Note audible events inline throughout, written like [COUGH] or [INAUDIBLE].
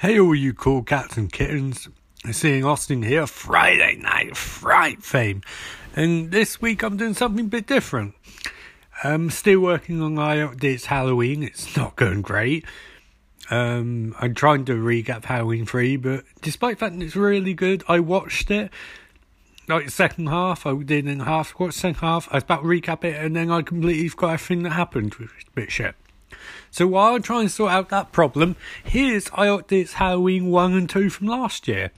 Hey, all you cool cats and kittens. Seeing Austin here, Friday Night Fright fame. And this week I'm doing something a bit different. I'm still working on my updates Halloween. It's not going great. Um, I'm trying to recap Halloween 3, but despite that it's really good, I watched it. Like the second half, I did in half, watched second half, I was about to recap it, and then I completely forgot everything that happened, which is a bit shit. So while I'm trying to sort out that problem, here's iOptics Halloween 1 and 2 from last year.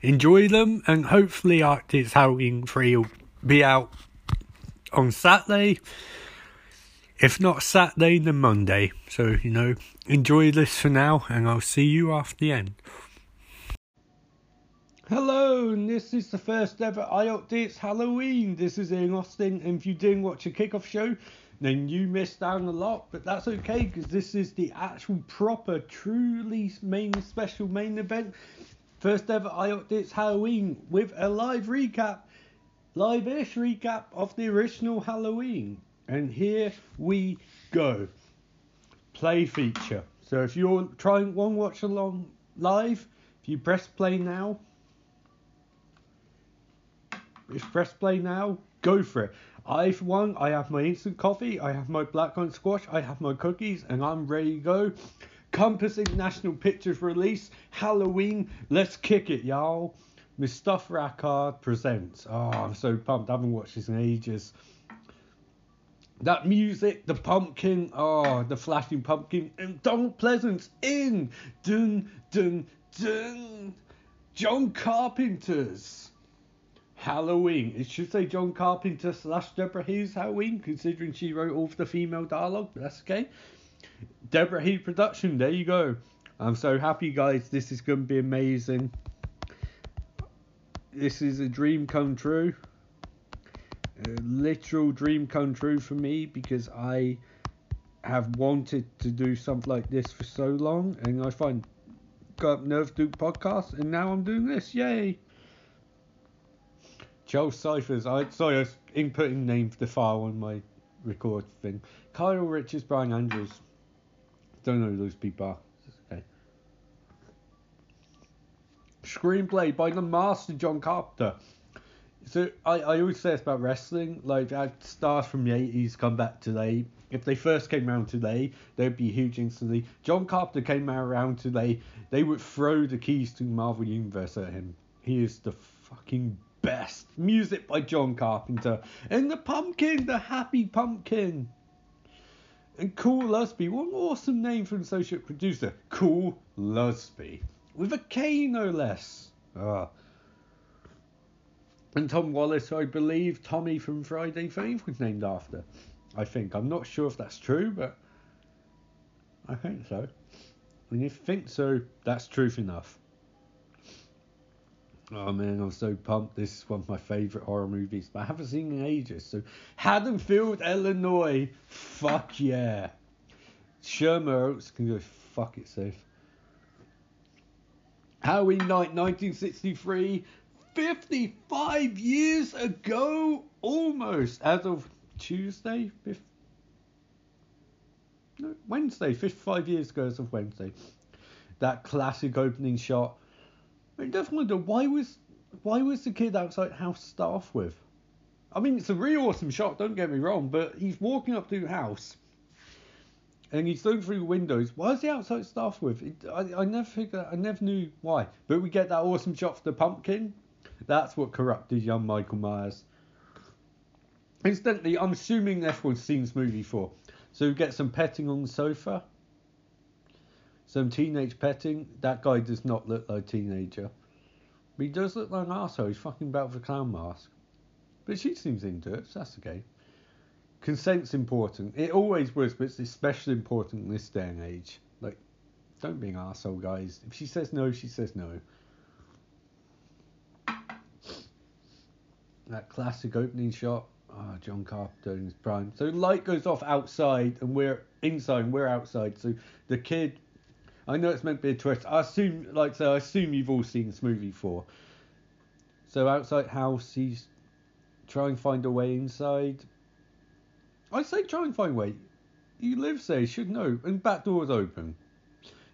Enjoy them, and hopefully iOptics Halloween 3 will be out on Saturday. If not Saturday, then Monday. So, you know, enjoy this for now, and I'll see you after the end. Hello, and this is the first ever iOptics Halloween. This is Ian Austin, and if you didn't watch a kickoff show, then you missed out a lot, but that's okay because this is the actual proper, truly main special main event. First ever iOptics Halloween with a live recap, live ish recap of the original Halloween. And here we go. Play feature. So if you're trying one watch along live, if you press play now, if press play now, go for it. I, for one, I have my instant coffee, I have my blackcurrant squash, I have my cookies, and I'm ready to go. Compass International Pictures release, Halloween, let's kick it, y'all. Moustapha Akkad presents. Oh, I'm so pumped. I haven't watched this in ages. That music, the pumpkin, oh, the flashing pumpkin, and Donald Pleasence in. Dun, dun, dun. John Carpenter's. Halloween. It should say John Carpenter slash Deborah Hughes Halloween, considering she wrote all of the female dialogue, but that's okay. Deborah Hughes production, there you go. I'm so happy, guys. This is going to be amazing. This is a dream come true. A literal dream come true for me because I have wanted to do something like this for so long, and I find got nerve to do podcasts, and now I'm doing this. Yay! Joe Cyphers. I sorry, I was inputting name the file on my record thing. Kyle Richards, Brian Andrews. Don't know who those people are. Okay. Screenplay by the master John Carpenter. So I, I always say this about wrestling, like stars from the eighties come back today. If they first came around today, they'd be huge instantly. John Carpenter came around today, they would throw the keys to Marvel Universe at him. He is the fucking best. Music by John Carpenter. And the pumpkin, the happy pumpkin. And Kool Lusby, what an awesome name for an associate producer. Kool Lusby. With a K no less. Ah. And Tom Wallace, I believe Tommy from Friday Fame was named after. I think. I'm not sure if that's true, but I think so. And if you think so, that's truth enough. Oh man, I'm so pumped. This is one of my favourite horror movies, but I haven't seen in ages. So, Haddonfield, Illinois. Fuck yeah. Sherman Oaks can go fuck itself. Halloween night 1963. 55 years ago, almost, as of Tuesday, no, Wednesday, 55 years ago as of Wednesday. That classic opening shot I wonder why was why was the kid outside house to start off with? I mean, it's a really awesome shot. Don't get me wrong, but he's walking up to the house, and he's looking through the windows. Why is he outside off with? It, I, I never figured. I never knew why. But we get that awesome shot for the pumpkin. That's what corrupted young Michael Myers. Incidentally, I'm assuming everyone's seen this movie before. So we get some petting on the sofa. Some teenage petting. That guy does not look like a teenager. But he does look like an asshole. He's fucking about for a clown mask. But she seems into it, so that's okay. Consent's important. It always was, but it's especially important in this day and age. Like, don't be an asshole, guys. If she says no, she says no. That classic opening shot. Oh, John Carpenter in his prime. So light goes off outside, and we're inside, and we're outside. So the kid I know it's meant to be a twist. I assume, like so, I assume you've all seen this movie before. So outside house, he's trying and find a way inside. I say try and find way. He lives there, you should know. And back door's open.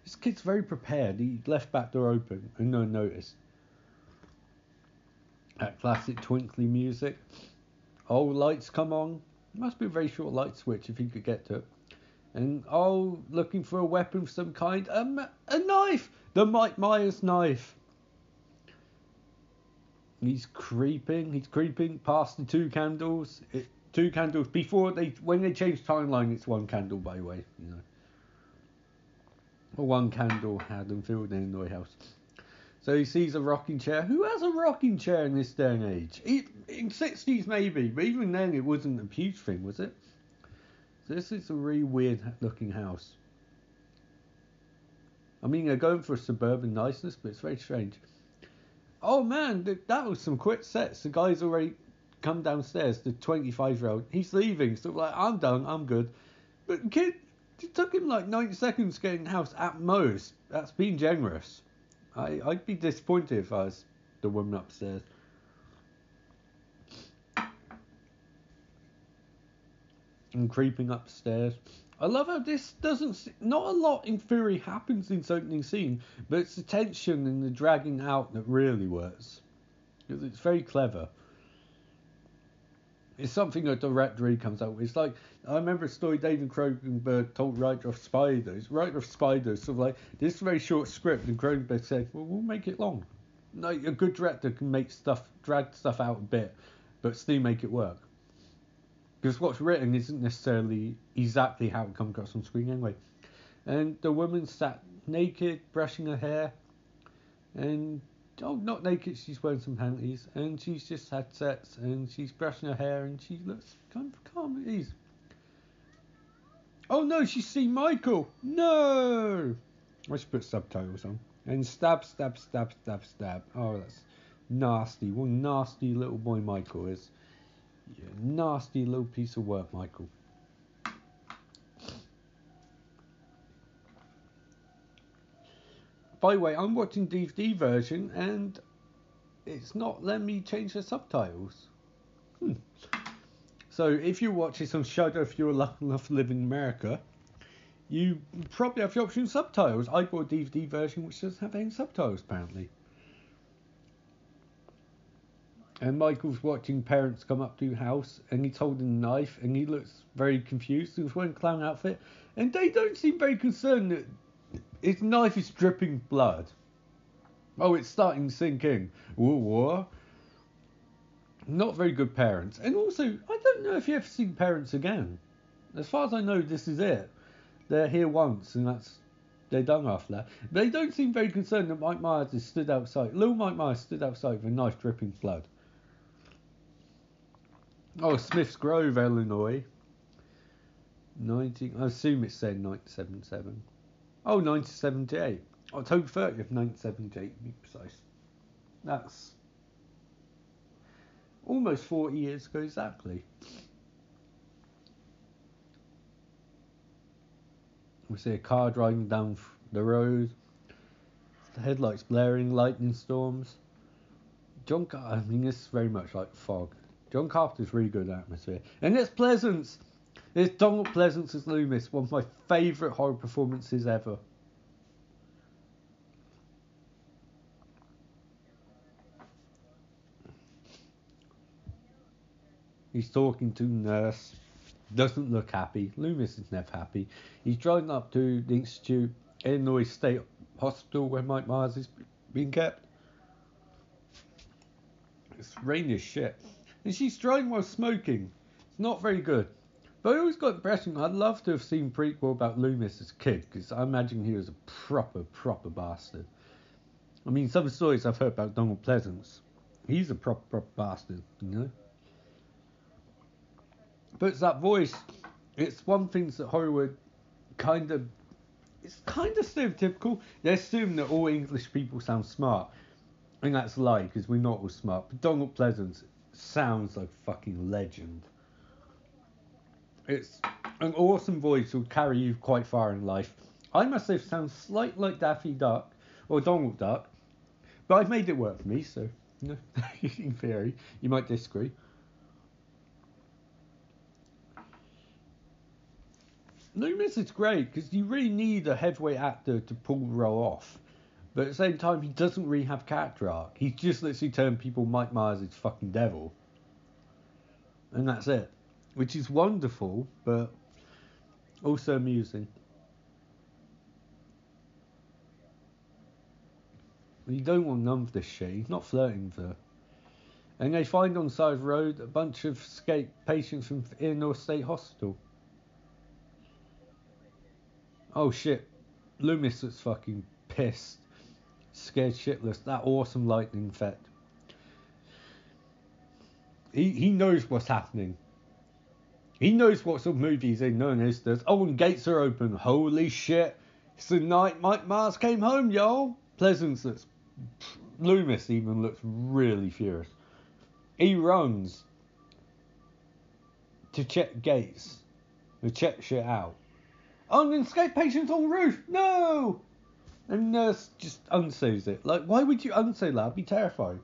This kid's very prepared. He left back door open and no one noticed. That classic twinkly music. Oh, lights come on. Must be a very short light switch if he could get to it. And oh, looking for a weapon of some kind. A, a knife! The Mike Myers knife. He's creeping. He's creeping past the two candles. It, two candles before they when they change timeline. It's one candle, by the way. You know. One candle Haddonfield in the house. So he sees a rocking chair. Who has a rocking chair in this day and age? In 60s maybe, but even then it wasn't a huge thing, was it? So this is a really weird looking house. I mean, they're going for a suburban niceness, but it's very strange. Oh man, that was some quick sets. The guy's already come downstairs. The 25 year old, he's leaving. So like, I'm done. I'm good. But kid, it took him like 90 seconds getting house at most. That's being generous. I I'd be disappointed if I was the woman upstairs. And creeping upstairs. I love how this doesn't. Not a lot in theory happens in this opening scene, but it's the tension and the dragging out that really works. Because it's very clever. It's something a director comes out with. It's like I remember a story David Cronenberg told writer of Spiders. Writer of Spiders, sort of like this very short script, and Cronenberg said, "Well, we'll make it long." Like a good director can make stuff, drag stuff out a bit, but still make it work because what's written isn't necessarily exactly how it comes across on screen anyway. And the woman sat naked, brushing her hair, and oh, not naked, she's wearing some panties, and she's just had sex, and she's brushing her hair, and she looks kind of calm at ease. Oh no, she's seen Michael! No! I should put subtitles on. And stab, stab, stab, stab, stab. Oh, that's nasty. What nasty little boy Michael is. You nasty little piece of work, Michael. By the way, I'm watching DVD version and it's not letting me change the subtitles. Hmm. So if you watch this on Shudder, if you're lucky enough to live in America, you probably have the option of subtitles. I bought a DVD version which doesn't have any subtitles apparently. And Michael's watching parents come up to the house and he's holding a knife and he looks very confused. He's wearing a clown outfit and they don't seem very concerned that his knife is dripping blood. Oh, it's starting to sink in. Whoa, whoa. Not very good parents. And also, I don't know if you ever seen parents again. As far as I know, this is it. They're here once and that's they're done after that. They don't seem very concerned that Mike Myers has stood outside. Little Mike Myers stood outside with a knife dripping blood. Oh, Smiths Grove, Illinois. 19, I assume it's said 1977. Oh, 1978. October 30th, 1978, to be precise. That's almost 40 years ago exactly. We see a car driving down the road. The headlights blaring, lightning storms. John, I mean, this is very much like fog. John Carpenter's really good at atmosphere. And it's Pleasence. It's Donald Pleasence as Loomis, one of my favourite horror performances ever. He's talking to nurse. Doesn't look happy. Loomis is never happy. He's driving up to the Institute, Illinois State Hospital where Mike Myers is being kept. It's rainy as shit. And she's driving while smoking. It's not very good. But I always got the impression I'd love to have seen prequel about Loomis as a kid, because I imagine he was a proper, proper bastard. I mean, some stories I've heard about Donald Pleasence, he's a proper, proper bastard, you know? But it's that voice. It's one thing that Hollywood kind of. It's kind of stereotypical. They assume that all English people sound smart. And that's a lie, because we're not all smart. But Donald Pleasence sounds like fucking legend. It's an awesome voice will carry you quite far in life. I must say, sounds slightly like Daffy Duck or Donald Duck, but I've made it work for me. So, know, [LAUGHS] in theory, you might disagree. Loomis is great because you really need a heavyweight actor to pull the role off. But at the same time, he doesn't really have character arc. He's just literally telling people Mike Myers is fucking devil. And that's it. Which is wonderful, but also amusing. You don't want none of this shit. He's not flirting with her. And they find on the side of the road a bunch of escaped patients from Illinois State Hospital. Oh shit. Loomis was fucking pissed. Scared shitless. That awesome lightning effect. He, he knows what's happening. He knows what sort of movie he's in. No one else does. Oh, and gates are open. Holy shit. It's the night Mike Myers came home, y'all. Pleasence looks. Loomis even looks really furious. He runs to check gates. To check shit out. Oh, an escape patient's on roof. No! And nurse just unsews it. Like, why would you unsew that? I'd be terrified.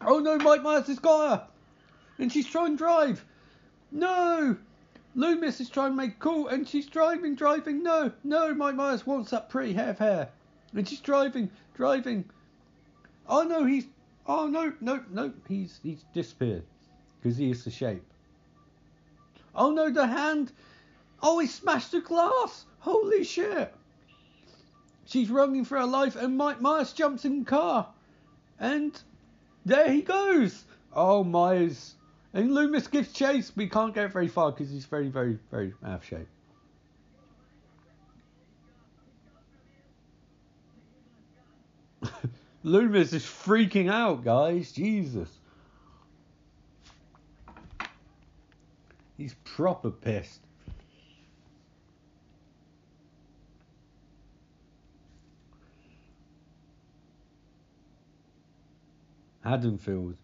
Oh no, Mike Myers has got her! And she's trying to drive! No! Loomis is trying to make cool and she's driving, driving. No, no, Mike Myers wants that pretty hair of hair. And she's driving, driving. Oh no, he's. Oh no, no, no, he's he's disappeared because he is the shape. Oh no, the hand. Oh, he smashed the glass. Holy shit. She's running for her life, and Mike Myers jumps in the car, and there he goes. Oh Myers. And Loomis gives chase, he can't get very far because he's very, very, very out of shape. [LAUGHS] Loomis is freaking out, guys. Jesus. He's proper pissed. Haddonfield.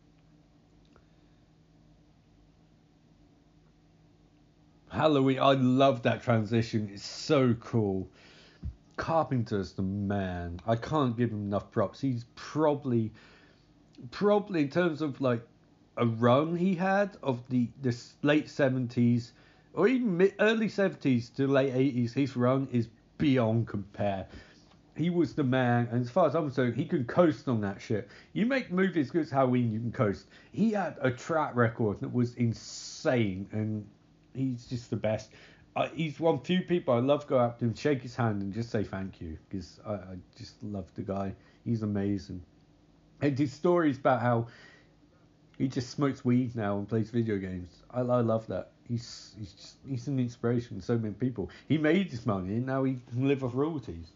Halloween. I love that transition. It's so cool. Carpenter's the man. I can't give him enough props. He's probably, probably in terms of like a run he had of the the late seventies or even mid, early seventies to late eighties. His run is beyond compare. He was the man, and as far as I'm concerned, he can coast on that shit. You make movies good as Halloween, you can coast. He had a track record that was insane, and he's just the best. Uh, he's one few people I love to go up to him, shake his hand, and just say thank you because I, I just love the guy. He's amazing. And his stories about how he just smokes weed now and plays video games. I, I love that. He's he's just, he's an inspiration to so many people. He made his money and now he can live off royalties.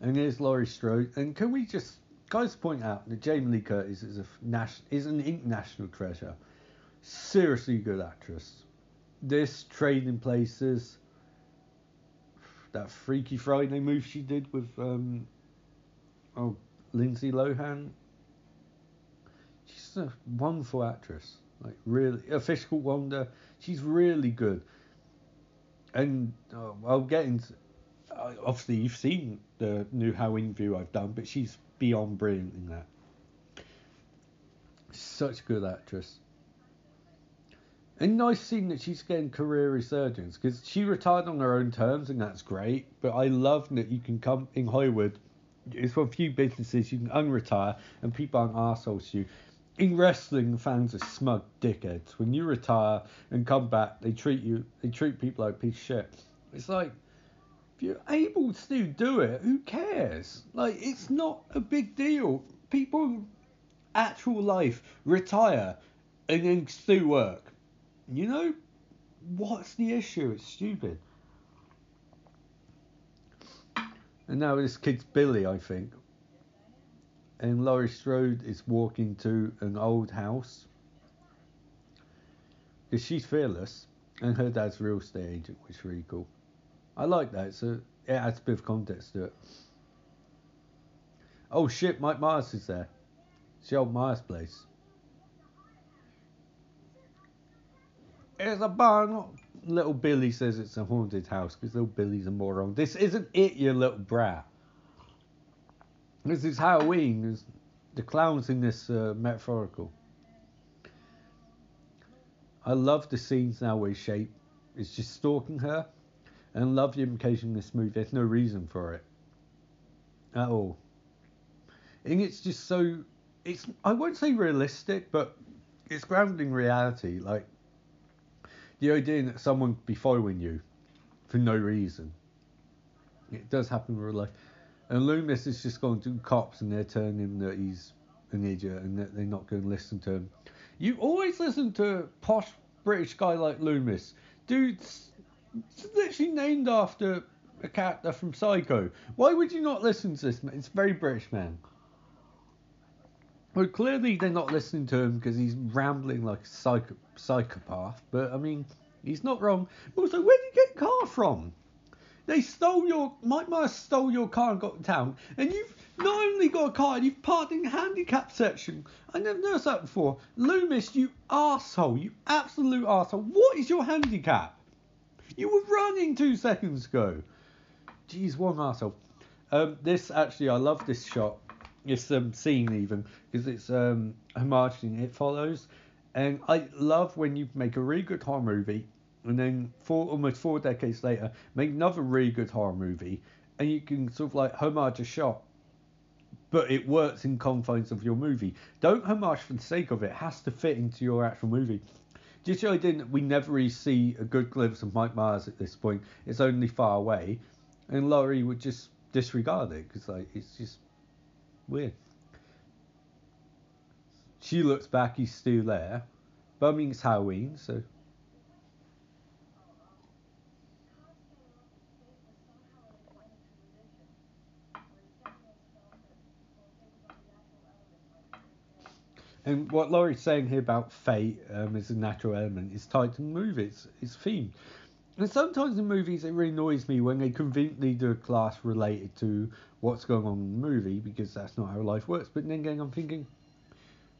And here's Laurie Strode. And can we just guys point out that Jamie Lee Curtis is a is an international treasure seriously good actress. This Trading Places, that Freaky Friday move she did with um, oh Lindsay Lohan. She's a wonderful actress. Like really, a physical wonder. She's really good. And uh, I'll get into. Uh, obviously, you've seen the new Halloween view I've done, but she's beyond brilliant in that. Such a good actress. And nice seeing that she's getting career resurgence because she retired on her own terms and that's great. But I love that you can come in Hollywood. It's one of few businesses you can unretire and people aren't assholes to you. In wrestling, fans are smug dickheads. When you retire and come back, they treat you, they treat people like piece of shit. It's like if you're able to do it, who cares? Like it's not a big deal. People, in actual life, retire and then still work you know, what's the issue? It's stupid. And now this kid's Billy, I think. And Laurie Strode is walking to an old house. Because she's fearless. And her dad's real estate agent, which is really cool. I like that. So it adds a bit of context to it. Oh shit, Mike Myers is there. It's the old Myers place. It's a barn. Little Billy says it's a haunted house because little Billy's a moron. This isn't it, you little brat. This is Halloween. The clowns in this uh, metaphorical. I love the scenes now where Shape is just stalking her, and love the implication in this movie. There's no reason for it at all. And it's just so it's I won't say realistic, but it's grounding reality. Like the idea that someone be following you for no reason. It does happen in real life. And Loomis is just going to cops and they're telling him that he's an idiot and that they're not going to listen to him. You always listen to posh British guy like Loomis. Dude's literally named after a character from Psycho. Why would you not listen to this? Man? It's very British, man. Well, clearly they're not listening to him because he's rambling like a psycho- psychopath. But I mean, he's not wrong. Also, where did you get car from? They stole your Mike Myers stole your car and got to town, and you've not only got a car, you've parked in the handicap section. I never noticed that before. Loomis, you asshole, you absolute asshole. What is your handicap? You were running two seconds ago. Jeez, one an asshole. Um, this actually, I love this shot. This um, scene even because it's um, homaging It Follows, and I love when you make a really good horror movie and then four almost four decades later make another really good horror movie and you can sort of like homage a shot but it works in confines of your movie. Don't homage for the sake of it, it has to fit into your actual movie just idea that we never really see a good glimpse of Mike Myers at this point it's only far away and Laurie would just disregard it because like it's just Weird. She looks back, he's still there. It's Halloween, so. And what Laurie's saying here about fate um, as a natural element is tied to the movie, it's, it's theme. And sometimes in movies, it really annoys me when they conveniently do a class related to what's going on in the movie because that's not how life works. But then again, I'm thinking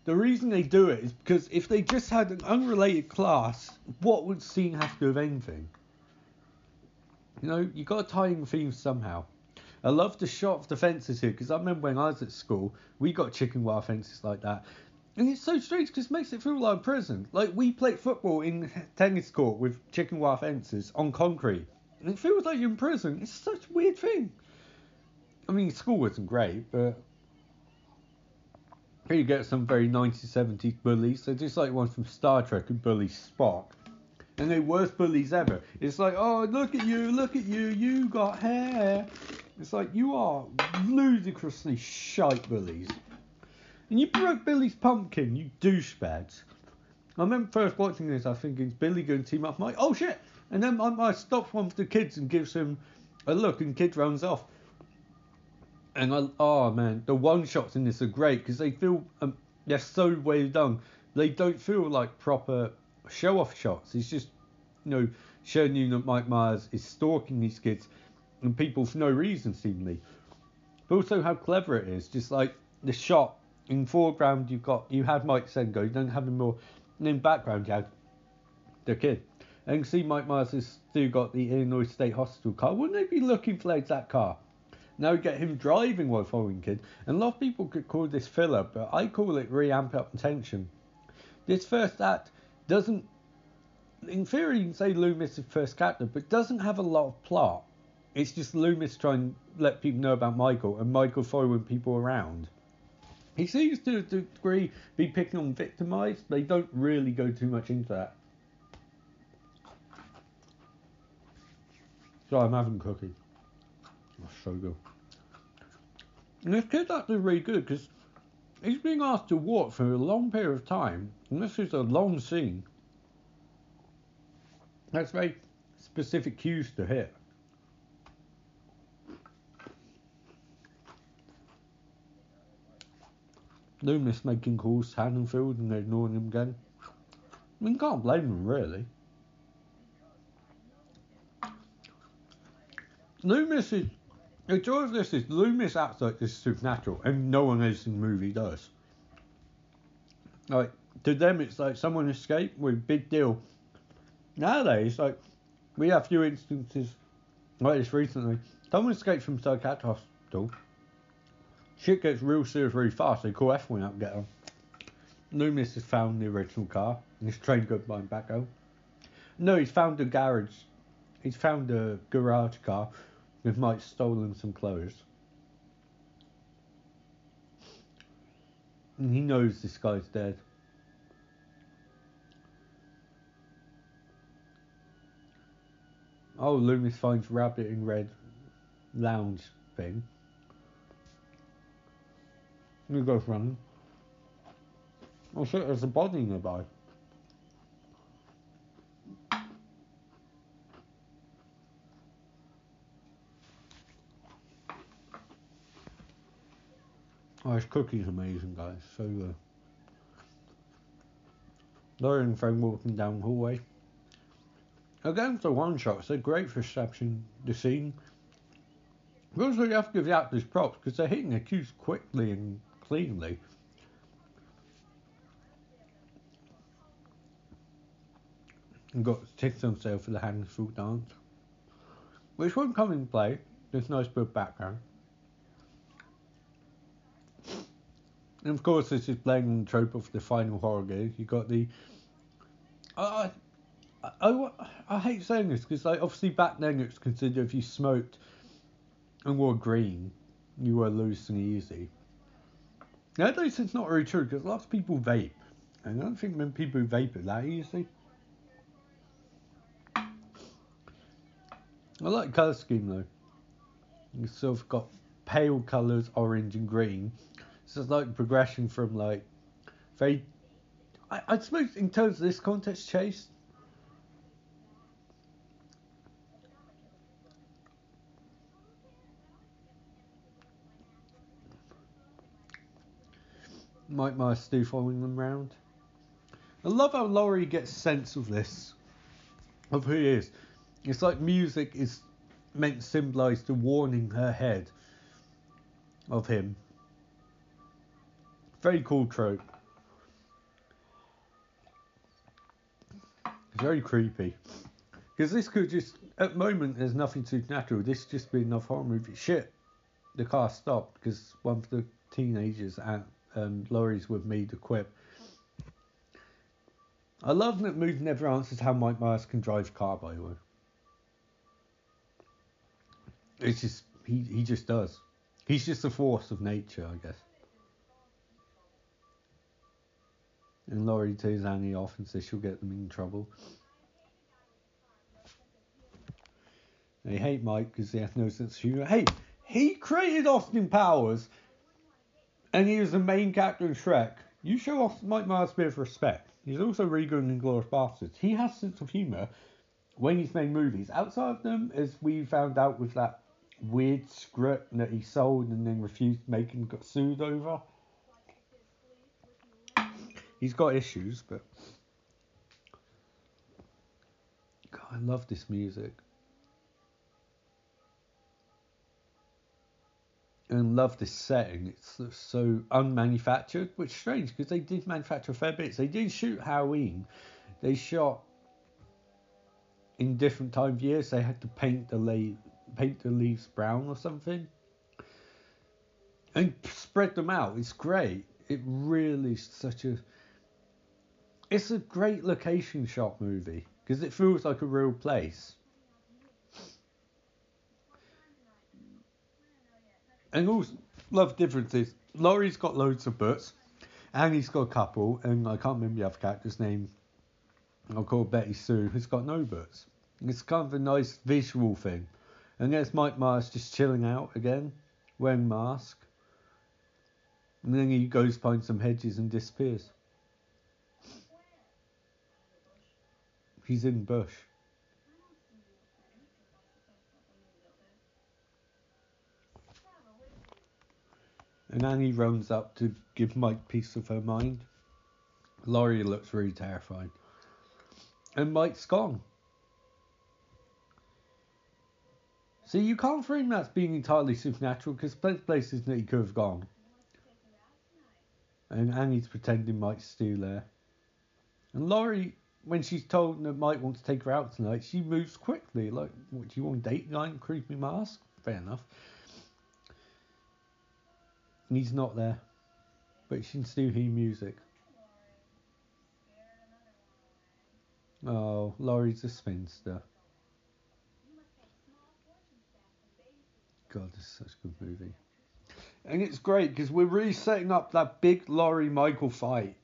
the reason they do it is because if they just had an unrelated class, what would scene have to do with anything? You know, you got to tie in themes somehow. I love the shot of the fences here because I remember when I was at school, we got chicken wire fences like that, and it's so strange because it makes it feel like prison. Like we played football in tennis court with chicken wire fences on concrete, and it feels like you're in prison. It's such a weird thing. I mean, school wasn't great, but here you get some very 1970s bullies. They're just like one from Star Trek who bullies Spock. And they're worst bullies ever. It's like, oh, look at you, look at you, you got hair. It's like, you are ludicrously shite bullies. And you broke Billy's pumpkin, you douchebags. I remember first watching this, I was thinking, is Billy going to team up? Mike? oh shit! And then I, I stops one of the kids and gives him a look, and kid runs off. And I, oh man, the one shots in this are great because they feel um, they're so well done. They don't feel like proper show off shots. It's just, you know, showing you that Mike Myers is stalking these kids and people for no reason, seemingly. But also how clever it is. Just like the shot in foreground you've got you had Mike Sengo, you don't have him more. And in background you had the kid. And you see Mike Myers has still got the Illinois State Hospital car. Wouldn't they be looking for that car? Now we get him driving while following kid. And a lot of people could call this filler, but I call it re-amp up tension. This first act doesn't in theory you can say Loomis is first captain, but doesn't have a lot of plot. It's just Loomis trying to let people know about Michael and Michael following people around. He seems to a degree be picking on victimized. They don't really go too much into that. So I'm having cookie. That's oh, so good. And this kid's actually really good because he's being asked to walk for a long period of time, and this is a long scene. That's very specific cues to hit. Loomis making calls to Haddonfield and they're ignoring him again. I mean, can't blame them really. Loomis is the joy of this is Loomis acts like this is supernatural, and no one else in the movie does. Like to them, it's like someone escaped with big deal. Nowadays, like we have a few instances like this recently. Someone escaped from psychiatric hospital shit gets real serious really fast, they call F1 out and get them. Loomis has found the original car. And he's trained good mind back home. No, he's found a garage. He's found a garage car with Mike stolen some clothes. And he knows this guy's dead. Oh, Loomis finds rabbit in red lounge thing. He goes running. Oh shit, there's a body nearby. Oh, his cookie's amazing, guys. So good. Laurie and walking down the hallway. Again, the one shots, they're great for establishing the scene. Also, you have to give the actors props because they're hitting the cues quickly and cleanly. And got tickets on sale for the fruit dance, which won't come in play. There's nice bit background. And of course, this is playing the trope of the final horror game. You got the. I, I, I, I hate saying this because, like, obviously back then it's considered if you smoked and wore green, you were loose and easy. Nowadays it's not very true because lots of people vape, and I don't think many people vape that easy. I like the colour scheme though. You sort of got pale colours, orange and green. So it's like progression from like very. I, I suppose in terms of this context, chase. Mike Myers still following them round. I love how Laurie gets sense of this, of who he is. It's like music is meant to symbolise the warning her head of him. Very cool trope. Very creepy. Because this could just, at the moment, there's nothing supernatural. This just be enough horror movie. Shit, the car stopped because one of the teenagers at um, Laurie's with me to quip. I love that movie never answers how Mike Myers can drive car, by the way. It's just he he just does. He's just a force of nature, I guess. And Laurie tells Annie off and says she'll get them in trouble. They hate Mike because he has no sense of humour. Hey, he created Austin Powers, and he was the main character in Shrek. You show off Mike Myers a bit of respect. He's also really good in Glorious Bastards. He has sense of humour when he's made movies. Outside of them, as we found out with that weird script that he sold and then refused to make and got sued over. He's got issues, but God, I love this music. And love this setting. It's so unmanufactured, which is strange because they did manufacture a fair bit. They did shoot Halloween. They shot in different time of years. They had to paint the late paint the leaves brown or something and spread them out. It's great. It really is such a. It's a great location shot movie because it feels like a real place. And also, love differences. Laurie's got loads of butts, and he's got a couple, and I can't remember the other character's name. I'll call Betty Sue, who's got no butts. It's kind of a nice visual thing. And there's Mike Myers just chilling out again, wearing mask. And then he goes behind some hedges and disappears. He's in bush. And Annie runs up to give Mike peace of her mind. Laurie looks really terrified. And Mike's gone. See, you can't frame that as being entirely supernatural because plenty places that he could have gone. And Annie's pretending Mike's still there. And Laurie, when she's told that Mike wants to take her out tonight, she moves quickly. Like, what, do you want date night creepy mask? Fair enough and he's not there, but you can still hear music. Oh, Laurie's a spinster. God, this is such a good movie. And it's great because we're really setting up that big Laurie Michael fight.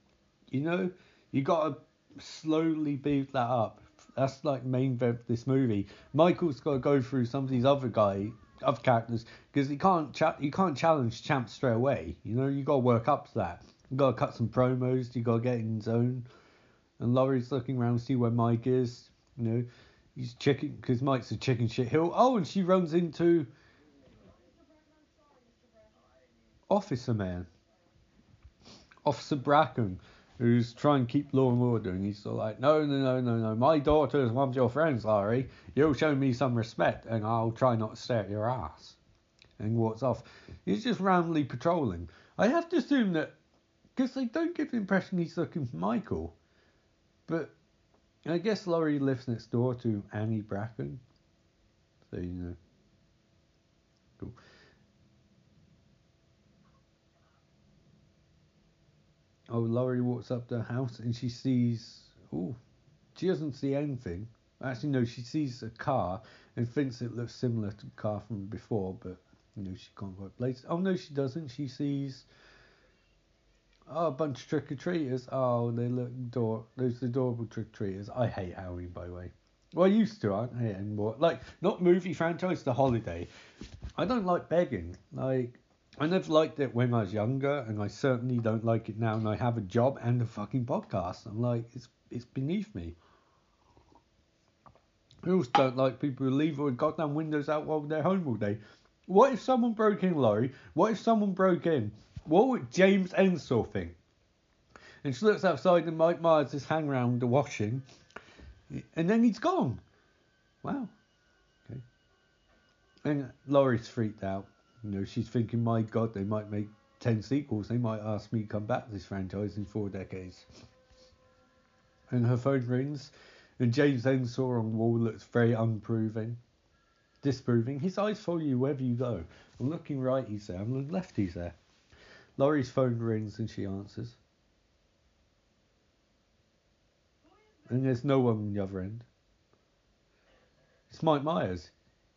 You know, you got to slowly build that up. That's like main of this movie. Michael's got to go through some of these other guys other characters because you can't cha- you can't challenge Champ straight away. You know, you got to work up to that. You got to cut some promos. You got to get in zone. And Laurie's looking around to see where Mike is. You know, he's checking because Mike's a chicken shit hill. Oh, and she runs into Officer Man, Officer Brackett, who's trying to keep law and order, and he's like, no, no, no, no, no, my daughter is one of your friends, Laurie. You'll show me some respect, and I'll try not to stare at your ass. And walks off. He's just randomly patrolling. I have to assume that because they don't give the impression he's looking for Michael, but I guess Laurie lives next door to Annie Brackett, so you know. Oh, Laurie walks up to the house and she sees. Oh, she doesn't see anything. Actually, no, she sees a car and thinks it looks similar to the car from before, but you know she can't quite place. It. Oh no, she doesn't. She sees. Oh, a bunch of trick or treaters. Oh, they look ador- those adorable trick or treaters. I hate Halloween, by the way. Well, I used to. I don't hate anymore. Like not movie franchise, the holiday. I don't like begging. Like I never liked it when I was younger, and I certainly don't like it now. And I have a job and a fucking podcast. I'm like, it's it's beneath me. I also don't like people who leave their goddamn windows out while they're home all day. What if someone broke in, Laurie? What if someone broke in? What would James Ensor think? And she looks outside, and Mike Myers is hanging around the washing, and then he's gone. Wow. Okay. And Laurie's freaked out. You know, she's thinking, my God, they might make 10 sequels. They might ask me to come back to this franchise in four decades. And her phone rings, and James Ensor on the wall looks very unproving, disproving. His eyes follow you wherever you go. I'm looking right, he's there. I'm looking left, he's there. Laurie's phone rings, and she answers. And there's no one on the other end. It's Mike Myers.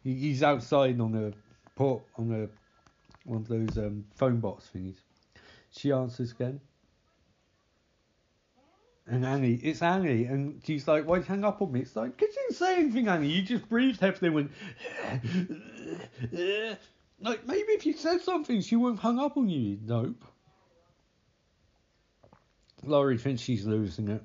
He, he's outside on a port on a one of those um, phone box thingies. She answers again. And Annie, it's Annie, and she's like, "Why'd you hang up on me?" It's like, "Cause you say anything, Annie. You just breathed heavily and went." like maybe if you said something, she wouldn't have hung up on you. Nope. Laurie thinks she's losing it.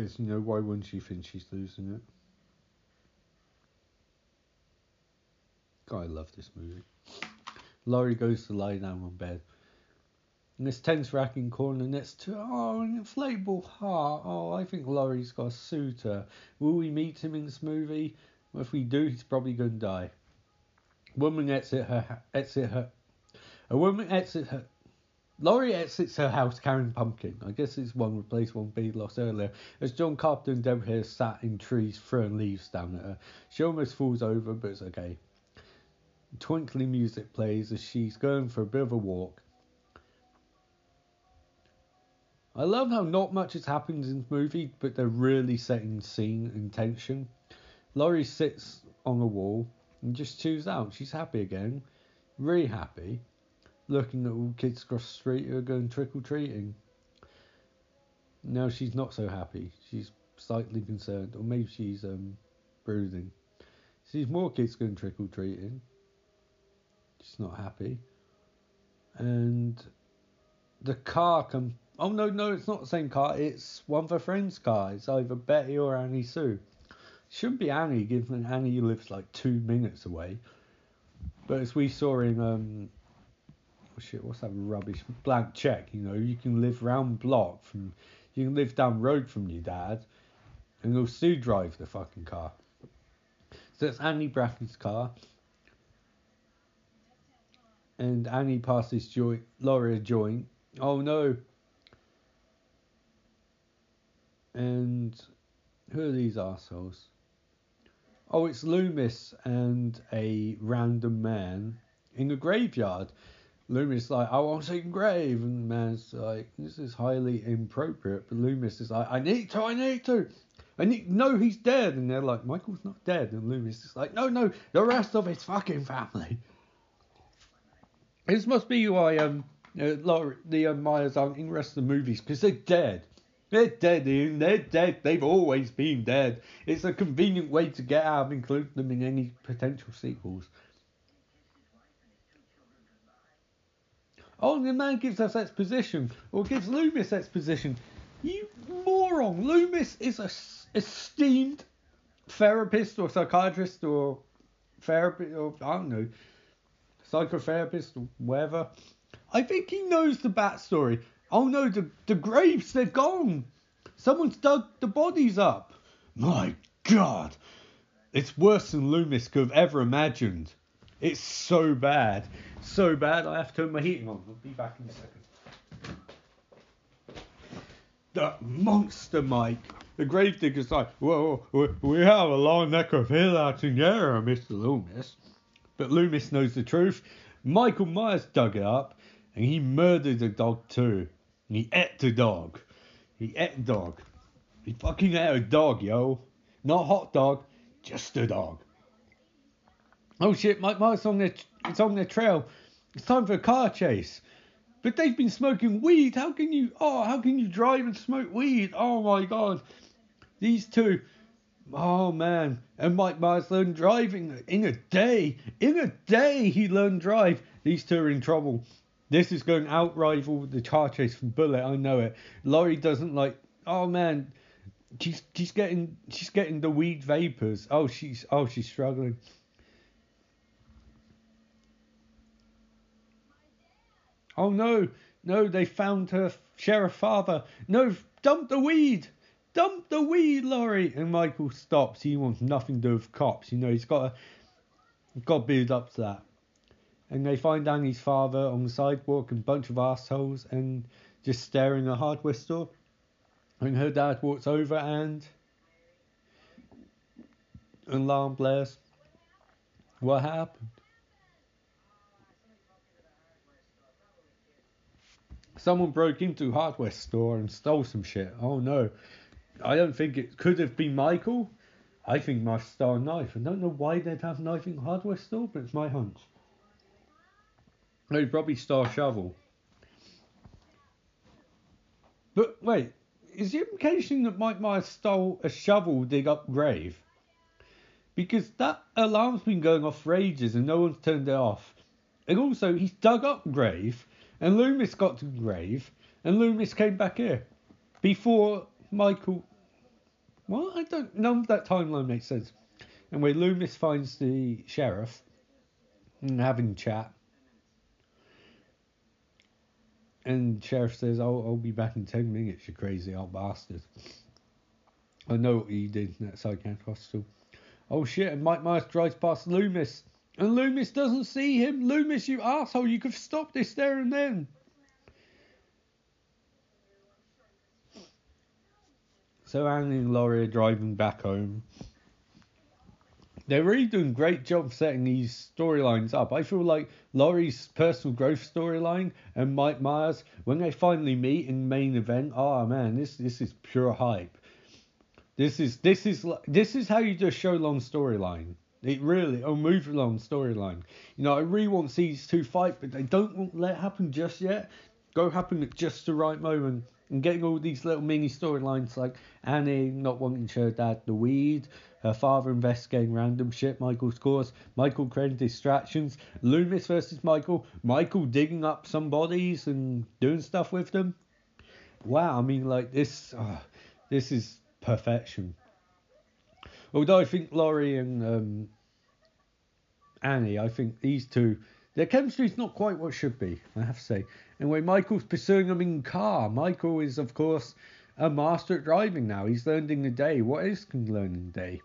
Because, you know, why wouldn't she think she's losing it? God, I love this movie. Laurie goes to lie down on bed. And this tense racking corner next to oh an inflatable heart. Oh, I think Laurie's got a suitor. Will we meet him in this movie? Well, if we do, he's probably going to die. Woman exit her exit her. A woman exit her. Laurie exits her house carrying pumpkin. I guess it's one replaced one being lost earlier. As John Carpenter and Deborah Harry sat in trees throwing leaves down at her. She almost falls over, but it's okay. Twinkly music plays as she's going for a bit of a walk. I love how not much has happened in the movie, but they're really setting scene and tension. Laurie sits on a wall and just chews out. She's happy again, really happy, looking at all kids across the street who are going trick or treating. Now she's not so happy. She's slightly concerned, or maybe she's um, brooding. Sees more kids going trick or treating. She's not happy. And the car comes. Oh no, no, it's not the same car. It's one of her friends' car. It's either Betty or Annie Sue. Shouldn't be Annie, given Annie lives like two minutes away. But as we saw in um, shit, what's that rubbish? Blank check. You know, you can live round block from, you can live down road from your dad, and you'll still drive the fucking car. So it's Annie Brackett's car. And Annie passes joint, Laura a joint. Oh no. And who are these assholes? Oh, it's Loomis and a random man in a graveyard. Loomis like, I want to see grave, and the man's like, this is highly inappropriate. But Loomis is like, I need to, I need to. And you know he's dead, and they're like, Michael's not dead, and Loomis is like, no, no, the rest of his fucking family. This must be why um uh, Laura, the uh, Myers aren't in the rest of the movies because they're dead. They're dead, Ian. They're dead. They've always been dead. It's a convenient way to get out of including them in any potential sequels. The man gives us exposition, or gives Loomis exposition. You moron! Loomis is a esteemed therapist or psychiatrist or therapist or I don't know, psychotherapist or whatever. I think he knows the backstory. Oh no, the, the graves, they're gone. Someone's dug the bodies up. My God. It's worse than Loomis could have ever imagined. It's so bad. So bad, I have to turn my heating on. I'll be back in a second. The monster Mike. The gravedigger's like, well, we, we have a long neck of hair out in there, Mr. Loomis. But Loomis knows the truth. Michael Myers dug it up, and he murdered the dog too. And he ate the dog. He ate the dog. He fucking ate a dog, yo. Not hot dog, just a dog. Oh shit, Mike Myers on their it's on their trail. It's time for a car chase. But they've been smoking weed. How can you oh how can you drive and smoke weed? Oh my god. These two Oh man. And Mike Myers learned driving in a day. In a day he learned drive. These two are in trouble. This is going to outrival the car chase from Bullitt, I know it. Laurie doesn't like oh man, she's she's getting she's getting the weed vapors. Oh she's oh she's struggling. Oh no, no, they found her sheriff father. No, dump the weed. Dump the weed, Laurie. And Michael stops. He wants nothing to do with cops. You know, he's got to, got to build up to that. And they find Annie's father on the sidewalk and a bunch of assholes and just staring at a hardware store. And her dad walks over and an alarm blares. What happened? Someone broke into a hardware store and stole some shit. Oh no. I don't think it could have been Michael. I think my a knife. I don't know why they'd have knife in hardware store, but it's my hunch. They probably a shovel. But wait, is the implication that Mike Myers stole a shovel dig up grave? Because that alarm's been going off for ages and no one's turned it off. And also, he's dug up grave and Loomis got to grave, and Loomis came back here before Michael. Well, I don't know that timeline makes sense. And where Loomis finds the sheriff and having chat, and sheriff says, "I'll, I'll be back in ten minutes, you crazy old bastard." I know what you did in that psychiatric hospital. Oh shit! And Mike Myers drives past Loomis and Loomis doesn't see him. Loomis, you asshole, you could have stopped this there and then. So Annie and Laurie are driving back home. They're really doing a great job setting these storylines up. I feel like Laurie's personal growth storyline and Mike Myers, when they finally meet in main event, oh man, this this is pure hype. This is this is this is how you a show long storyline. It really, a move along storyline. You know, I really want these two fight, but they don't want let happen just yet. Go happen at just the right moment. And getting all these little mini storylines like Annie not wanting to show dad the weed, her father investigating random shit, Michael's cause, Michael creating distractions, Loomis versus Michael, Michael digging up some bodies and doing stuff with them. Wow, I mean, like this, oh, this is perfection. Although I think Laurie and um, Annie, I think these two, their chemistry is not quite what should be, I have to say. And Michael's pursuing them in car, Michael is, of course, a master at driving now. He's learned in a day. What is can learn in a day?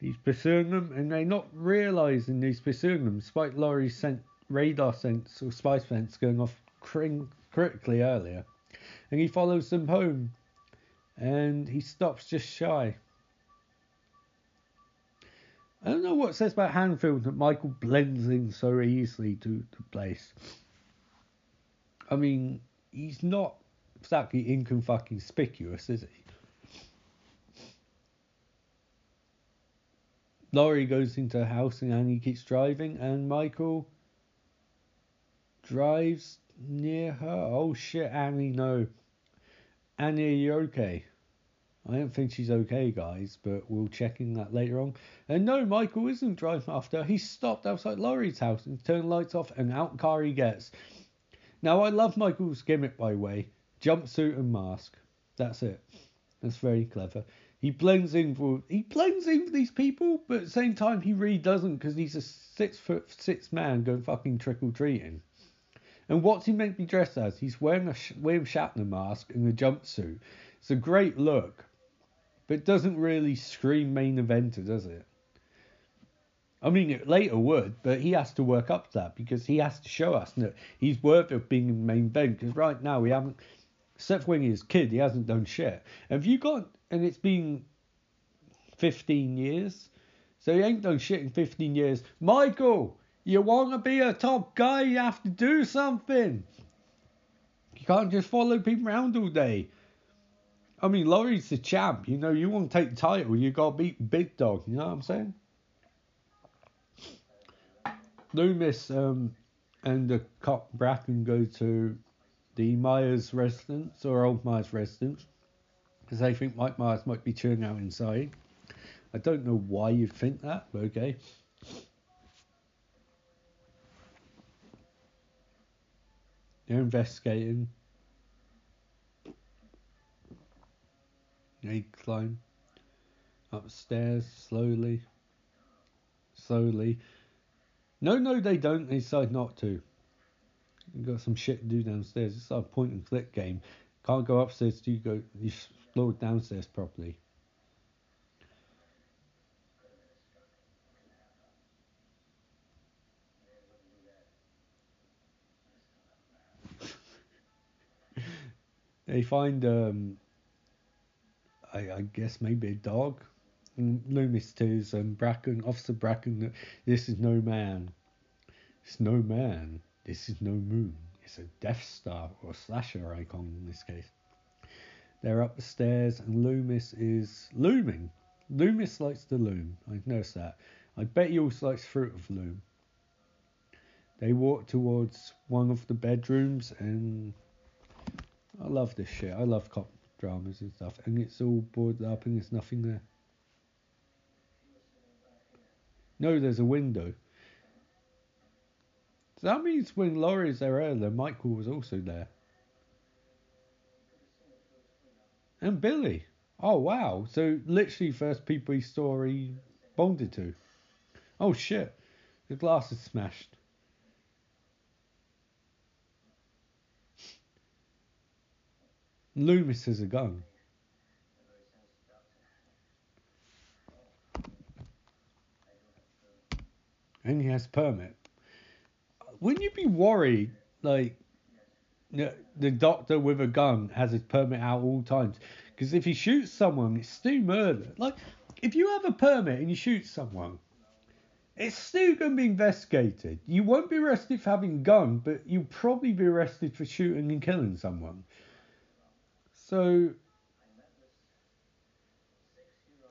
He's pursuing them, and they're not realizing he's pursuing them, despite Laurie's sent radar sense or spy sense going off critically earlier. And he follows them home and he stops just shy. I don't know what says about Haddonfield that Michael blends in so easily to the place. I mean, he's not exactly inconspicuous, is he? Laurie goes into a house and Annie keeps driving, and Michael drives near her. Oh shit, Annie, no. Annie, are you okay? I don't think she's okay, guys, but we'll check in that later on. And no, Michael isn't driving after. He stopped outside Laurie's house and turned lights off, and out car he gets. Now, I love Michael's gimmick, by the way jumpsuit and mask. That's it. That's very clever. He blends in for he blends in for these people, but at the same time he really doesn't because he's a six foot six man going fucking trick or treating. And what's he meant to be dressed as? He's wearing a William Shatner mask and a jumpsuit. It's a great look, but doesn't really scream main eventer, does it? I mean, it later would, but he has to work up to that because he has to show us that he's worthy of being in main event. Because right now we haven't. Seth Wing is kid, he hasn't done shit. Have you got and it's been 15 years. So he ain't done shit in 15 years. Michael, you want to be a top guy, you have to do something. You can't just follow people around all day. I mean, Laurie's the champ. You know, you want to take the title, you got to beat Big Dog. You know what I'm saying? Loomis um, and the cop Brackett go to the Myers residence or old Myers residence because they think Mike Myers might be churning out inside. I don't know why you think that, but okay. They're investigating. They climb upstairs slowly. Slowly. No, no, they don't. They decide not to. You've got some shit to do downstairs. It's like a point and click game. Can't go upstairs till you go. You explore downstairs properly. They find, um, I, I, guess maybe a dog. And Loomis tells um, Brackett, Officer Brackett, this is no man. It's no man. This is no moon. It's a Death Star or slasher icon in this case. They're up the stairs, and Loomis is looming. Loomis likes to loom. I've noticed that. I bet he also likes Fruit of Loom. They walk towards one of the bedrooms, and I love this shit. I love cop dramas and stuff, and it's all boarded up, and there's nothing there. No, there's a window. So that means when Laurie's there earlier, Michael was also there. And Billy. Oh wow! So literally first people he saw he bonded to. Oh shit! The glass is smashed. Loomis has a gun. And he has permit. Wouldn't you be worried, like, the doctor with a gun has his permit out all times. Because if he shoots someone, it's still murder. Like, if you have a permit and you shoot someone, it's still going to be investigated. You won't be arrested for having a gun, but you'll probably be arrested for shooting and killing someone. So,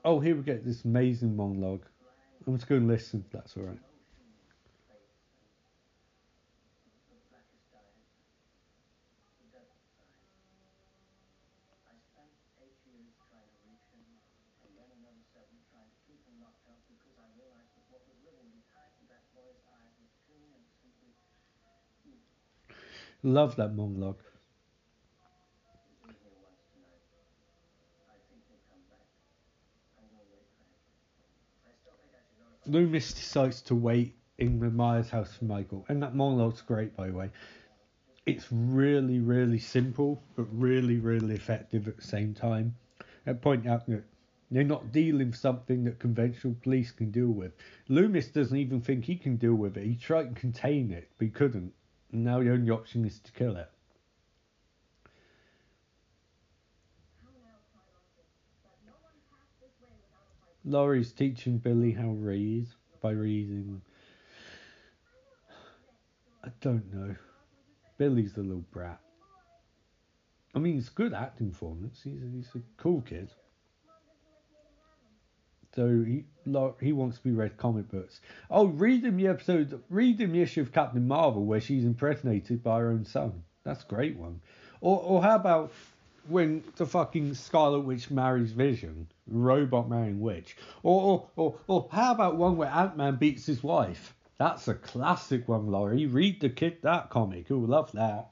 oh, here we get this amazing monologue. I'm just going to listen. That's all right. Love that monologue. Loomis decides to wait in the Myers house for Michael, and that monologue's great, by the way. It's really, really simple, but really, really effective at the same time. And point out that they're not dealing with something that conventional police can deal with. Loomis doesn't even think he can deal with it. He tried to contain it, but he couldn't. And now the only option is to kill it. Laurie's teaching Billy how to read by reading. I don't know. Billy's the little brat. I mean, it's good acting performance. He's he's a cool kid. So he he wants to be read comic books. Oh, read him the episode, read him the issue of Captain Marvel where she's impregnated by her own son. That's a great one. Or or how about when the fucking Scarlet Witch marries Vision, robot marrying witch? Or or or, or how about one where Ant Man beats his wife? That's a classic one, Laurie. Read the kid that comic. Who love that?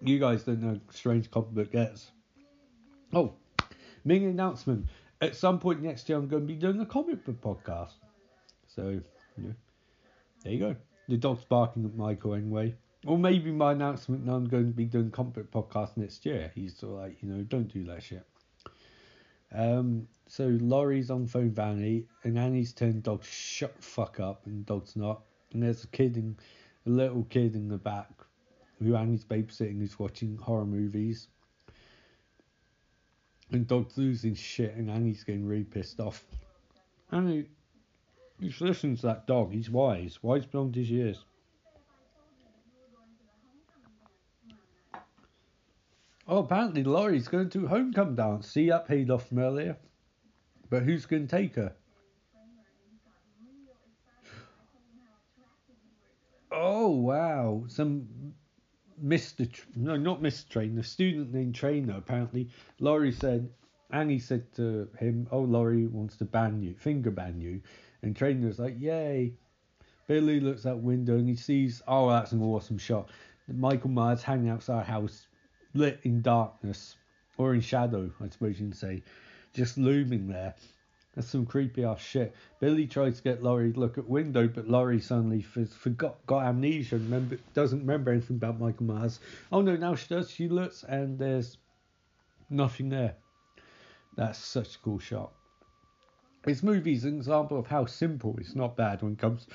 You guys don't know strange comic book gets. Oh, Ming announcement. At some point next year, I'm going to be doing a comic book podcast. So, yeah, there you go. The dog's barking at Michael anyway. Or maybe my announcement now I'm going to be doing comic podcast next year. He's sort of like, you know, don't do that shit. Um, so Laurie's on phone Vanny, and Annie's telling dog shut fuck up, and dog's not. And there's a kid in, a little kid in the back, who Annie's babysitting, who's watching horror movies. And Dog's losing shit, and Annie's getting really pissed off. Annie, you should listen to that dog. He's wise, wise beyond his years. Oh, apparently Laurie's going to homecoming dance. See, that paid off from earlier. But who's going to take her? Oh wow! Some Mr. Tr- no, not Mr. Trainer, student named Trainer. Apparently, Laurie said, Annie said to him, "Oh, Laurie wants to ban you, finger ban you," and Trainer's like, "Yay!" Billy looks out window and he sees, oh, that's an awesome shot. Michael Myers hanging outside house, lit in darkness or in shadow, I suppose you can say, just looming there. That's some creepy ass shit. Billy tries to get Laurie to look at window, but Laurie suddenly forgot, got amnesia, remember, doesn't remember anything about Michael Myers. Oh no, now she does. She looks and there's nothing there. That's such a cool shot. This movie's an example of how simple it's not bad when it comes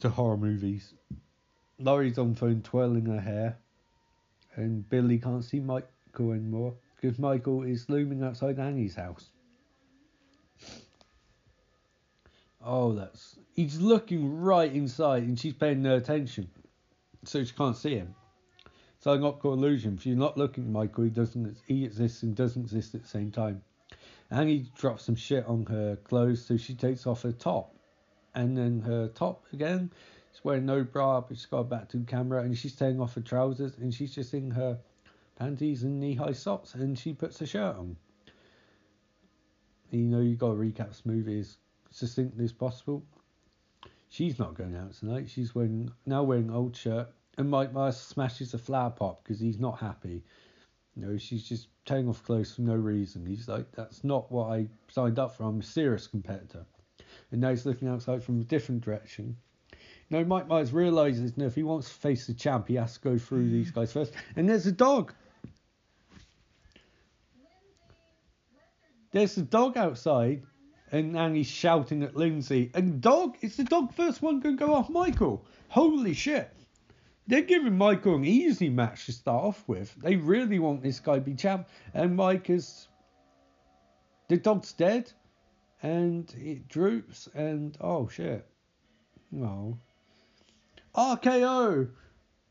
to horror movies. Laurie's on phone twirling her hair, and Billy can't see Michael anymore because Michael is looming outside Annie's house. Oh, that's. He's looking right inside and she's paying no attention. So she can't see him. So an optical illusion. If you're not looking at Michael, he doesn't he exists and doesn't exist at the same time. And he drops some shit on her clothes, so she takes off her top. And then her top again. She's wearing no bra, but she's got a back to the camera and she's taking off her trousers and she's just in her panties and knee high socks and she puts a shirt on. And you know you've gotta recap this movie as succinctly as possible. She's not going out tonight. She's wearing now wearing old shirt, and Mike Myers smashes a flower pot because he's not happy. You know, she's just taking off clothes for no reason. He's like, that's not what I signed up for. I'm a serious competitor. And now he's looking outside from a different direction. You know, Mike Myers realizes you know, if he wants to face the champ, he has to go through these guys first. And there's a dog. There's a dog outside and he's shouting at Lindsay. And dog, it's the dog first one going to go off Michael. Holy shit. They're giving Michael an easy match to start off with. They really want this guy to be champ. And Mike is. The dog's dead. And it droops. And. Oh shit. Oh. RKO!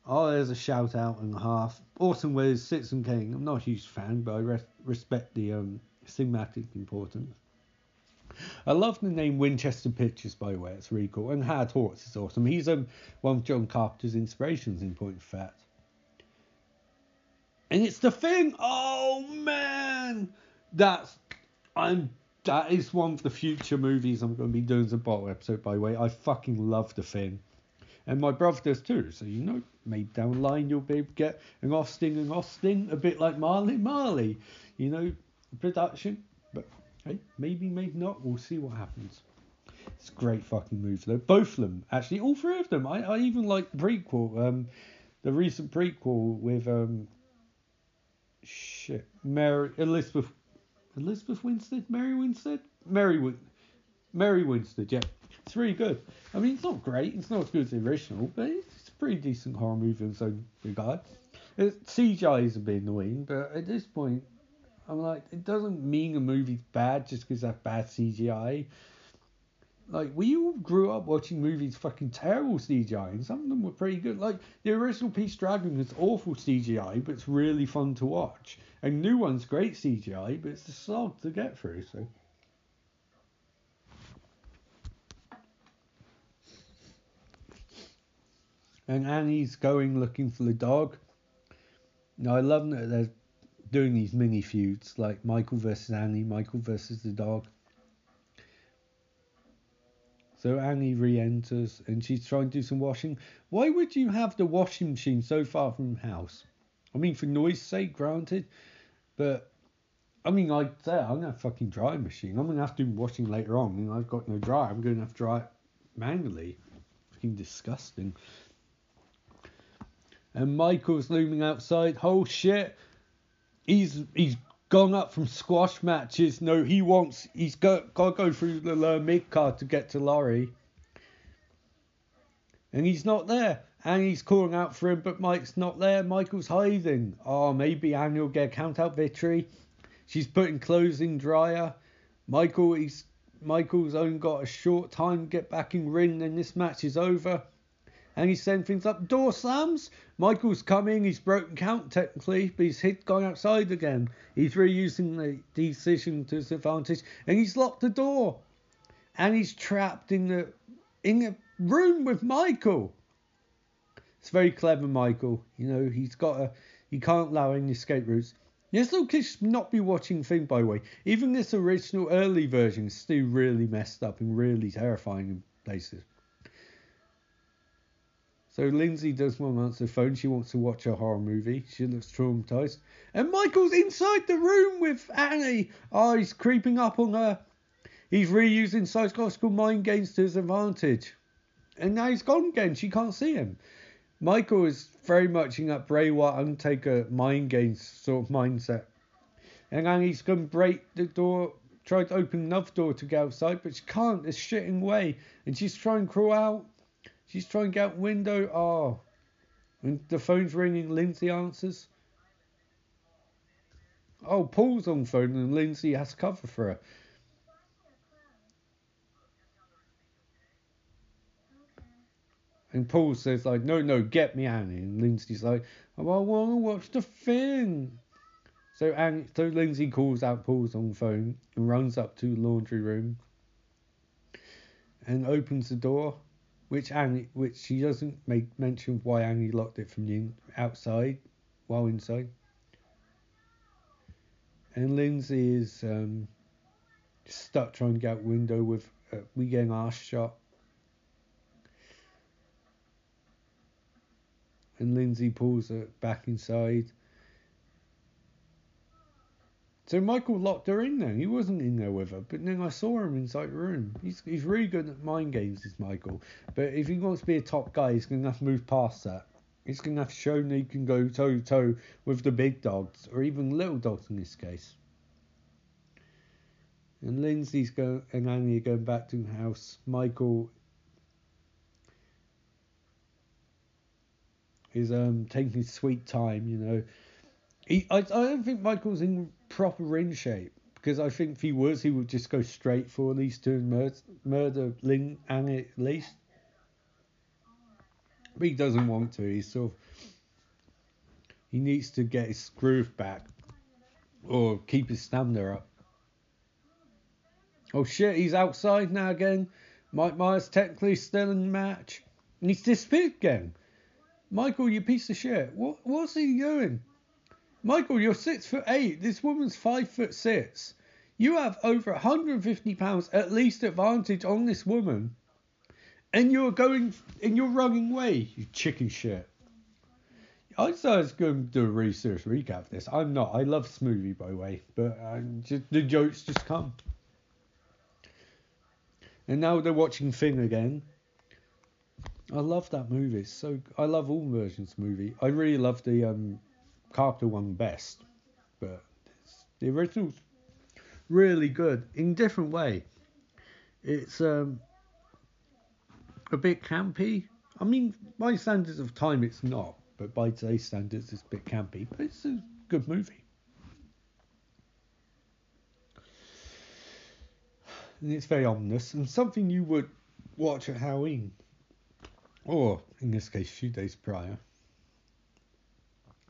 Oh, there's a shout out and a half. Awesome with Citizen Kane. I'm not a huge fan, but I res- respect the um, cinematic importance. I love the name Winchester Pictures, by the way. It's really cool. And Howard Hawks is awesome. He's um, one of John Carpenter's inspirations, in point of fact. And it's the thing. Oh man, that's I'm. That is one of the future movies I'm going to be doing as a bottle episode. By the way, I fucking love the thing, and my brother does too. So you know, maybe down the line you'll be able to get an Austin and Austin, a bit like Marley Marley. You know, production. But Hey, maybe, maybe not. We'll see what happens. It's great fucking move though. Both of them, actually, all three of them. I, I even like prequel. Um, the recent prequel with um, shit, Mary Elizabeth, Elizabeth Winstead, Mary Winstead, Mary Win, Mary Winstead. Yeah, it's really good. I mean, it's not great. It's not as good as the original, but it's a pretty decent horror movie in its own regard. Uh, it, CGI is a bit annoying, but at this point, I'm like, it doesn't mean a movie's bad just because that's bad CGI. Like, we all grew up watching movies fucking terrible CGI, and some of them were pretty good. Like, the original Pete's Dragon is awful CGI, but it's really fun to watch. And new one's great CGI, but it's a slog to get through, so. And Annie's going looking for the dog. Now, I love that they're doing these mini feuds, like Michael versus Annie, Michael versus the dog. So Annie re-enters and she's trying to do some washing. Why would you have the washing machine so far from the house? I mean, for noise sake, granted, but I mean, I'd say I'm gonna have a fucking drying machine. I'm gonna have to do washing later on. I mean, I've got no dryer. I'm gonna have to dry it manually. Fucking disgusting. And Michael's looming outside. Oh shit! He's he's gone up from squash matches. No, he wants. He's got got to go through the lower mid card to get to Laurie. And he's not there. And he's calling out for him, but Mike's not there. Michael's hiding. Oh, maybe Annie will get a count out victory. She's putting clothes in dryer. Michael, he's Michael's only got a short time to get back in ring, and this match is over and he's setting things up. Door slams. Michael's coming. He's broken count technically, but he's hit gone outside again. He's reusing the decision to his advantage, and he's locked the door, and he's trapped in the in a room with Michael. It's very clever, Michael. You know he's got a he can't allow any escape routes. Yes, kids should not be watching thing by the way. Even this original early version is still really messed up and really terrifying in places. So Lindsay does to answer the phone. She wants to watch a horror movie. She looks traumatized. And Michael's inside the room with Annie. Oh, he's creeping up on her. He's reusing psychological mind games to his advantage. And now he's gone again. She can't see him. Michael is very much in that Bray Wyatt Undertaker mind games sort of mindset. And Annie's going to break the door, try to open another door to get outside, but she can't. There's shitting in way. And she's trying to crawl out. She's trying to get out window. Oh. And the phone's ringing. Lindsay answers. Oh, Paul's on phone and Lindsay has cover for her. And Paul says like, no, no, get me Annie. And Lindsay's like, oh, I want to watch the thing. So Annie, so Lindsay calls out Paul's on phone and runs up to laundry room and opens the door which Annie, which she doesn't make mention why Annie locked it from the outside while inside. And Lindsay is um, stuck trying to get out window with uh, we getting ass shot. And Lindsay pulls her back inside. So Michael locked her in there. He wasn't in there with her, but then I saw him inside the room. He's he's really good at mind games, is Michael. But if he wants to be a top guy, he's gonna have to move past that. He's gonna have to show that he can go toe to toe with the big dogs, or even little dogs in this case. And Lindsay's going and Annie are going back to the house. Michael is um taking his sweet time, you know. He, I, I don't think Michael's in proper ring shape because I think if he was, he would just go straight for these two and murder, murder Ling and at least. But he doesn't want to. He's sort of he needs to get his groove back or keep his stamina up. Oh shit, he's outside now again. Mike Myers technically still in the match. And he's disappeared again. Michael, you piece of shit. What what's he doing? Michael, you're six foot eight. This woman's five foot six. You have over 150 pounds at least advantage on this woman, and you're going and you're running away. You chicken shit. I I was going to do a really serious recap of this. I'm not. I love movie, by the way, but just, the jokes just come. And now they're watching Thing again. I love that movie. so I love all versions of movie. I really love the um, Carpenter one, best, but the original's really good in different way. It's um, a bit campy. I mean, by standards of time, it's not, but by today's standards, it's a bit campy. But it's a good movie. And it's very ominous and something you would watch at Halloween, or in this case, a few days prior.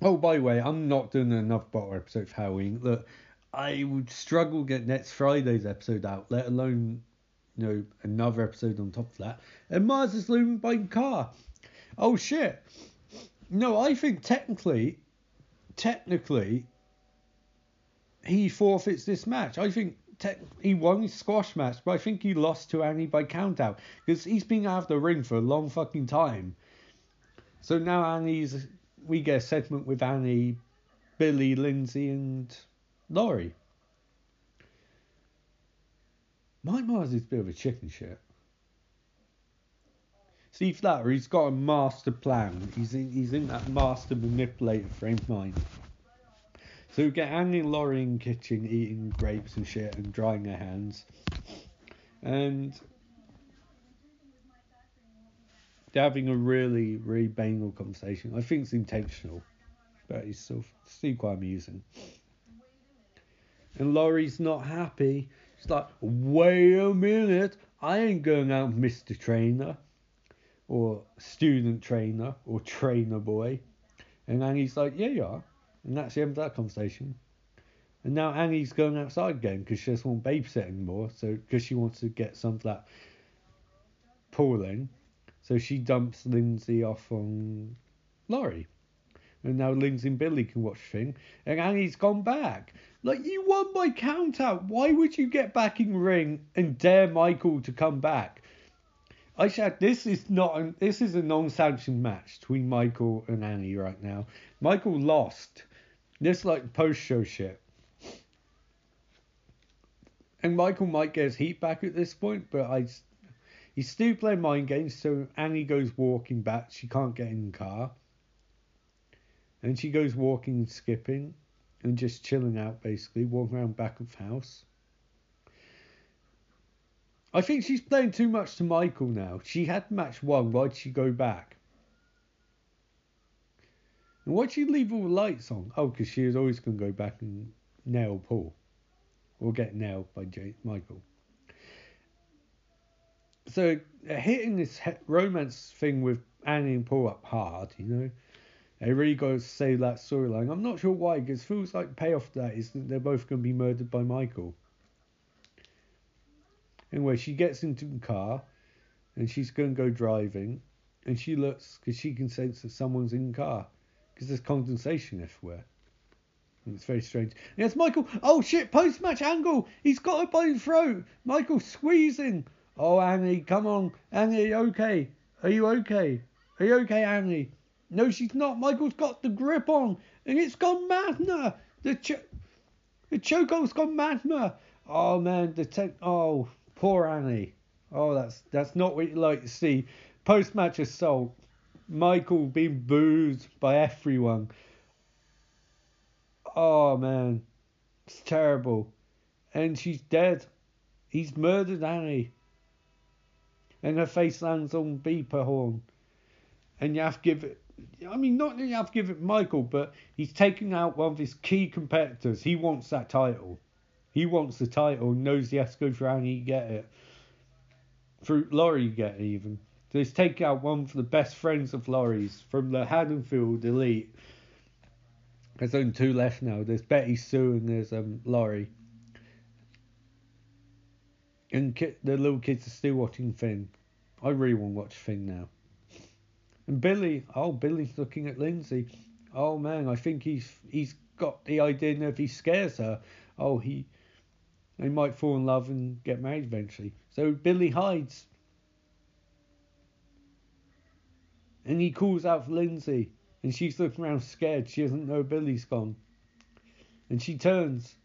Oh, by the way, I'm not doing another bottle episode for Halloween. Look, I would struggle get next Friday's episode out, let alone you know another episode on top of that. And Mars is looming by car. Oh shit! No, I think technically, technically, he forfeits this match. I think he won his squash match, but I think he lost to Annie by countout because he's been out of the ring for a long fucking time. So now Annie's, we get a segment with Annie, Billy, Lindsay, and Laurie. Mike Mars is a bit of a chicken shit. Steve Flatter, he's got a master plan. He's in, he's in that master manipulator frame of mind. So we get Annie and Laurie in kitchen eating grapes and shit and drying their hands. And they're having a really, really banal conversation. I think it's intentional, but it's still, still quite amusing. And Laurie's not happy. She's like, wait a minute, I ain't going out Mr. Trainer or student trainer or trainer boy. And Annie's like, yeah, you are. And that's the end of that conversation. And now Annie's going outside again because she doesn't want babysit anymore. So because she wants to get some of that pooling. So she dumps Lindsay off on Laurie. And now Lindsay and Billy can watch thing. And Annie's gone back. Like, you won by count out. Why would you get back in ring and dare Michael to come back? I said this is not an, this is a non-sanctioned match between Michael and Annie right now. Michael lost. This like post-show shit. And Michael might get his heat back at this point, but I he's still playing mind games. So Annie goes walking back. She can't get in the car. And she goes walking and skipping and just chilling out basically, walking around back of house. I think she's playing too much to Michael now. She had match one. Why'd she go back? And why'd she leave all the lights on? Oh, because she was always going to go back and nail Paul. Or get nailed by Jay- Michael. So, uh, hitting this romance thing with Annie and Paul up hard, you know. They really got to say that storyline. I'm not sure why, because it feels like payoff to that is that they're both going to be murdered by Michael. Anyway, she gets into the car and she's going to go driving and she looks because she can sense that someone's in the car because there's condensation everywhere. And it's very strange. And Michael. Oh shit! Post match angle. He's got her by the throat. Michael squeezing. Oh Annie, come on, Annie. Okay? Are you okay? Are you okay, Annie? No, she's not. Michael's got the grip on, and it's gone madner. The ch- the chokehold's gone madner. Oh man, the tech. Oh, poor Annie. Oh, that's that's not what you like to see. Post match assault. Michael being booed by everyone. Oh man, it's terrible. And she's dead. He's murdered Annie. And her face lands on beeper horn. And you have to give it. I mean, not that you have to give it Michael, but he's taking out one of his key competitors. He wants that title. He wants the title. Knows he has to go for Annie to get it. Through Laurie, get it even. So he's taking out one of the best friends of Laurie's from the Haddonfield Elite. There's only two left now. There's Betty Sue and there's um Laurie. And the little kids are still watching Finn. I really want to watch Finn now. And Billy, oh Billy's looking at Lindsay. Oh man, I think he's he's got the idea that if he scares her, oh he they might fall in love and get married eventually. So Billy hides. And he calls out for Lindsay. And she's looking around scared. She doesn't know Billy's gone. And she turns.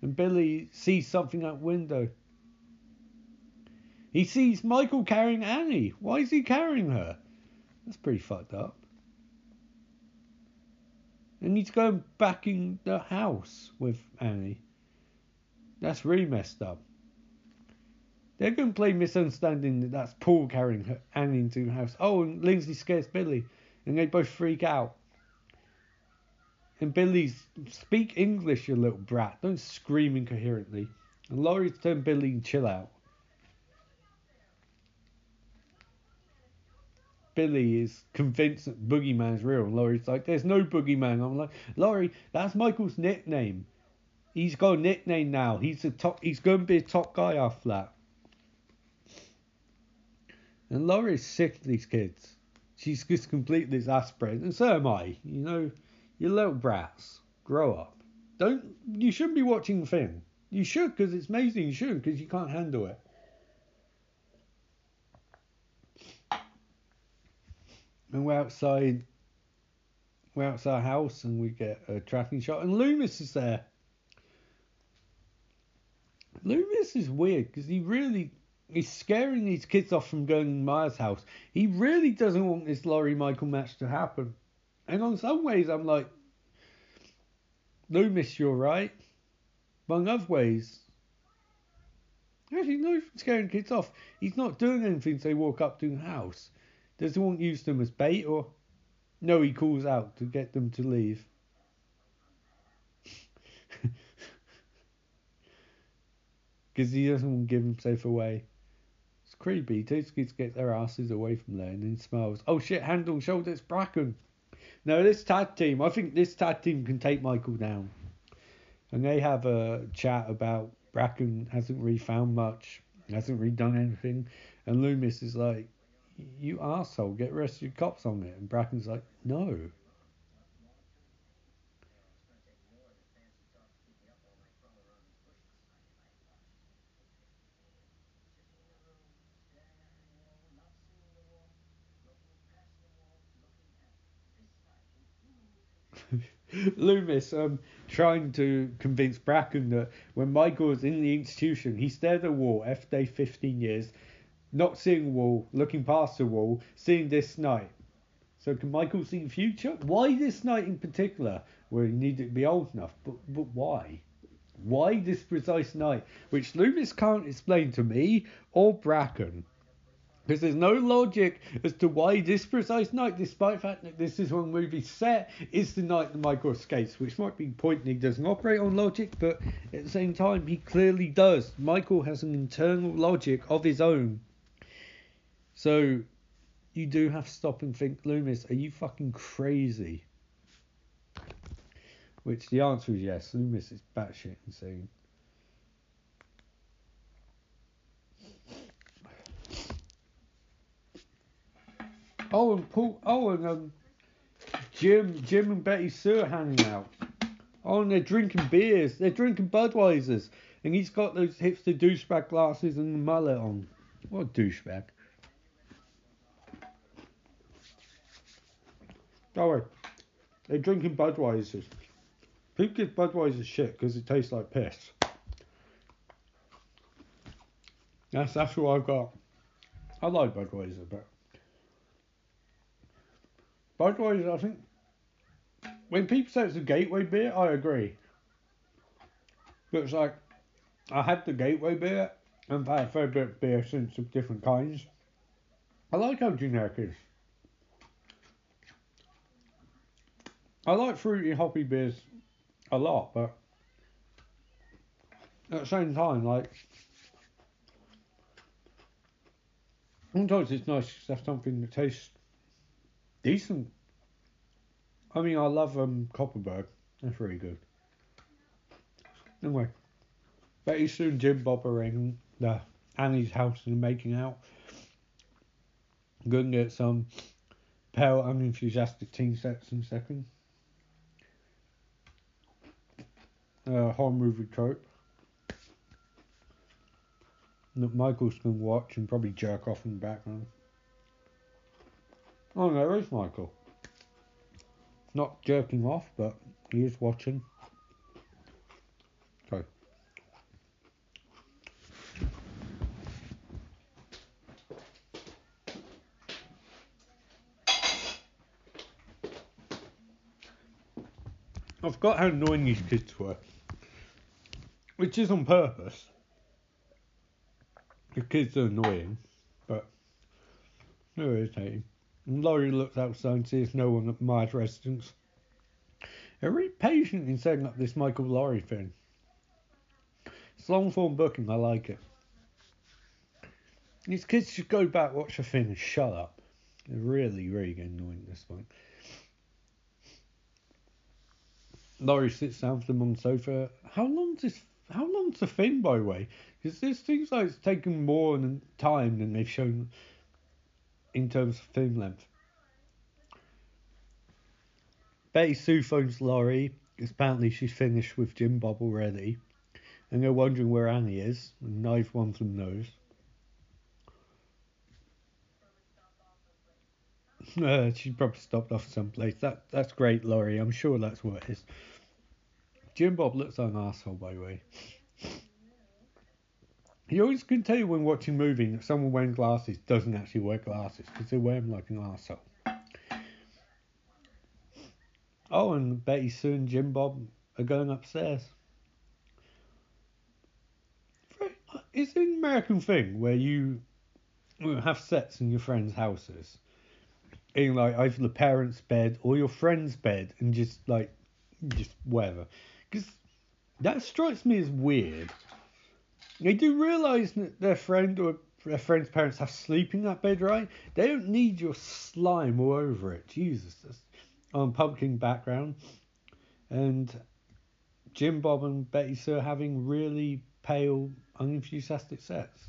And Billy sees something out window. He sees Michael carrying Annie. Why is he carrying her? That's pretty fucked up. And he's going back in the house with Annie. That's really messed up. They're going to play misunderstanding that that's Paul carrying her, Annie into the house. Oh, and Lindsay scares Billy, and they both freak out. And Billy's speak English, you little brat. Don't scream incoherently. And Laurie's telling Billy, and chill out. Billy is convinced that Boogeyman's real, and Laurie's like, "There's no Boogeyman." I'm like, "Laurie, that's Michael's nickname. He's got a nickname now. He's a top. He's going to be a top guy after that." And Laurie's sick of these kids. She's just completely exasperated, and so am I. You know, you little brats, grow up. Don't. You shouldn't be watching thing. You should because it's amazing. You shouldn't, because you can't handle it. And we're outside we're outside our house and we get a tracking shot and Loomis is there. Loomis is weird because he really he's scaring these kids off from going to Maya's house. He really doesn't want this Laurie Michael match to happen. And on some ways I'm like Loomis, you're right. But in other ways Actually, no, scaring kids off. He's not doing anything so they walk up to the house. Does he want to use them as bait or no? He calls out to get them to leave. [LAUGHS] Because he doesn't want to give himself away. It's creepy. Two kids get their asses away from there and then smiles. Oh shit, hand on shoulder, it's Brackett. Now, this tag team, I think this tag team can take Michael down. And they have a chat about Brackett hasn't really found much, hasn't really done anything. And Loomis is like, you asshole, get your cops on it. And Brackett's like, no. [LAUGHS] Loomis um, trying to convince Brackett that when Michael was in the institution, he stared at the wall after 15 years not seeing a wall, looking past the wall, seeing this night. So can Michael see the future? Why this night in particular? Well, he needed to be old enough, but but why? Why this precise night, which Loomis can't explain to me or Brackett? Because there's no logic as to why this precise night, despite the fact that this is when the movie's set, is the night that Michael escapes, which might be pointing he doesn't operate on logic, but at the same time, he clearly does. Michael has an internal logic of his own so you do have to stop and think, Loomis, are you fucking crazy? Which the answer is yes. Loomis is batshit insane. Oh, and Paul. Oh, and um, Jim, Jim and Betty Sue are hanging out. Oh, and they're drinking beers. They're drinking Budweisers, and he's got those hipster douchebag glasses and the mullet on. What a douchebag! Oh wait, they're drinking Budweisers. People give Budweiser shit because it tastes like piss. That's that's what I've got. I like Budweiser, but Budweiser, I think when people say it's a gateway beer, I agree. But it's like I had the gateway beer and I've had a fair bit of beer since of different kinds. I like how generic it is. I like fruity hoppy beers a lot, but at the same time, like sometimes it's nice to have something that tastes decent. I mean, I love um, Kopparberg. That's really good. Anyway, Betty soon Jim Bob are in the Annie's house and making out. Gonna get some pale, unenthusiastic teen sets in a second. Uh, horror movie trope that Michael's going to watch and probably jerk off in the background. Oh, there is Michael. Not jerking off, but he is watching. Okay. I forgot how annoying these kids were which is on purpose. The kids are annoying, but they're irritating. And Laurie looks outside and sees no one at Maya's residence. They're really patient in setting up this Michael Laurie thing. It's long form booking. I like it. These kids should go back, watch the thing, and shut up. They're really, really annoying this one. Laurie sits down with them on the sofa. How long's this? How long's the thing, by the way? Because this seems like it's taken more time than they've shown in terms of film length. Betty Sue phones Laurie because apparently she's finished with Jim Bob already, and they're wondering where Annie is, and neither one of them knows. [LAUGHS] Uh, she probably stopped off someplace. That that's great, Laurie. I'm sure that's what it is. Jim Bob looks like an asshole, by the way. You always can tell you when watching a movie that someone wearing glasses doesn't actually wear glasses because they wear them like an asshole. Oh, and Betty Sue and Jim Bob are going upstairs. It's an American thing where you have sets in your friends' houses in like either the parents' bed or your friend's bed and just like just whatever. Because that strikes me as weird. They do realise that their friend or their friend's parents have sleep in that bed, right? They don't need your slime all over it. Jesus, on pumpkin background, and Jim Bob and Betty Sue having really pale, unenthusiastic sets.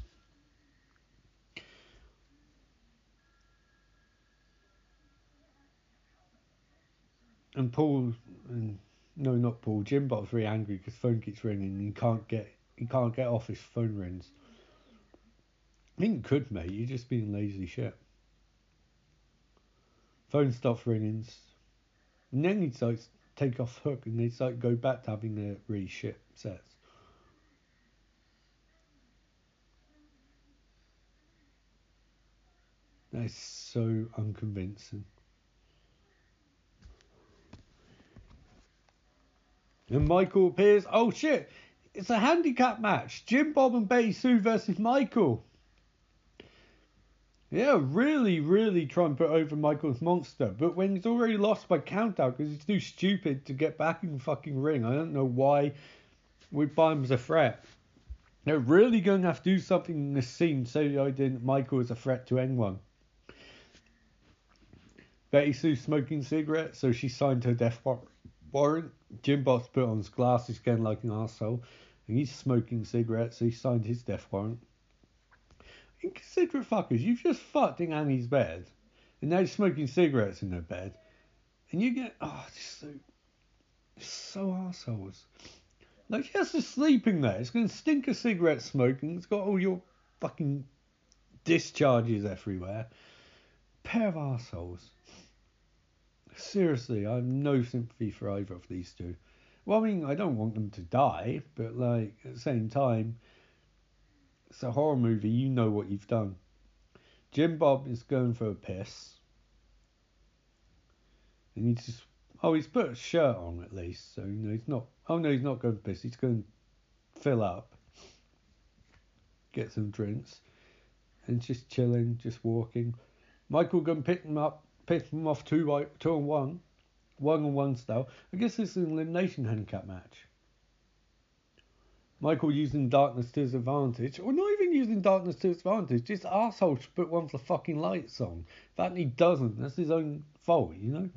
and Paul, and no, not Paul. Jim Bob's very angry because phone keeps ringing. And he can't get he can't get off his phone rings. I think you could, mate. You're just being lazy shit. Phone stops ringing, and then he'd like take off hook, and they'd like go back to having their really shit sets. That's so unconvincing. And Michael appears. Oh shit! It's a handicap match. Jim Bob and Betty Sue versus Michael. Yeah, really, really try and put over Michael's monster. But when he's already lost by countout because he's too stupid to get back in the fucking ring, I don't know why we buy him as a threat. They're really going to have to do something in this scene so I didn't Michael is a threat to anyone. Betty Sue smoking cigarettes, so she signed her death warrant. Jim Boss put on his glasses again like an arsehole, and he's smoking cigarettes, so he signed his death warrant. Inconsiderate fuckers, you've just fucked in Annie's bed, and now you're smoking cigarettes in her bed, and you get, oh, just so, so assholes. Like, she has to sleep in there. It's to stink of cigarette smoking. It's got all your fucking discharges everywhere. Pair of assholes. Seriously, I have no sympathy for either of these two. Well, I mean, I don't want them to die, but like at the same time, it's a horror movie. You know what you've done. Jim Bob is going for a piss, and he's just oh, he's put a shirt on at least, so you know he's not. Oh no, he's not going to piss. He's going to fill up, get some drinks, and just chilling, just walking. Michael going to pick him up pick them off two by two on one, one on one style. I guess this is an elimination handicap match. Michael using darkness to his advantage, or not even using darkness to his advantage, just asshole put one of the fucking lights on. That he doesn't, that's his own fault, you know.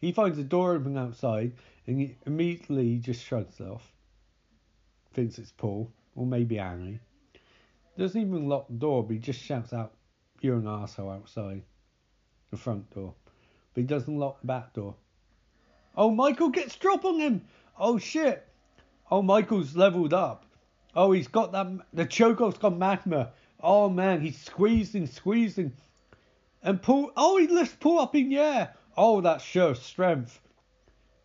He finds a door open outside and he immediately just shrugs it off. Thinks it's Paul, or maybe Annie. Doesn't even lock the door, but he just shouts out, You're an asshole outside the front door, but he doesn't lock the back door. Oh, Michael gets drop on him. Oh shit. Oh, Michael's leveled up. Oh, he's got that. The chokeoff's got magma. Oh man, he's squeezing, squeezing, and pull. Oh, he lifts pull up in the air. Oh, that shows strength.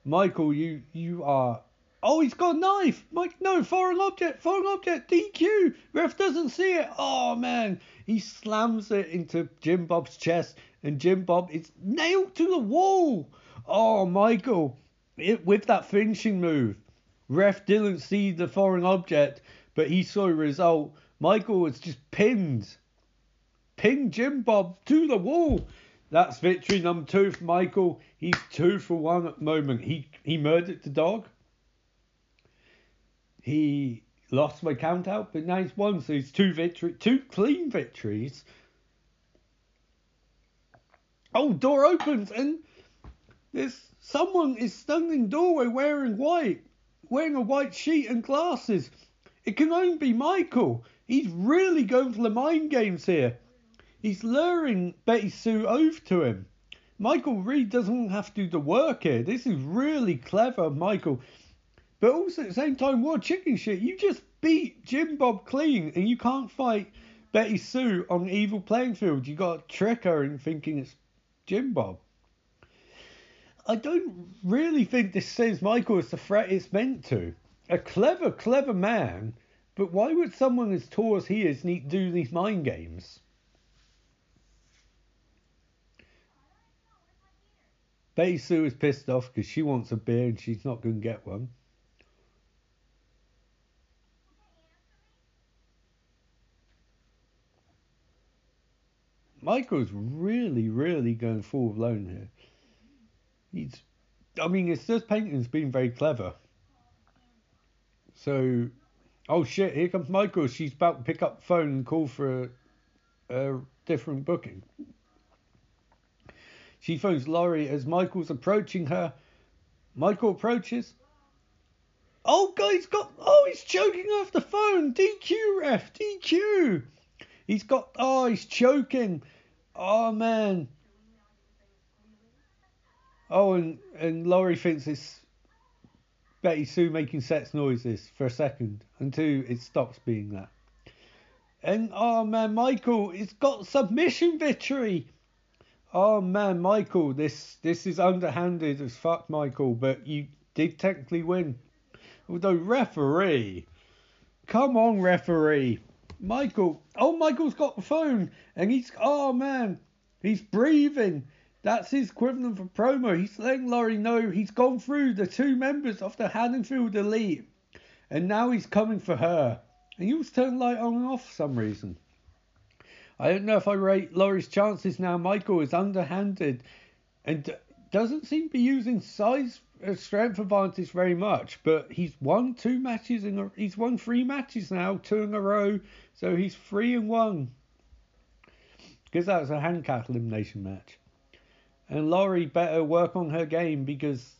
Michael, you you are. Oh, he's got a knife. Mike, no, foreign object, foreign object, DQ. Ref doesn't see it. Oh man, he slams it into Jim Bob's chest and Jim Bob is nailed to the wall. Oh, Michael, it, with that finishing move. Ref didn't see the foreign object, but he saw the result. Michael was just pinned. Pinned Jim Bob to the wall. That's victory number two for Michael. He's two for one at the moment. He he murdered the dog. He lost my count out, but now he's won, so he's two victory, two clean victories. Oh, door opens and there's someone is standing doorway wearing white, wearing a white sheet and glasses. It can only be Michael. He's really going for the mind games here. He's luring Betty Sue over to him. Michael really doesn't have to do the work here. This is really clever, Michael. But also at the same time, what chicken shit. You just beat Jim Bob clean and you can't fight Betty Sue on evil playing field. You got to trick her in thinking it's Jim Bob. I don't really think this says Michael is the threat it's meant to. A clever, clever man, but why would someone as tall as he is need to do these mind games? Betty Sue is pissed off because she wants a beer and she's not going to get one. Michael's really, really going full blown here. He's, I mean, just painting's been very clever. So, oh shit, here comes Michael. She's about to pick up phone and call for a, a different booking. She phones Laurie as Michael's approaching her. Michael approaches. Oh, guy's got. Oh, he's choking off the phone. DQ, ref. DQ. He's got. Oh, he's choking. Oh, man. Oh, and, and Laurie thinks it's Betty Sue making sex noises for a second until it stops being that. And oh man, Michael, it's got submission victory. Oh man, Michael, this this is underhanded as fuck, Michael, but you did technically win. Although referee, come on, referee. Michael. Oh, Michael's got the phone, and he's oh man, he's breathing. That's his equivalent for promo. He's letting Laurie know he's gone through the two members of the Haddonfield Elite, and now he's coming for her. And he was turned light on and off for some reason. I don't know if I rate Laurie's chances now. Michael is underhanded and doesn't seem to be using size uh, strength advantage very much, but he's won two matches in a, he's won three matches now, two in a row, so he's three and one. Because that was a handicap elimination match. And Laurie better work on her game because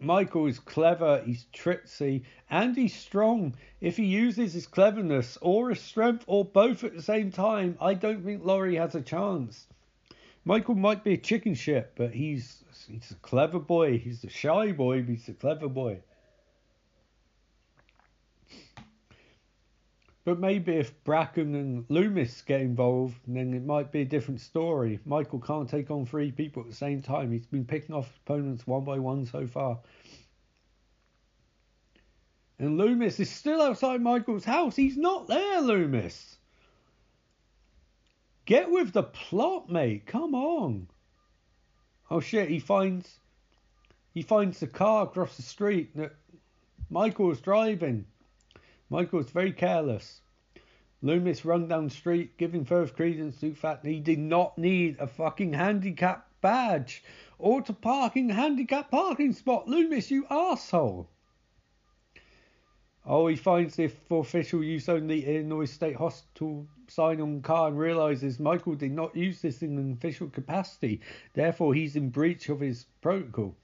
Michael is clever, he's tricksy, and he's strong. If he uses his cleverness or his strength or both at the same time, I don't think Laurie has a chance. Michael might be a chicken shit, but he's he's a clever boy. He's a shy boy, but he's a clever boy. But maybe if Brackett and Loomis get involved, then it might be a different story. Michael can't take on three people at the same time. He's been picking off opponents one by one so far. And Loomis is still outside Michael's house. He's not there, Loomis. Get with the plot, mate. Come on. Oh shit, he finds he finds the car across the street that Michael's driving. Michael's very careless. Loomis run down the street, giving further credence to the fact that he did not need a fucking handicap badge or to parking handicap parking spot. Loomis, you asshole. Oh, he finds the for official use only Illinois State Hospital sign on car and realizes Michael did not use this in an official capacity. Therefore, he's in breach of his protocol.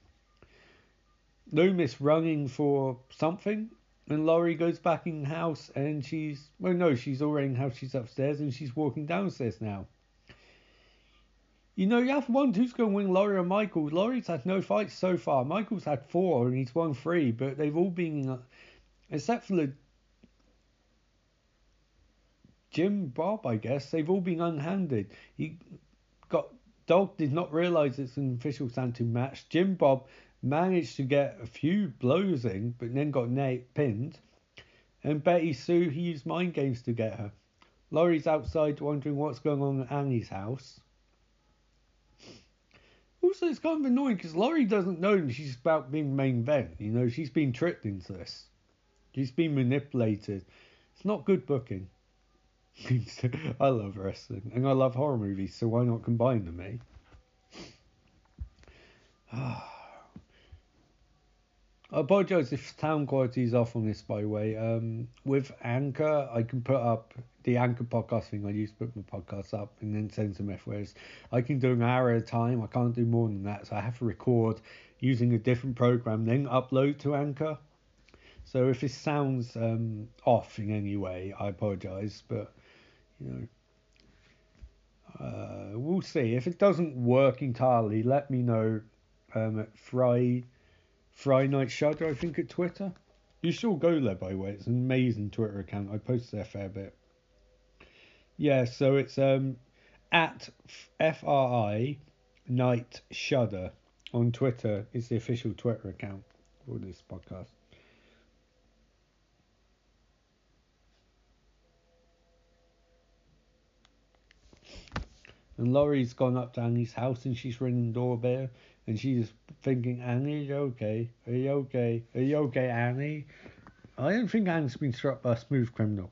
Loomis running for something and Laurie goes back in the house and she's, well, no, she's already in the house, she's upstairs and she's walking downstairs now. You know, you have one who's going to win Laurie or Michael. Laurie's had no fights so far. Michael's had four and he's won three, but they've all been, uh, except for the Jim Bob, I guess, they've all been unhanded. He got Dog did not realise it's an official Santu match. Jim Bob managed to get a few blows in, but then got Nate pinned. And Betty Sue, he used mind games to get her. Laurie's outside wondering what's going on at Annie's house. Also, it's kind of annoying because Laurie doesn't know she's about being main event. You know, she's been tricked into this. She's been manipulated. It's not good booking. [LAUGHS] I love wrestling and I love horror movies, so why not combine them, eh? [SIGHS] I apologise if sound quality is off on this, by the way. Um, with Anchor, I can put up the Anchor podcast thing I used to put my podcast up and then send some F I can do an hour at a time. I can't do more than that, so I have to record using a different program, then upload to Anchor. So if it sounds um, off in any way, I apologise, but you know, uh, we'll see. If it doesn't work entirely, let me know um, at Friday Friday Night Shudder, I think, at Twitter. You should go there, by the way. It's an amazing Twitter account. I post there a fair bit. Yeah, so it's um at F R I Night Shudder on Twitter. Is the official Twitter account for this podcast. And Laurie's gone up to Annie's house and she's ringing the doorbell and she's thinking, Annie, you okay? Are you okay? Are you okay, Annie? I don't think Annie's been struck by a smooth criminal.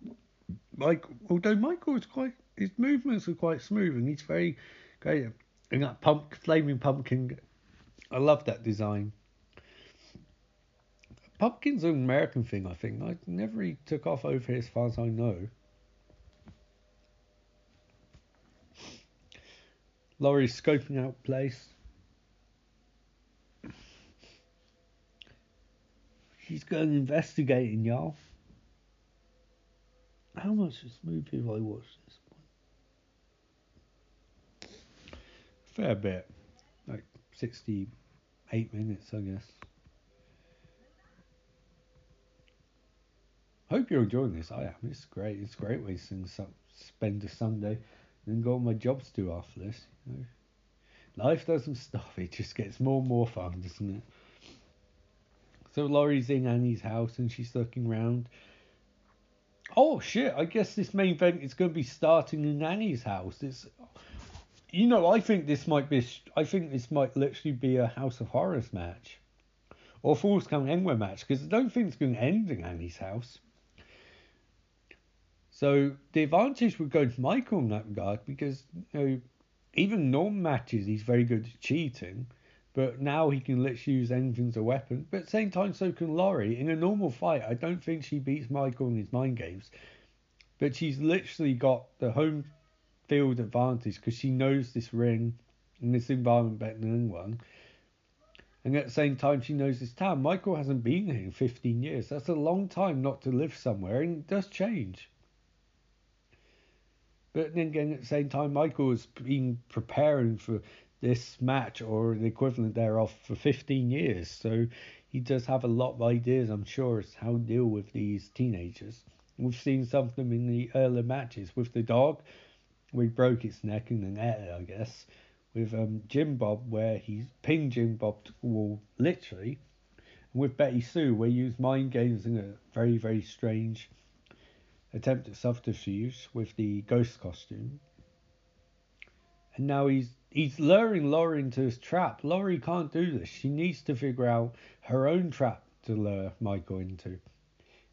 Like, although Michael is quite, his movements are quite smooth and he's very great. And that pump, flaming pumpkin, I love that design. Pumpkin's an American thing, I think. I never really took off over here as far as I know. Laurie's scoping out place. She's going investigating, y'all. How much of this movie have I watched this point? Fair bit. Like 68 minutes, I guess. Hope you're enjoying this. I am. It's great. It's a great way to spend a Sunday and go on my jobs to do after this. You know. Life doesn't stop. It just gets more and more fun, doesn't it? So Laurie's in Annie's house and she's looking around. Oh shit! I guess this main event is going to be starting in Annie's house. It's, you know, I think this might be. I think this might literally be a House of Horrors match, or Falls Count Anywhere match because I don't think it's going to end in Annie's house. So the advantage would go to Michael in that regard because you know, even normal matches he's very good at cheating. But now he can literally use anything as a weapon. But at the same time, so can Laurie. In a normal fight, I don't think she beats Michael in his mind games. But she's literally got the home field advantage because she knows this ring and this environment better than anyone. And at the same time, she knows this town. Michael hasn't been here in 15 years. That's a long time not to live somewhere, and it does change. But then again, at the same time, Michael has been preparing for this match or the equivalent thereof for 15 years. So he does have a lot of ideas, I'm sure, as how to deal with these teenagers. We've seen some of them in the earlier matches with the dog, we broke its neck in the net, I guess. With um, Jim Bob, where he's pinned Jim Bob to the wall, literally. And with Betty Sue, where he used mind games in a very, very strange attempt at subterfuge with the ghost costume. And now he's he's luring Laurie into his trap. Laurie can't do this. She needs to figure out her own trap to lure Michael into.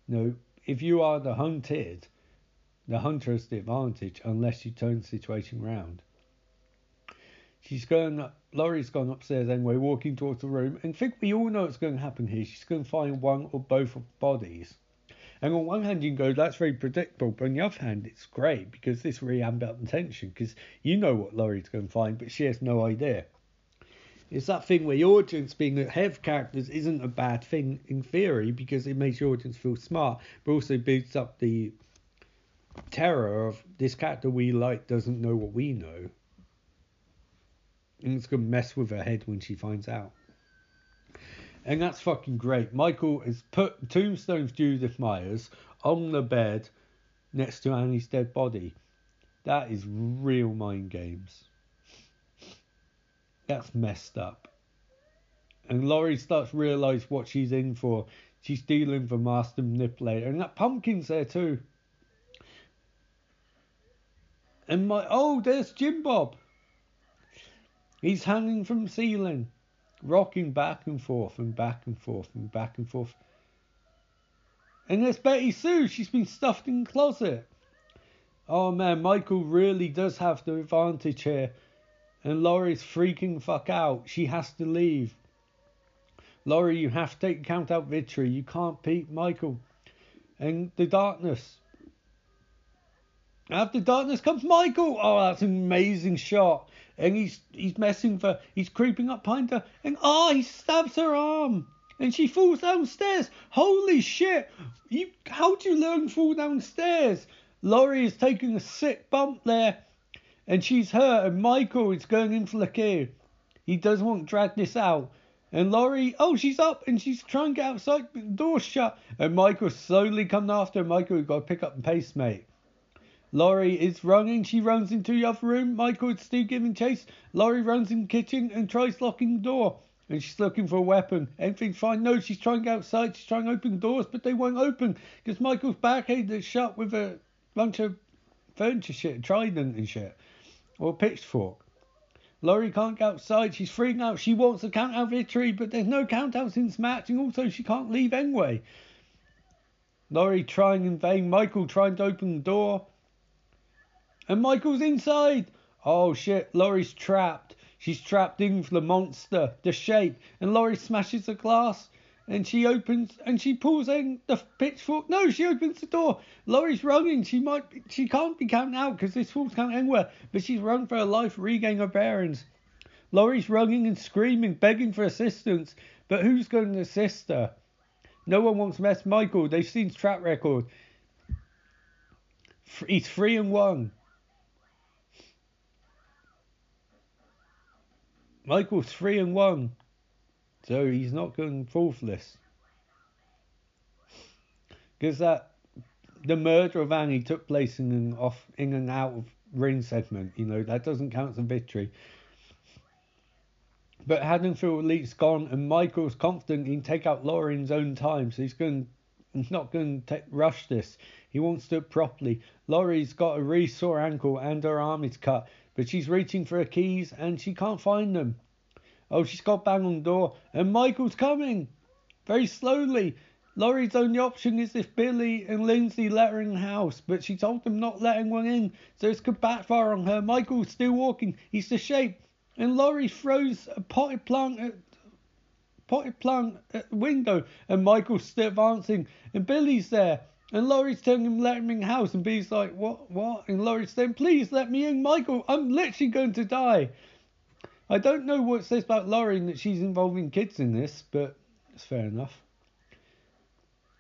Know, if you are the hunted, the hunter has the advantage unless you turn the situation around. She's going Laurie's gone upstairs anyway, walking towards the room, and I think we all know what's going to happen here. She's going to find one or both of bodies. And on one hand, you can go, that's very predictable. But on the other hand, it's great because this really amped up the tension because you know what Laurie's going to find, but she has no idea. It's that thing where your audience being that of characters isn't a bad thing in theory because it makes your audience feel smart, but also boosts up the terror of this character we like doesn't know what we know. And it's going to mess with her head when she finds out. And that's fucking great. Michael has put Tombstone's Judith Myers on the bed next to Annie's dead body. That is real mind games. That's messed up. And Laurie starts to realise what she's in for. She's dealing for master manipulator. And that pumpkin's there too. And my oh, there's Jim Bob. He's hanging from the ceiling rocking back and forth and back and forth and back and forth. And there's Betty Sue. She's been stuffed in the closet. Oh man, Michael really does have the advantage here. And Laurie's freaking fuck out. She has to leave. Laurie, you have to take count out victory. You can't beat Michael. And the darkness. After darkness comes Michael. Oh, that's an amazing shot. And he's he's messing for he's creeping up behind her and oh he stabs her arm and she falls downstairs. Holy shit! You how do you learn fall downstairs? Laurie is taking a sick bump there and she's hurt and Michael is going in for the kill. He doesn't want to drag this out. And Laurie, oh, she's up and she's trying to get outside, but the door's shut. And Michael slowly coming after. Michael, you've got to pick up the pace, mate. Laurie is running. She runs into the other room. Michael is still giving chase. Laurie runs in the kitchen and tries locking the door. And she's looking for a weapon. Everything's fine. No, she's trying outside. She's trying to open doors, but they won't open because Michael's barricade is shut with a bunch of furniture shit, trident and shit, or pitchfork. Laurie can't get outside. She's freaking out. She wants a count out victory, but there's no count outs in this match, and also she can't leave anyway. Laurie trying in vain. Michael trying to open the door. And Michael's inside. Oh shit, Laurie's trapped. She's trapped in for the monster, the shape. And Laurie smashes the glass. And she opens and she pulls in the pitchfork. No, she opens the door. Laurie's running. She might, she can't be counting out because this fool's can't anywhere. But she's run for her life, regaining her bearings. Laurie's running and screaming, begging for assistance. But who's going to assist her? No one wants to mess Michael. They've seen his track record. He's three and one. Michael's three and one, so he's not going this. Because that the murder of Annie took place in an off in and out of ring segment, you know that doesn't count as a victory. But Haddonfield Elite's gone, and Michael's confident he can take out Laurie in his own time, so he's going he's not going to rush this. He wants to do it properly. Laurie's got a really sore ankle and her arm is cut. But she's reaching for her keys and she can't find them. Oh, she's got bang on the door and Michael's coming. Very slowly. Laurie's only option is if Billy and Lindsay let her in the house, but she told them not letting one in, so it's could backfire on her. Michael's still walking. He's the shape. And Laurie throws a potted plant at potted plant at the window, and Michael's still advancing, and Billy's there. And Laurie's telling him let him in the house, and B's like, what, what? And Laurie's saying, please let me in, Michael. I'm literally going to die. I don't know what it says about Laurie that she's involving kids in this, but it's fair enough.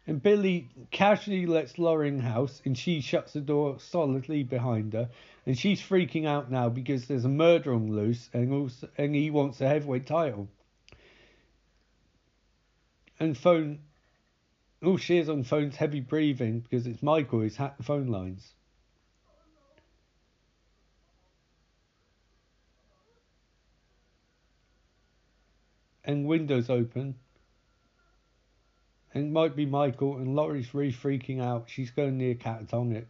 And Billy casually lets Laurie in the house, and she shuts the door solidly behind her. And she's freaking out now because there's a murder on loose, and also, and he wants a heavyweight title. And phone all she is on the phone's heavy breathing because it's Michael who's hacked the phone lines. And windows open. And it might be Michael and Laurie's really freaking out. She's going near catatonic.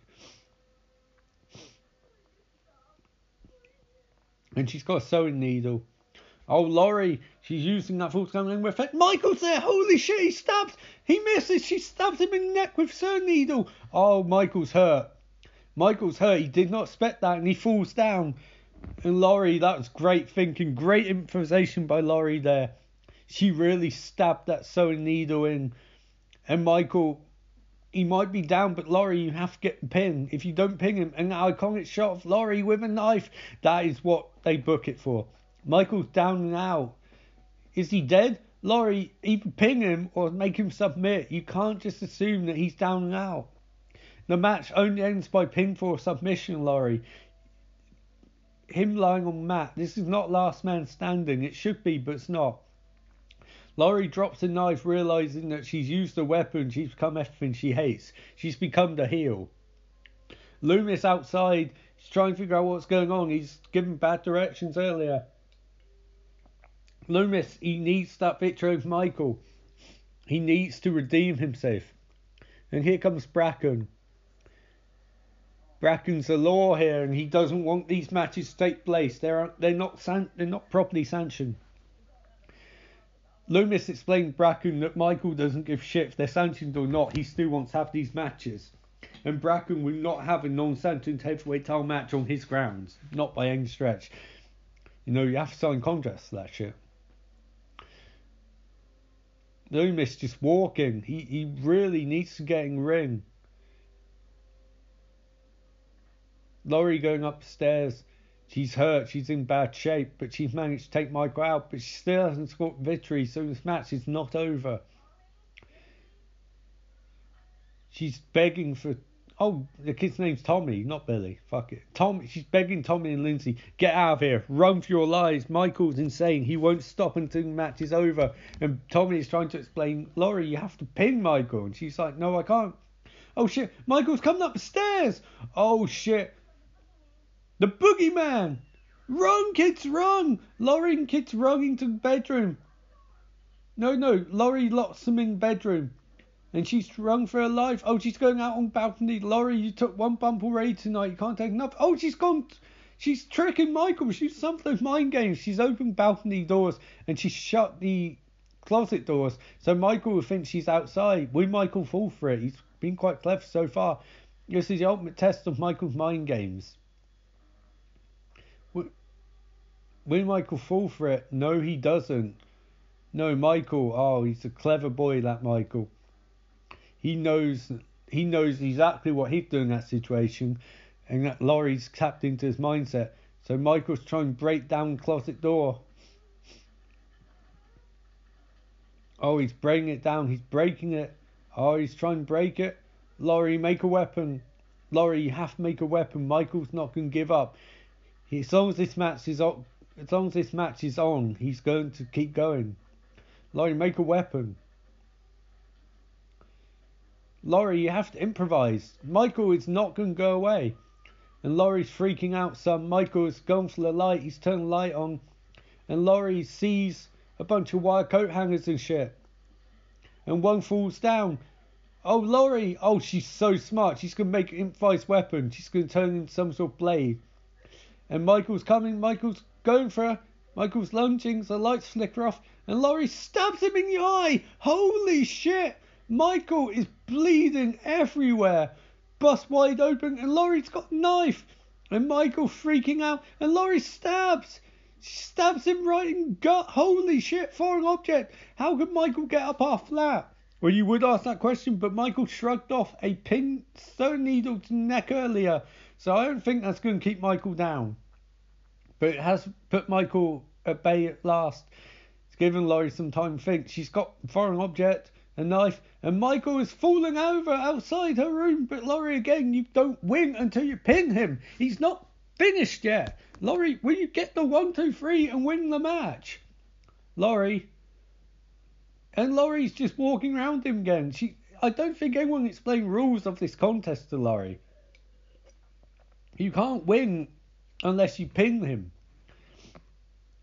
And she's got a sewing needle. Oh, Laurie, she's using that full scale effect. Michael's there. Holy shit, he stabs. He misses. She stabs him in the neck with her needle. Oh, Michael's hurt. Michael's hurt. He did not expect that and he falls down. And Laurie, that was great thinking. Great improvisation by Laurie there. She really stabbed that sewing needle in. And Michael, he might be down, but Laurie, you have to get the pin. If you don't pin him, an iconic shot of Laurie with a knife, that is what they book it for. Michael's down out. Is he dead? Laurie, either ping him or make him submit. You can't just assume that he's down out. The match only ends by pinfall or submission, Laurie. Him lying on the mat. This is not last man standing. It should be, but it's not. Laurie drops the knife, realizing that she's used a weapon. She's become everything she hates. She's become the heel. Loomis outside. He's trying to figure out what's going on. He's given bad directions earlier. Loomis, he needs that victory over Michael. He needs to redeem himself. And here comes Brackett. Brackett's the law here, and he doesn't want these matches to take place. They're they're not san- they're not properly sanctioned. Loomis explained Brackett that Michael doesn't give shit if they're sanctioned or not. He still wants to have these matches. And Bracken will not have a non-sanctioned heavyweight title match on his grounds. Not by any stretch. You know, you have to sign contracts for that shit. Loomis just walking. He he really needs to get in ring. Laurie going upstairs. She's hurt. She's in bad shape, but she's managed to take Michael out. But she still hasn't scored victory, so this match is not over. She's begging for. Oh, the kid's name's Tommy, not Billy. Fuck it. Tommy. She's begging Tommy and Lindsay, get out of here. Run for your lives. Michael's insane. He won't stop until the match is over. And Tommy is trying to explain, Laurie, you have to pin Michael. And she's like, no, I can't. Oh shit, Michael's coming up the stairs. Oh shit. The boogeyman! Run, kids, run! Laurie and kids run into the bedroom. No, no, Laurie locks them in bedroom. And she's rung for her life. Oh, she's going out on balcony. Laurie, you took one bump already tonight. You can't take enough. Oh, she's gone. She's tricking Michael. She's some of those mind games. She's opened balcony doors and she's shut the closet doors. So Michael will think she's outside. Will Michael fall for it? He's been quite clever so far. This is the ultimate test of Michael's mind games. Will Michael fall for it? No, he doesn't. No, Michael. Oh, he's a clever boy, that Michael. He knows. He knows exactly what he's doing in that situation, and that Laurie's tapped into his mindset. So Michael's trying to break down the closet door. Oh, he's breaking it down. He's breaking it. Oh, he's trying to break it. Laurie, make a weapon. Laurie, you have to make a weapon. Michael's not going to give up. As long as this match is as long as this match is on, he's going to keep going. Laurie, make a weapon. Laurie, you have to improvise. Michael is not going to go away. And Laurie's freaking out some. Michael's gone for the light. He's turned the light on. And Laurie sees a bunch of wire coat hangers and shit. And one falls down. Oh, Laurie. Oh, she's so smart. She's going to make an improvised weapon. She's going to turn into some sort of blade. And Michael's coming. Michael's going for her. Michael's lunging, the lights flicker off, and Laurie stabs him in the eye. Holy shit! Michael is bleeding everywhere, bust wide open, and Laurie's got knife. And Michael freaking out, and Laurie stabs. She stabs him right in gut. Holy shit, foreign object. How could Michael get up half that? Well, you would ask that question, but Michael shrugged off a pin stone needle to neck earlier, so I don't think that's going to keep Michael down but it has put Michael at bay at last. It's given Laurie some time to think. She's got foreign object, a knife, and Michael is falling over outside her room. But Laurie, again, you don't win until you pin him. He's not finished yet. Laurie, will you get the one, two, three and win the match? Laurie. And Laurie's just walking around him again. She, I don't think anyone explained rules of this contest to Laurie. You can't win unless you pin him.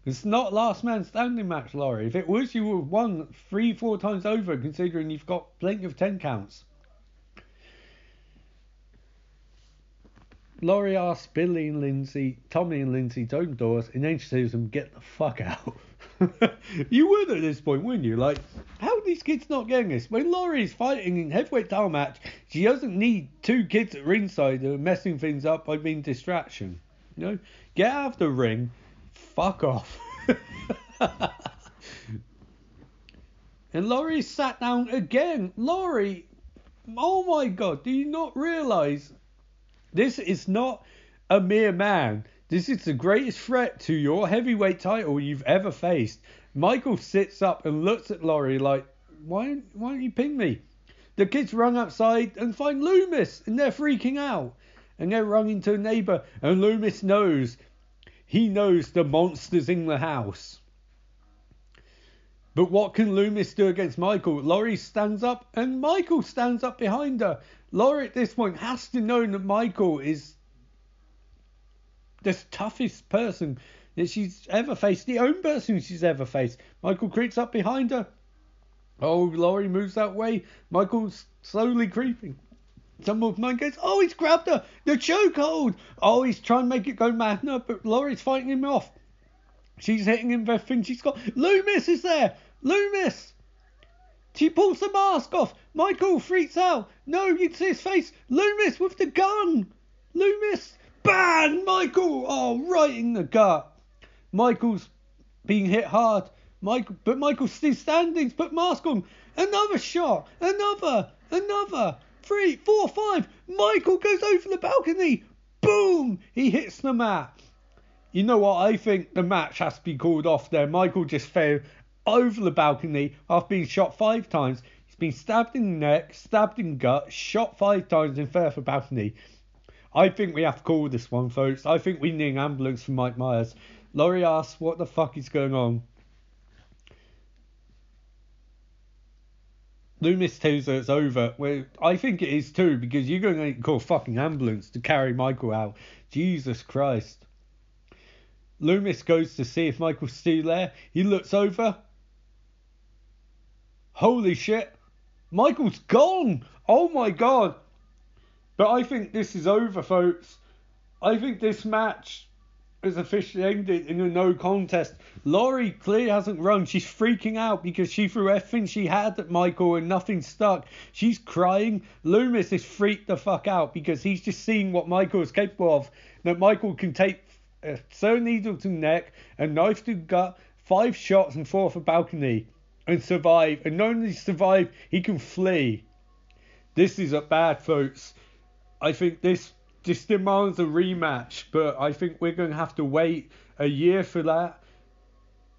It's not last man standing match, Laurie. If it was, you would have won three, four times over, considering you've got plenty of ten counts. Laurie asks Billy and Lindsay, Tommy and Lindsay to open doors, and then she says them, get the fuck out. [LAUGHS] you would at this point, wouldn't you? Like, how are these kids not getting this? When Laurie's fighting in heavyweight title match, she doesn't need two kids at ringside messing things up by being distraction. You know, get out of the ring fuck off. and Laurie sat down again. Laurie, oh my god, do you not realise this is not a mere man? This is the greatest threat to your heavyweight title you've ever faced. Michael sits up and looks at Laurie like, why, why don't you ping me? The kids run outside and find Loomis and they're freaking out. And they're running to a neighbour and Loomis knows he knows the monster's in the house. But what can Loomis do against Michael? Laurie stands up and Michael stands up behind her. Laurie at this point has to know that Michael is the toughest person that she's ever faced, the only person she's ever faced. Michael creeps up behind her. Oh, Laurie moves that way. Michael's slowly creeping. Some of mine goes, oh, he's grabbed her, the chokehold. Oh, he's trying to make it go mad. No, but Laurie's fighting him off. She's hitting him with everything she's got. Loomis is there. Loomis. She pulls the mask off. Michael freaks out. No, you can see his face. Loomis with the gun. Loomis. Bang! Michael. Oh, right in the gut. Michael's being hit hard. Michael, but Michael's still standing. Put mask on. Another shot. Another. Another. Three, four, five. Michael goes over the balcony. Boom! He hits the mat. You know what? I think the match has to be called off there. Michael just fell over the balcony after being shot five times. He's been stabbed in the neck, stabbed in the gut, shot five times and fell off balcony. I think we have to call this one, folks. I think we need an ambulance for Mike Myers. Laurie asks, what the fuck is going on? Loomis tells her it's over. Well, I think it is too, because you're going to call a fucking ambulance to carry Michael out. Jesus Christ. Loomis goes to see if Michael's still there. He looks over. Holy shit. Michael's gone. Oh my god. But I think this is over, folks. I think this match is officially ended in a no contest. Laurie clearly hasn't run. She's freaking out because she threw everything she had at Michael and nothing stuck. She's crying. Loomis is freaked the fuck out because he's just seen what Michael is capable of. That Michael can take a sewn needle to neck, a knife to gut, five shots and four off a balcony and survive. And not only survive, he can flee. This is a bad, folks. I think this just demands a rematch, but I think we're going to have to wait a year for that.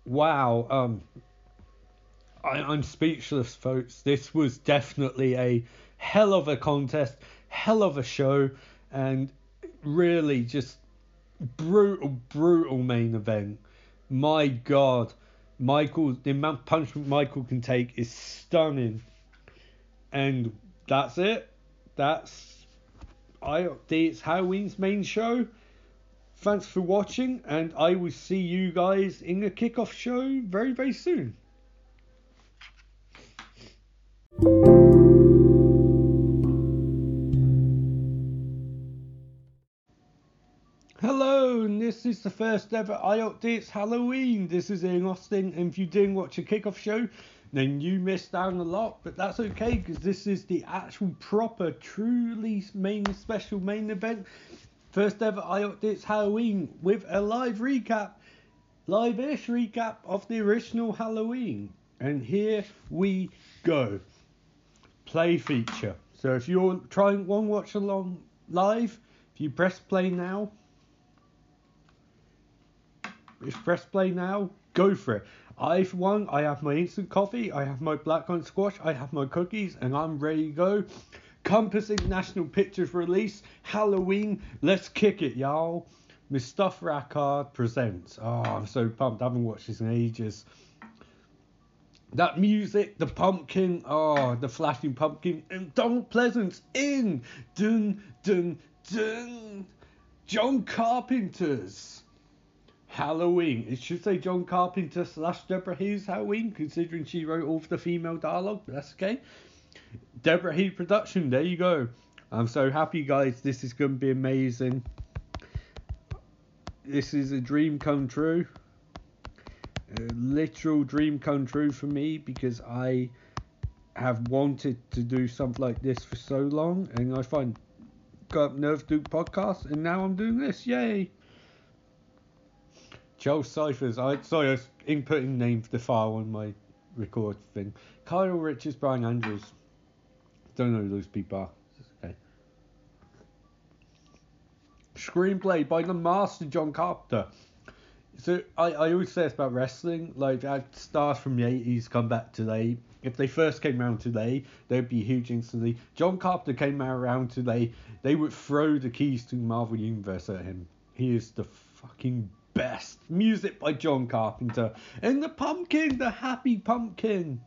Wow. Um, I, I'm speechless, folks. This was definitely a hell of a contest, hell of a show, and really just brutal, brutal main event. My God, Michael, the amount of punishment Michael can take is stunning, and that's it. That's I it's Halloween's main show. Thanks for watching, and I will see you guys in the kickoff show very, very soon. Hello, and this is the first ever I Updates Halloween. This is Ian Austin, and if you didn't watch a kickoff show, then you missed out on a lot, but that's okay because this is the actual proper, truly main special main event. First ever I Updates Halloween with a live recap, live ish recap of the original Halloween. And here we go. Play feature. So if you're trying one watch along live, if you press play now, if press play now, go for it. I, for one, I have my instant coffee, I have my black blackcurrant squash, I have my cookies, and I'm ready to go. Compass International Pictures release, Halloween, let's kick it, y'all. Moustapha Akkad presents. Oh, I'm so pumped. I haven't watched this in ages. That music, the pumpkin, oh, the flashing pumpkin, and Donald Pleasence in. Dun, dun, dun. John Carpenter's. Halloween. It should say John Carpenter slash Deborah Hughes Halloween, considering she wrote all of the female dialogue, but that's okay. Deborah Hughes production, there you go. I'm so happy, guys. This is going to be amazing. This is a dream come true. A literal dream come true for me because I have wanted to do something like this for so long, and I find got nerve do podcast, and now I'm doing this. Yay! Joe Cyphers. I sorry, I was inputting name the file on my record thing. Kyle Richards, Brian Andrews. Don't know who those people are. Okay. Screenplay by the master John Carpenter. So I, I always say this about wrestling, like stars from the eighties come back today. If they first came around today, they'd be huge instantly. John Carpenter came around today, they would throw the keys to Marvel Universe at him. He is the fucking best. Music by John Carpenter. And the pumpkin, the happy pumpkin.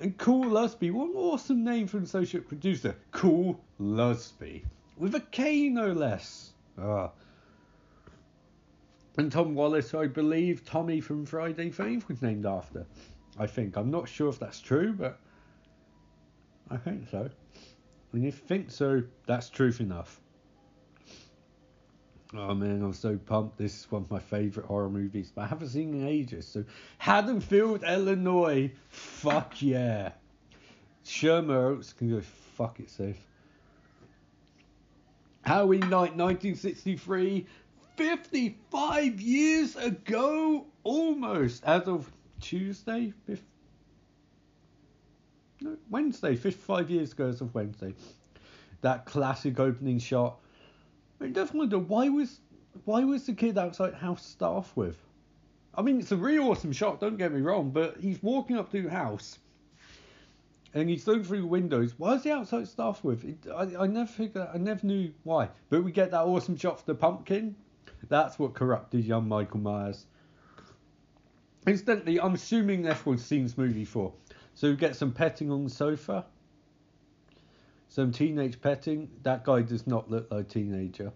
And Kool Lusby, what an awesome name for an associate producer. Kool Lusby. With a K, no less. Ah. And Tom Wallace, I believe Tommy from Friday Fame was named after. I think. I'm not sure if that's true, but I think so. And if you think so, that's truth enough. Oh man, I'm so pumped. This is one of my favourite horror movies, but I haven't seen in ages. So, Haddonfield, Illinois. Fuck yeah. Shermer Oaks can go fuck itself. Halloween night 1963. 55 years ago, almost, as of Tuesday, fifth, no, Wednesday, 55 years ago as of Wednesday. That classic opening shot. I just wonder why was why was the kid outside house start off with? I mean, it's a really awesome shot. Don't get me wrong, but he's walking up to the house, and he's looking through the windows. Why is the outside start with? It, I, I never figured. I never knew why. But we get that awesome shot for the pumpkin. That's what corrupted young Michael Myers. Incidentally, I'm assuming everyone's seen this movie before. So we get some petting on the sofa. Some teenage petting. That guy does not look like a teenager.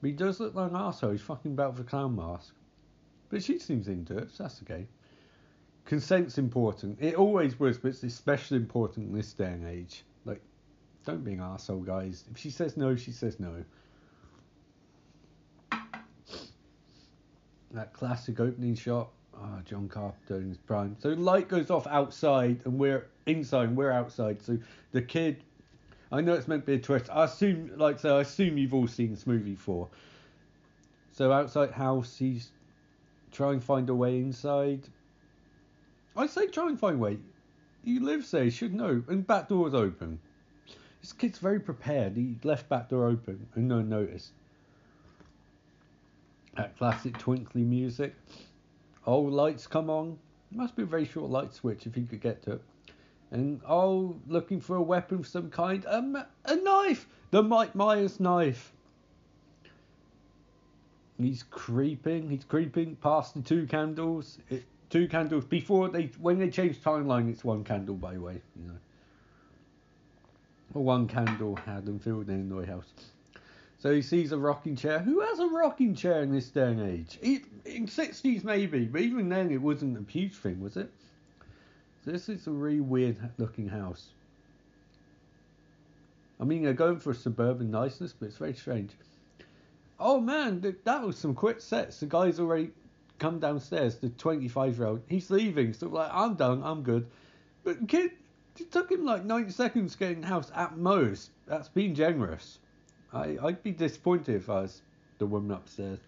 But he does look like an arsehole. He's fucking about for a clown mask. But she seems into it, so that's okay. Consent's important. It always was, but it's especially important in this day and age. Like, don't be an arsehole, guys. If she says no, she says no. That classic opening shot. Oh, John Carpenter in his prime. So light goes off outside, and we're inside, and we're outside. So the kid, I know it's meant to be a twist. I assume, like so, I assume you've all seen this movie before. So outside house, he's trying to find a way inside. I say try and find a way. He lives there, you should know. And back door's open. This kid's very prepared. He left back door open and no one noticed. That classic twinkly music. Oh, lights come on. Must be a very short light switch if he could get to it. And oh, looking for a weapon of some kind. A, a knife! The Mike Myers knife. He's creeping. He's creeping past the two candles. It, two candles before they when they change timeline. It's one candle, by the way. You know. One candle had them filled in Illinois house. So he sees a rocking chair. Who has a rocking chair in this day and age? in 60s maybe, but even then it wasn't a huge thing, was it? So this is a really weird looking house. I mean, they're going for a suburban niceness, but it's very strange. Oh man, that was some quick sets. The guy's already come downstairs. The 25 year old, he's leaving. So like, I'm done. I'm good. But kid, it took him like 90 seconds getting the house at most. That's being generous. I, I'd be disappointed if I was the woman upstairs.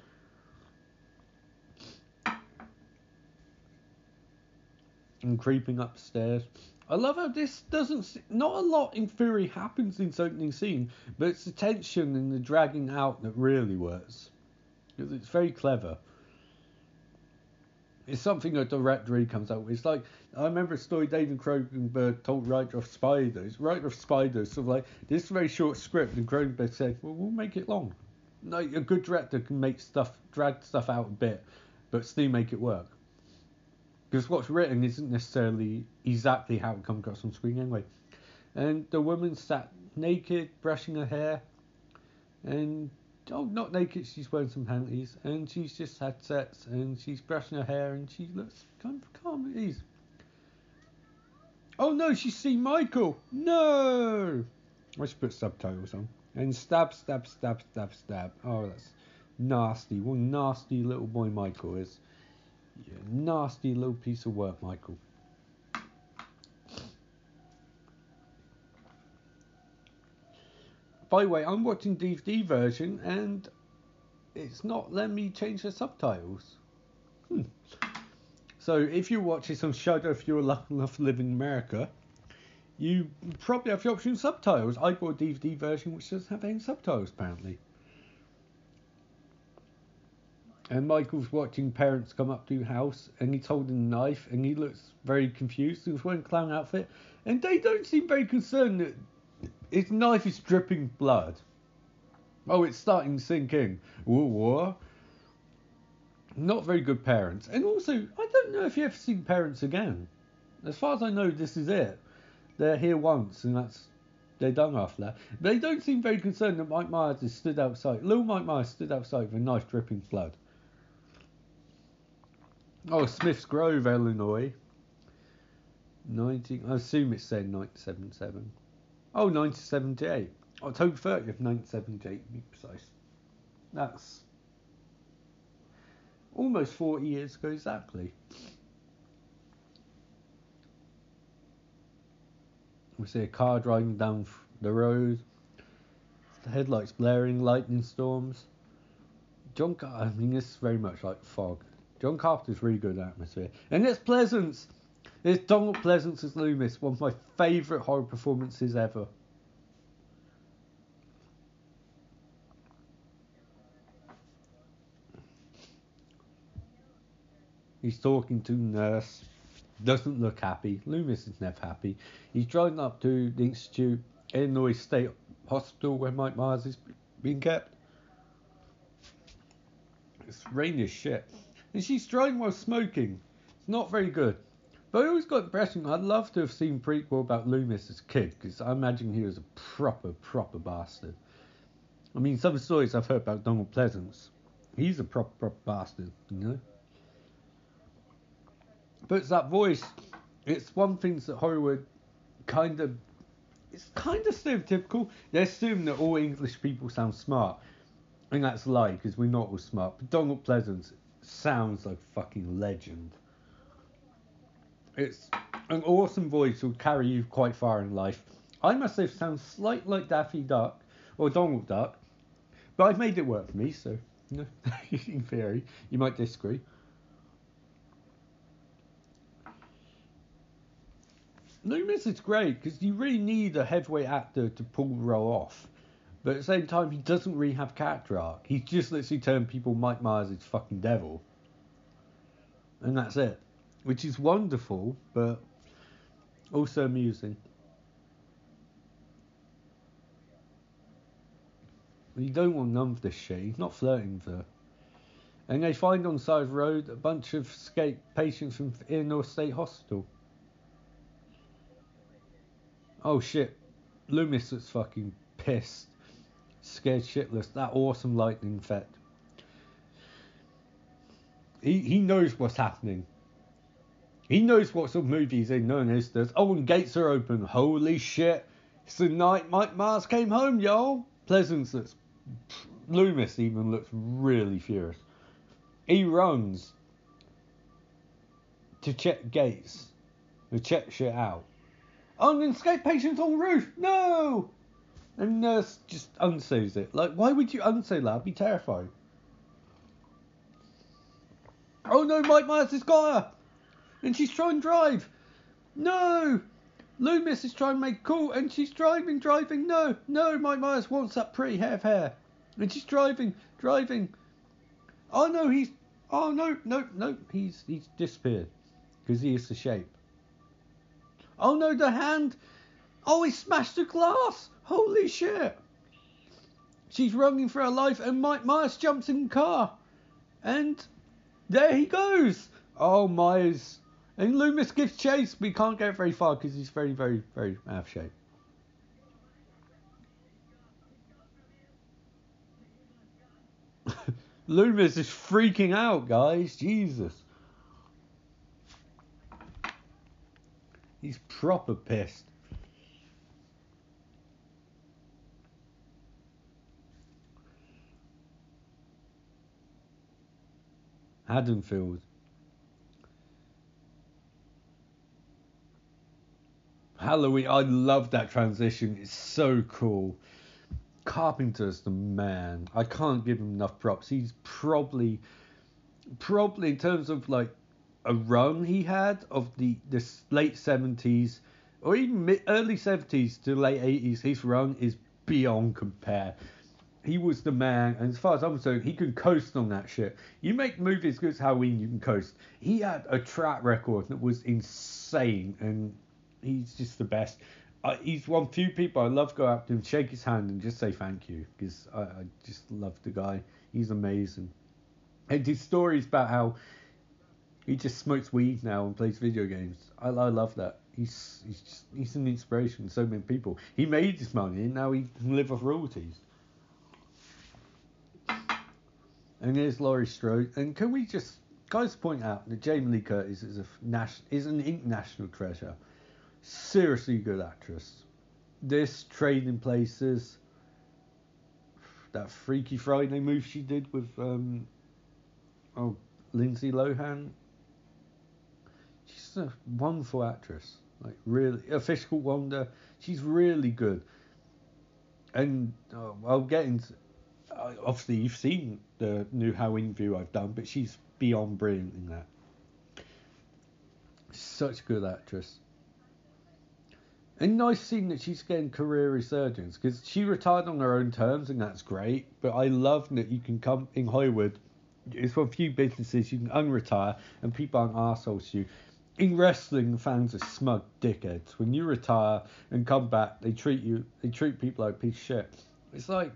And creeping upstairs. I love how this doesn't. Not a lot in Fury happens in this opening scene, but it's the tension and the dragging out that really works. Because it's very clever. It's something a director really comes out with. It's like I remember a story David Cronenberg told writer of Spiders. Writer of Spiders, sort of like this very short script, and Cronenberg said, "Well, we'll make it long." Like a good director can make stuff, drag stuff out a bit, but still make it work. Because what's written isn't necessarily exactly how it comes across on screen anyway. And the woman sat naked, brushing her hair, and oh, not naked, she's wearing some panties, and she's just had sex, and she's brushing her hair, and she looks kind of calm at ease. Oh no, she's seen Michael! No! I should put subtitles on. And stab, stab, stab, stab, stab. Oh, that's nasty. What nasty little boy Michael is. You nasty little piece of work, Michael. By the way, I'm watching DVD version and it's not letting me change the subtitles. Hmm. So if you watch this on Shudder, if you're lucky enough to live in America, you probably have the option of subtitles. I bought a DVD version which doesn't have any subtitles apparently. And Michael's watching parents come up to the house and he's holding a knife and he looks very confused. He's wearing a clown outfit and they don't seem very concerned that his knife is dripping blood. Oh, it's starting to sink in. What? Not very good parents. And also, I don't know if you ever seen parents again. As far as I know, this is it. They're here once, and that's they're done after that. They don't seem very concerned that Mike Myers has stood outside. Little Mike Myers stood outside with a knife dripping blood. Oh, Smith's Grove, Illinois. 19, I assume it's saying 1977. Oh, 1978. October 30th, 1978, to be precise. That's almost 40 years ago exactly. We see a car driving down the road, the headlights blaring, lightning storms. John, I mean, this is very much like fog. John Carpenter's really good at atmosphere. And it's Pleasence. It's Donald Pleasence as Loomis, one of my favourite horror performances ever. He's talking to nurse. Doesn't look happy. Loomis is never happy. He's driving up to the Institute, Illinois State Hospital where Mike Myers is being kept. It's rainy as shit. And she's driving while smoking. It's not very good. But I always got the impression I'd love to have seen prequel about Loomis as a kid because I imagine he was a proper, proper bastard. I mean, some of the stories I've heard about Donald Pleasence, he's a proper, proper bastard, you know? But it's that voice. It's one thing that Hollywood kind of. It's kind of stereotypical. They assume that all English people sound smart. And that's a lie, because we're not all smart. But Donald Pleasence sounds like fucking legend. It's an awesome voice will carry you quite far in life. I must say, sounds slightly like Daffy Duck or Donald Duck, but I've made it work for me, so [LAUGHS] in theory, you might disagree. Loomis is great because you really need a heavyweight actor to pull the role off. But at the same time, he doesn't really have character arc. He just literally turned people Mike Myers is fucking devil. And that's it. Which is wonderful, but also amusing. You don't want none of this shit. He's not flirting with her. And they find on side road a bunch of escaped patients from Illinois State Hospital. Oh shit. Loomis was fucking pissed. Scared shitless. That awesome lightning effect. He he knows what's happening. He knows what sort of movie he's in, knowing this does. Oh, and gates are open. Holy shit. It's the night Mike Mars came home, y'all. Pleasence looks. Loomis even looks really furious. He runs to check gates, to check shit out. Oh, escape patient's on roof. No! And nurse just unsews it. Like, why would you unsew that? I'd be terrified. Oh no, Mike Myers has got her! And she's trying to drive. No! Loomis is trying to make cool and she's driving, driving. No, no, Mike Myers wants that pretty hair of hair. And she's driving, driving. Oh no, he's. Oh no, no, no, he's he's disappeared because he is the shape. Oh no, the hand! Oh, he smashed the glass! Holy shit! She's running for her life, and Mike Myers jumps in the car, and there he goes. Oh Myers! And Loomis gives chase, but he can't get very far because he's very, very, very out of shape. [LAUGHS] Loomis is freaking out, guys. Jesus. He's proper pissed. Haddonfield. Halloween. I love that transition. It's so cool. Carpenter's the man. I can't give him enough props. He's probably, probably in terms of like a run he had of the the late 70s or even mid, early 70s to late 80s, his run is beyond compare. He was the man, and as far as I'm concerned, he can coast on that shit. You make movies good as Halloween, you can coast. He had a track record that was insane, and he's just the best. Uh, he's one few people I love to go up to him, shake his hand, and just say thank you because I, I just love the guy. He's amazing. And his stories about how he just smokes weed now and plays video games. I, I love that. He's he's just, he's an inspiration to so many people. He made his money and now he can live off royalties. And here's Laurie Strode. And can we just guys point out that Jamie Lee Curtis is a national is an international treasure. Seriously good actress. This Trading Places, that Freaky Friday move she did with um, oh Lindsay Lohan She's a wonderful actress. Like really, a physical wonder. She's really good. And uh, I'll get into. Uh, obviously you've seen the new Halloween view I've done, but she's beyond brilliant in that. Such a good actress. And nice seeing that she's getting career resurgence because she retired on her own terms and that's great. But I love that you can come in Hollywood. It's one of few businesses you can unretire and people aren't assholes to you. In wrestling, fans are smug dickheads. When you retire and come back, they treat you, they treat people like piece of shit. It's like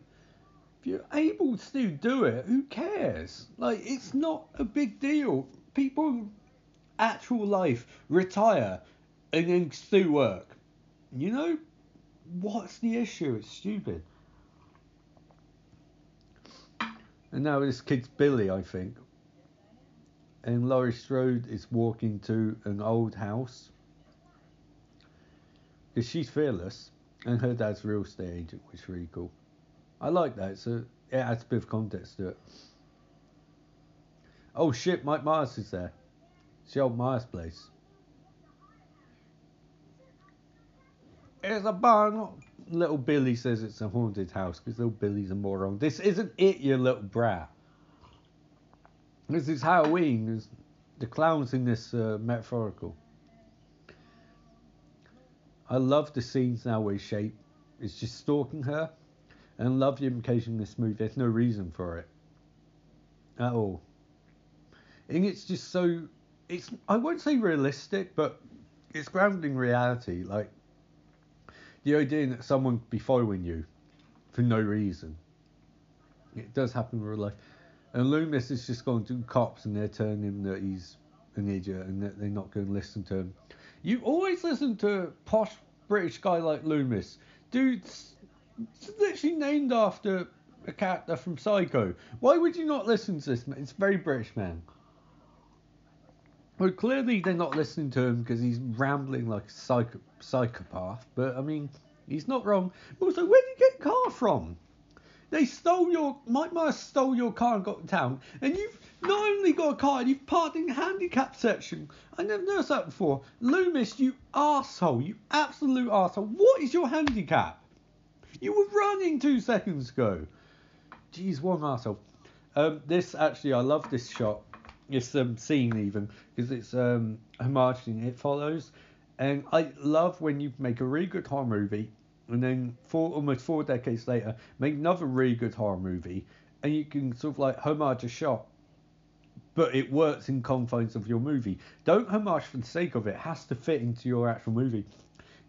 if you're able to do it, who cares? Like it's not a big deal. People, actual life, retire and then still work. You know, what's the issue? It's stupid. And now this kid's Billy, I think. And Laurie Strode is walking to an old house. Because she's fearless. And her dad's real estate agent, which is really cool. I like that. So it adds a bit of context to it. Oh shit, Mike Myers is there. It's the old Myers place. It's a barn. Little Billy says it's a haunted house because little Billy's a moron. This isn't it, you little brat. This is Halloween. The clowns in this uh, metaphorical. I love the scenes now where Shape is just stalking her and love the implication in this movie. There's no reason for it at all. And it's just so it's I won't say realistic, but it's grounding reality. Like the idea that someone could be following you for no reason. It does happen in real life. And Loomis has just gone to cops and they're telling him that he's an idiot and that they're not going to listen to him. You always listen to posh British guy like Loomis. Dude's literally named after a character from Psycho. Why would you not listen to this? Man? It's very British, man. Well, clearly they're not listening to him because he's rambling like a psycho- psychopath. But I mean, he's not wrong. Also, where did you get car from? They stole your Mike Myers stole your car and got to town, and you've not only got a car, you've parked in the handicap section. I never noticed that before. Loomis, you asshole, you absolute asshole. What is your handicap? You were running two seconds ago. Jeez, one asshole. Um, this actually, I love this shot It's um, scene even because it's um, homaging It Follows, and I love when you make a really good horror movie and then four almost four decades later make another really good horror movie, and you can sort of like homage a shot. But it works in confines of your movie. Don't homage for the sake of it. It has to fit into your actual movie.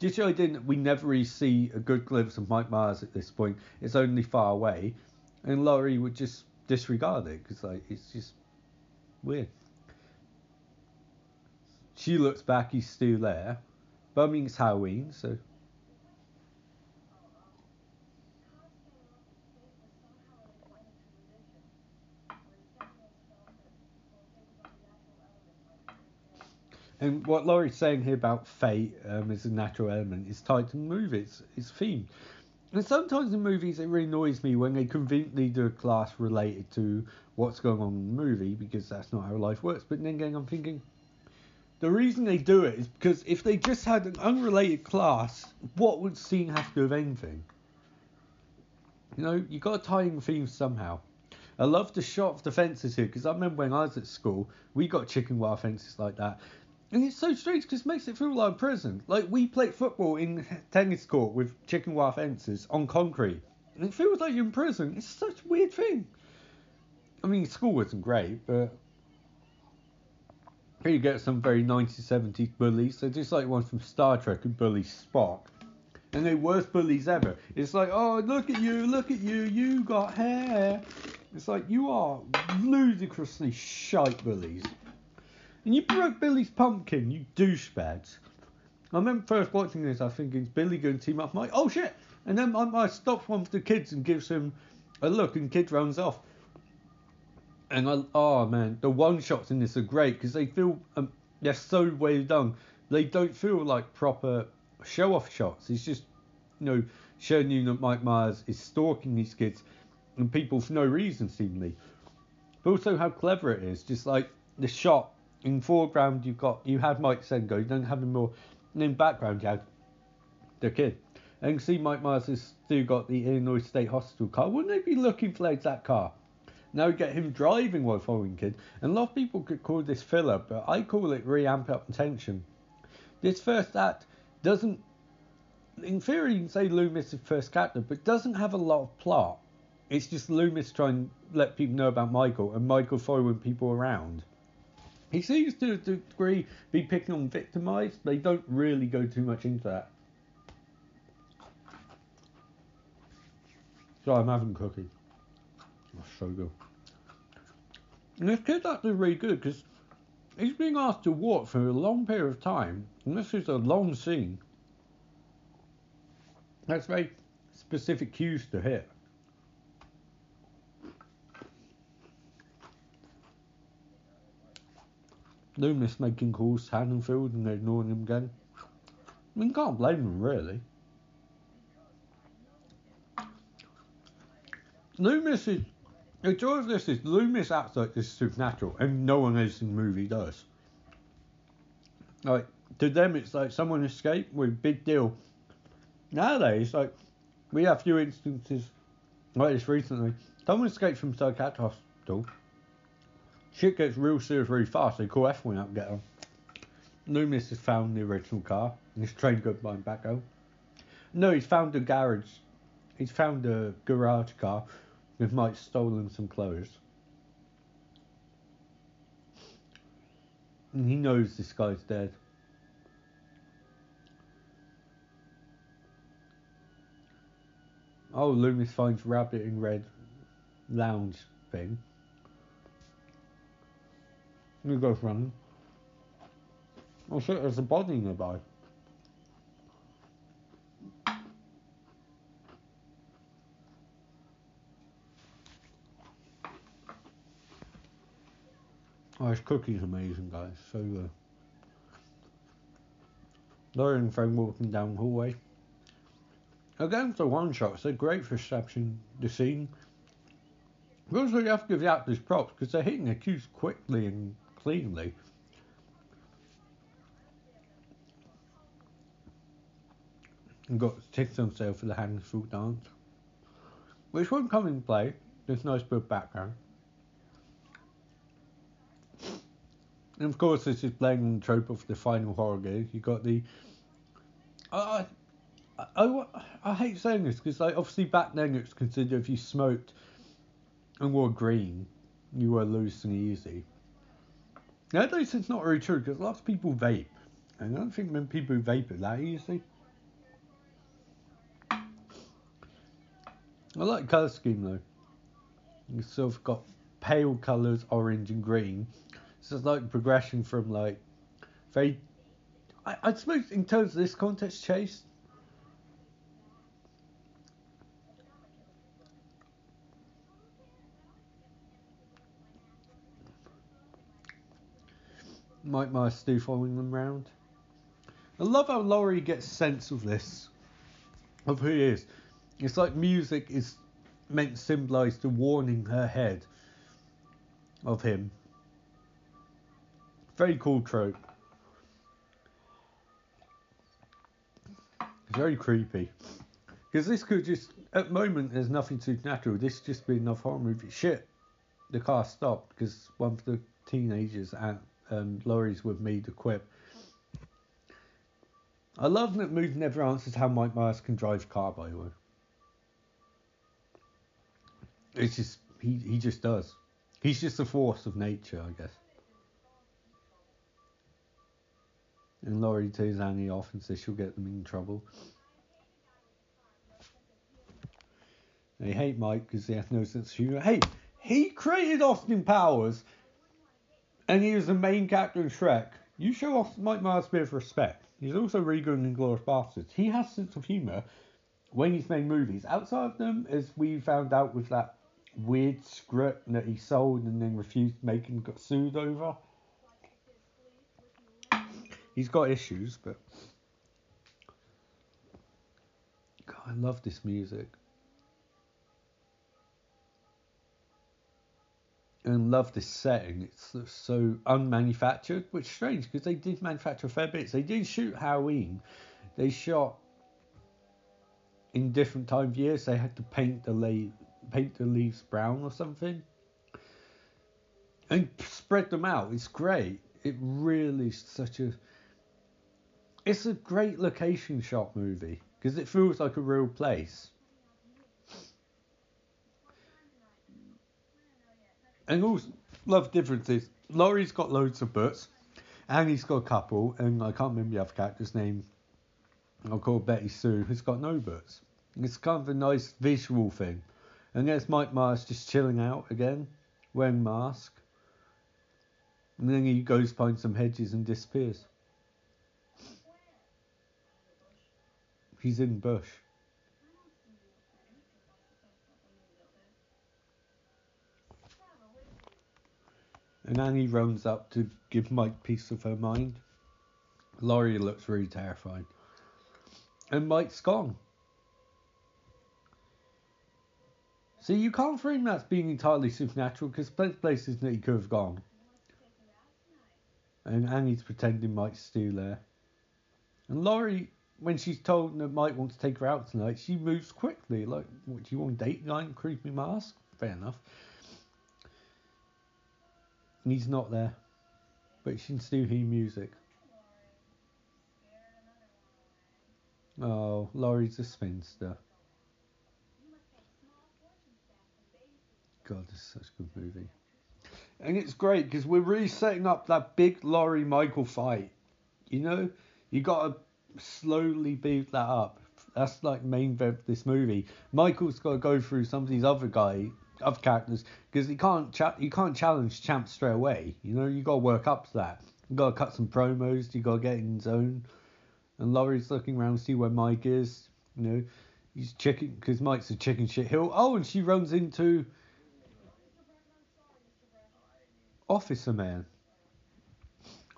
Just the idea that we never really see a good glimpse of Mike Myers at this point. It's only far away, and Laurie would just disregard it because like it's just Weird. She looks back, he's still there. It's Halloween, so. And what Laurie's saying here about fate um, as a natural element is tied to the movie. It's, it's theme. And sometimes in movies, it really annoys me when they conveniently do a class related to what's going on in the movie because that's not how life works. But then again, I'm thinking the reason they do it is because if they just had an unrelated class, what would scene have to do with anything? You know, you got to tie in themes somehow. I love the shot of the fences here because I remember when I was at school, we got chicken wire fences like that. And it's so strange because it makes it feel like prison. Like we played football in [LAUGHS] tennis court with chicken wire fences on concrete. And it feels like you're in prison. It's such a weird thing. I mean, school wasn't great, but here you get some very 1970s bullies. They're just like one from Star Trek who bullies Spock. And they're worst bullies ever. It's like, oh, look at you, look at you, you got hair. It's like, you are ludicrously shite bullies. And you broke Billy's pumpkin, you douchebags. I remember first watching this, I was thinking, is Billy going to team up? I'm like, oh shit! And then I, I stops one of the kids and gives him a look, and kid runs off. And I, oh man, the one shots in this are great because they feel um, they're so well done. They don't feel like proper show off shots. It's just, you know, showing you that Mike Myers is stalking these kids and people for no reason, seemingly. But also how clever it is. Just like the shot in foreground you've got you had Mike Sengo, you don't have him more. And in background you had the kid, and you see Mike Myers has still got the Illinois State Hospital car. Wouldn't they be looking for that car? Now we get him driving while following Kid, and a lot of people could call this filler, but I call it reamp up tension. This first act doesn't, in theory, you can say Loomis is first character, but doesn't have a lot of plot. It's just Loomis trying to let people know about Michael, and Michael following people around. He seems to a degree be picking on victimized, they don't really go too much into that. So I'm having cookie. That's oh, so good. And this kid's actually really good because he's being asked to walk for a long period of time, and this is a long scene. That's very specific cues to hit. Loomis making calls to Haddonfield and ignoring him again. I mean, can't blame him really. Loomis is the joy of this is Loomis acts like this is supernatural, and no one else in the movie does. Like to them, it's like someone escaped with big deal. Nowadays, like we have few instances like this recently. Someone escaped from psychiatric hospital. Shit gets real serious really fast. They call F1 out and get them. Loomis has found the original car and he's trained to go by back home. No, he's found a garage. He's found a garage car with Mike stolen some clothes. And he knows this guy's dead. Oh, Loomis finds rabbit in red lounge thing. He goes running. Oh shit, there's a body nearby. Oh, this cookie's amazing, guys. So and Frank walking down the hallway. Again, for one shots, they're great for establishing the scene. Also, you have to give the actors props because they're hitting the cues quickly and cleanly. And got tickets on sale for the Haddonfield dance, which won't come in play. There's nice bit background. And of course, this is playing the trope of the final horror game. You got the. I, I, I, I hate saying this because, like, obviously back then it's considered if you smoked and wore green, you were loose and easy. Nowadays, it's not really true because lots of people vape. And I don't think many people vape that easy. I like the colour scheme though. You sort of got pale colours, orange and green. So it's like progression from like very. I, I suppose in terms of this context, chase. Mike Myers still following them round. I love how Laurie gets sense of this, of who he is. It's like music is meant to symbolise the warning her head of him. Very cool trope. Very creepy. Because this could just, at the moment, there's nothing supernatural. This just be enough horror movie. Shit, the car stopped because one of the teenagers at um, Laurie's with me to quip. I love that movie never answers how Mike Myers can drive car, by the way. It's just, he, he just does. He's just a force of nature, I guess. And Laurie tells Annie off and says she'll get them in trouble. They hate Mike because he has no sense of humor. Hey, he created Austin Powers and he was the main character in Shrek. You show off Mike Myers a bit of respect. He's also really good in Inglourious Basterds. He has sense of humour when he's made movies. Outside of them, as we found out with that weird script that he sold and then refused to make and got sued over. He's got issues, but God, I love this music. And love this setting. It's so unmanufactured, which is strange because they did manufacture a fair bit. They did shoot Halloween. They shot in different time of years they had to paint the le- paint the leaves brown or something and spread them out. It's great. It really is such a it's a great location shot movie because it feels like a real place. And also love differences. Laurie's got loads of books, and he's got a couple, and I can't remember the other character's name. I'll call Betty Sue, who's got no butts. It's kind of a nice visual thing. And there's Mike Myers just chilling out again, wearing mask. And then he goes behind some hedges and disappears. He's in bush. And Annie runs up to give Mike peace of her mind. Laurie looks really terrified. And Mike's gone. See, you can't frame that as being entirely supernatural because of places that he could have gone. And Annie's pretending Mike's still there. And Laurie, when she's told that Mike wants to take her out tonight, she moves quickly. Like, what, do you want date night and creepy mask? Fair enough. And he's not there. But she can still hear music. Oh, Laurie's a spinster. God, this is such a good movie. And it's great because we're really setting up that big Laurie Michael fight. You know, you got to slowly build that up. That's like main of this movie. Michael's got to go through some of these other guy, other characters because you can't cha- you can't challenge Champ straight away. You know, you got to work up to that. You got to cut some promos. You got to get in zone. And Laurie's looking around to see where Mike is. You know, he's checking because Mike's a chicken shit hill. Oh, and she runs into Officer Man,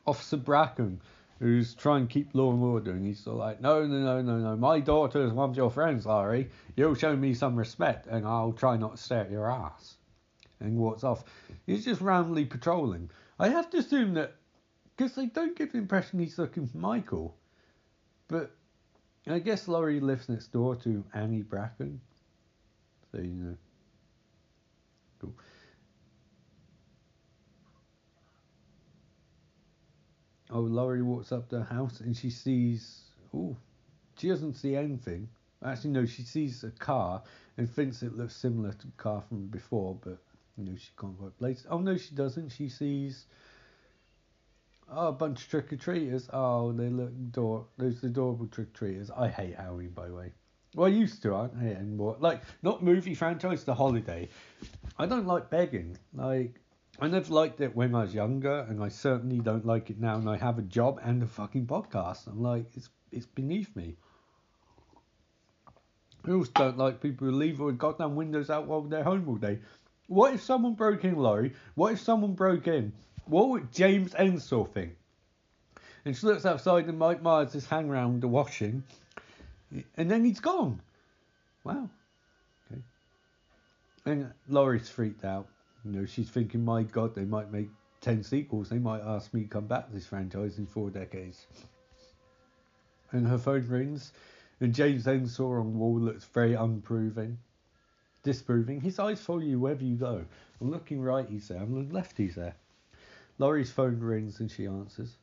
Officer Brackett, who's trying to keep law and order, and he's sort of like, no, no, no, no, no, my daughter is one of your friends, Laurie. You'll show me some respect, and I'll try not to stare at your ass. And walks off. He's just randomly patrolling. I have to assume that, because they don't give the impression he's looking for Michael, but I guess Laurie lives next door to Annie Brackett, so you know. Cool. Oh, Laurie walks up to the house and she sees. Oh, she doesn't see anything. Actually, no, she sees a car and thinks it looks similar to the car from before, but you know she can't quite place. it. Oh no, she doesn't. She sees. Oh, a bunch of trick or treaters. Oh, they look ador- those adorable trick or treaters. I hate Halloween, by the way. Well, I used to. I don't hate anymore. Like not movie franchise, The Holiday. I don't like begging. Like I never liked it when I was younger, and I certainly don't like it now. And I have a job and a fucking podcast. I'm like, it's it's beneath me. I also don't like people who leave their goddamn windows out while they're home all day. What if someone broke in, Laurie? What if someone broke in? What would James Ensor think? And she looks outside, and Mike Myers is hanging around the washing, and then he's gone. Wow. Okay. And Laurie's freaked out. You know, she's thinking, my God, they might make 10 sequels. They might ask me to come back to this franchise in four decades. And her phone rings, and James Ensor on the wall looks very unproving, disproving. His eyes follow you wherever you go. I'm looking right, he's there. I'm looking left, he's there. Laurie's phone rings and she answers.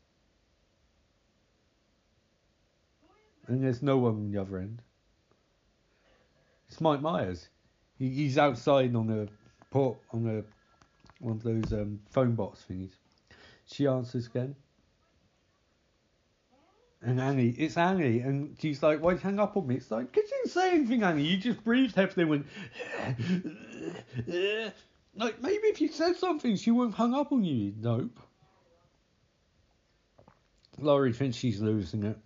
And there's no one on the other end. It's Mike Myers. He, he's outside on a port on a one of those um, phone box thingies. She answers again. And Annie, it's Annie, and she's like, "Why'd you hang up on me?" It's like, "Cause you say anything, Annie. You just breathed heavily and went." [LAUGHS] like maybe if you said something, she wouldn't have hung up on you. Nope. Laurie thinks she's losing it.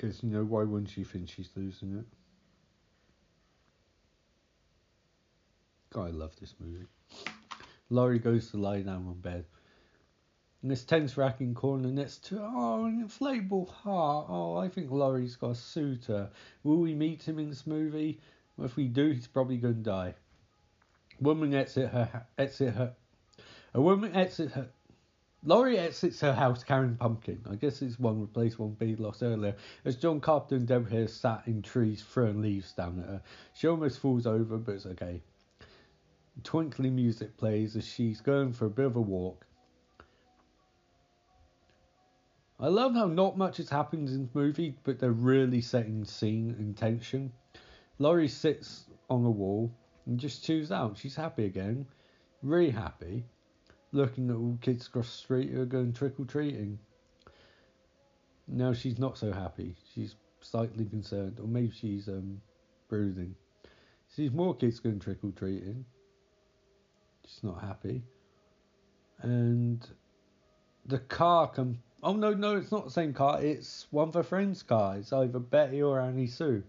Because, you know, why wouldn't she think she's losing it? God, I love this movie. Laurie goes to lie down on bed. And this tense racking corner next to oh an inflatable heart. Oh, I think Laurie's got a suitor. Will we meet him in this movie? Well, if we do, he's probably going to die. Woman exit her exit her. A woman exit her. Laurie exits her house carrying pumpkin. I guess it's one replaced one B lost earlier. As John Carpenter and Deb Hill sat in trees throwing leaves down at her. She almost falls over, but it's okay. Twinkling music plays as she's going for a bit of a walk. I love how not much has happened in the movie, but they're really setting scene and tension. Laurie sits on a wall and just chews out. She's happy again, really happy, looking at all kids across the street who are going trick or treating. Now she's not so happy. She's slightly concerned, or maybe she's um, brooding. Sees more kids going trick or treating. She's not happy. And the car comes Oh no, no, it's not the same car. It's one of her friends' car. It's either Betty or Annie Sue.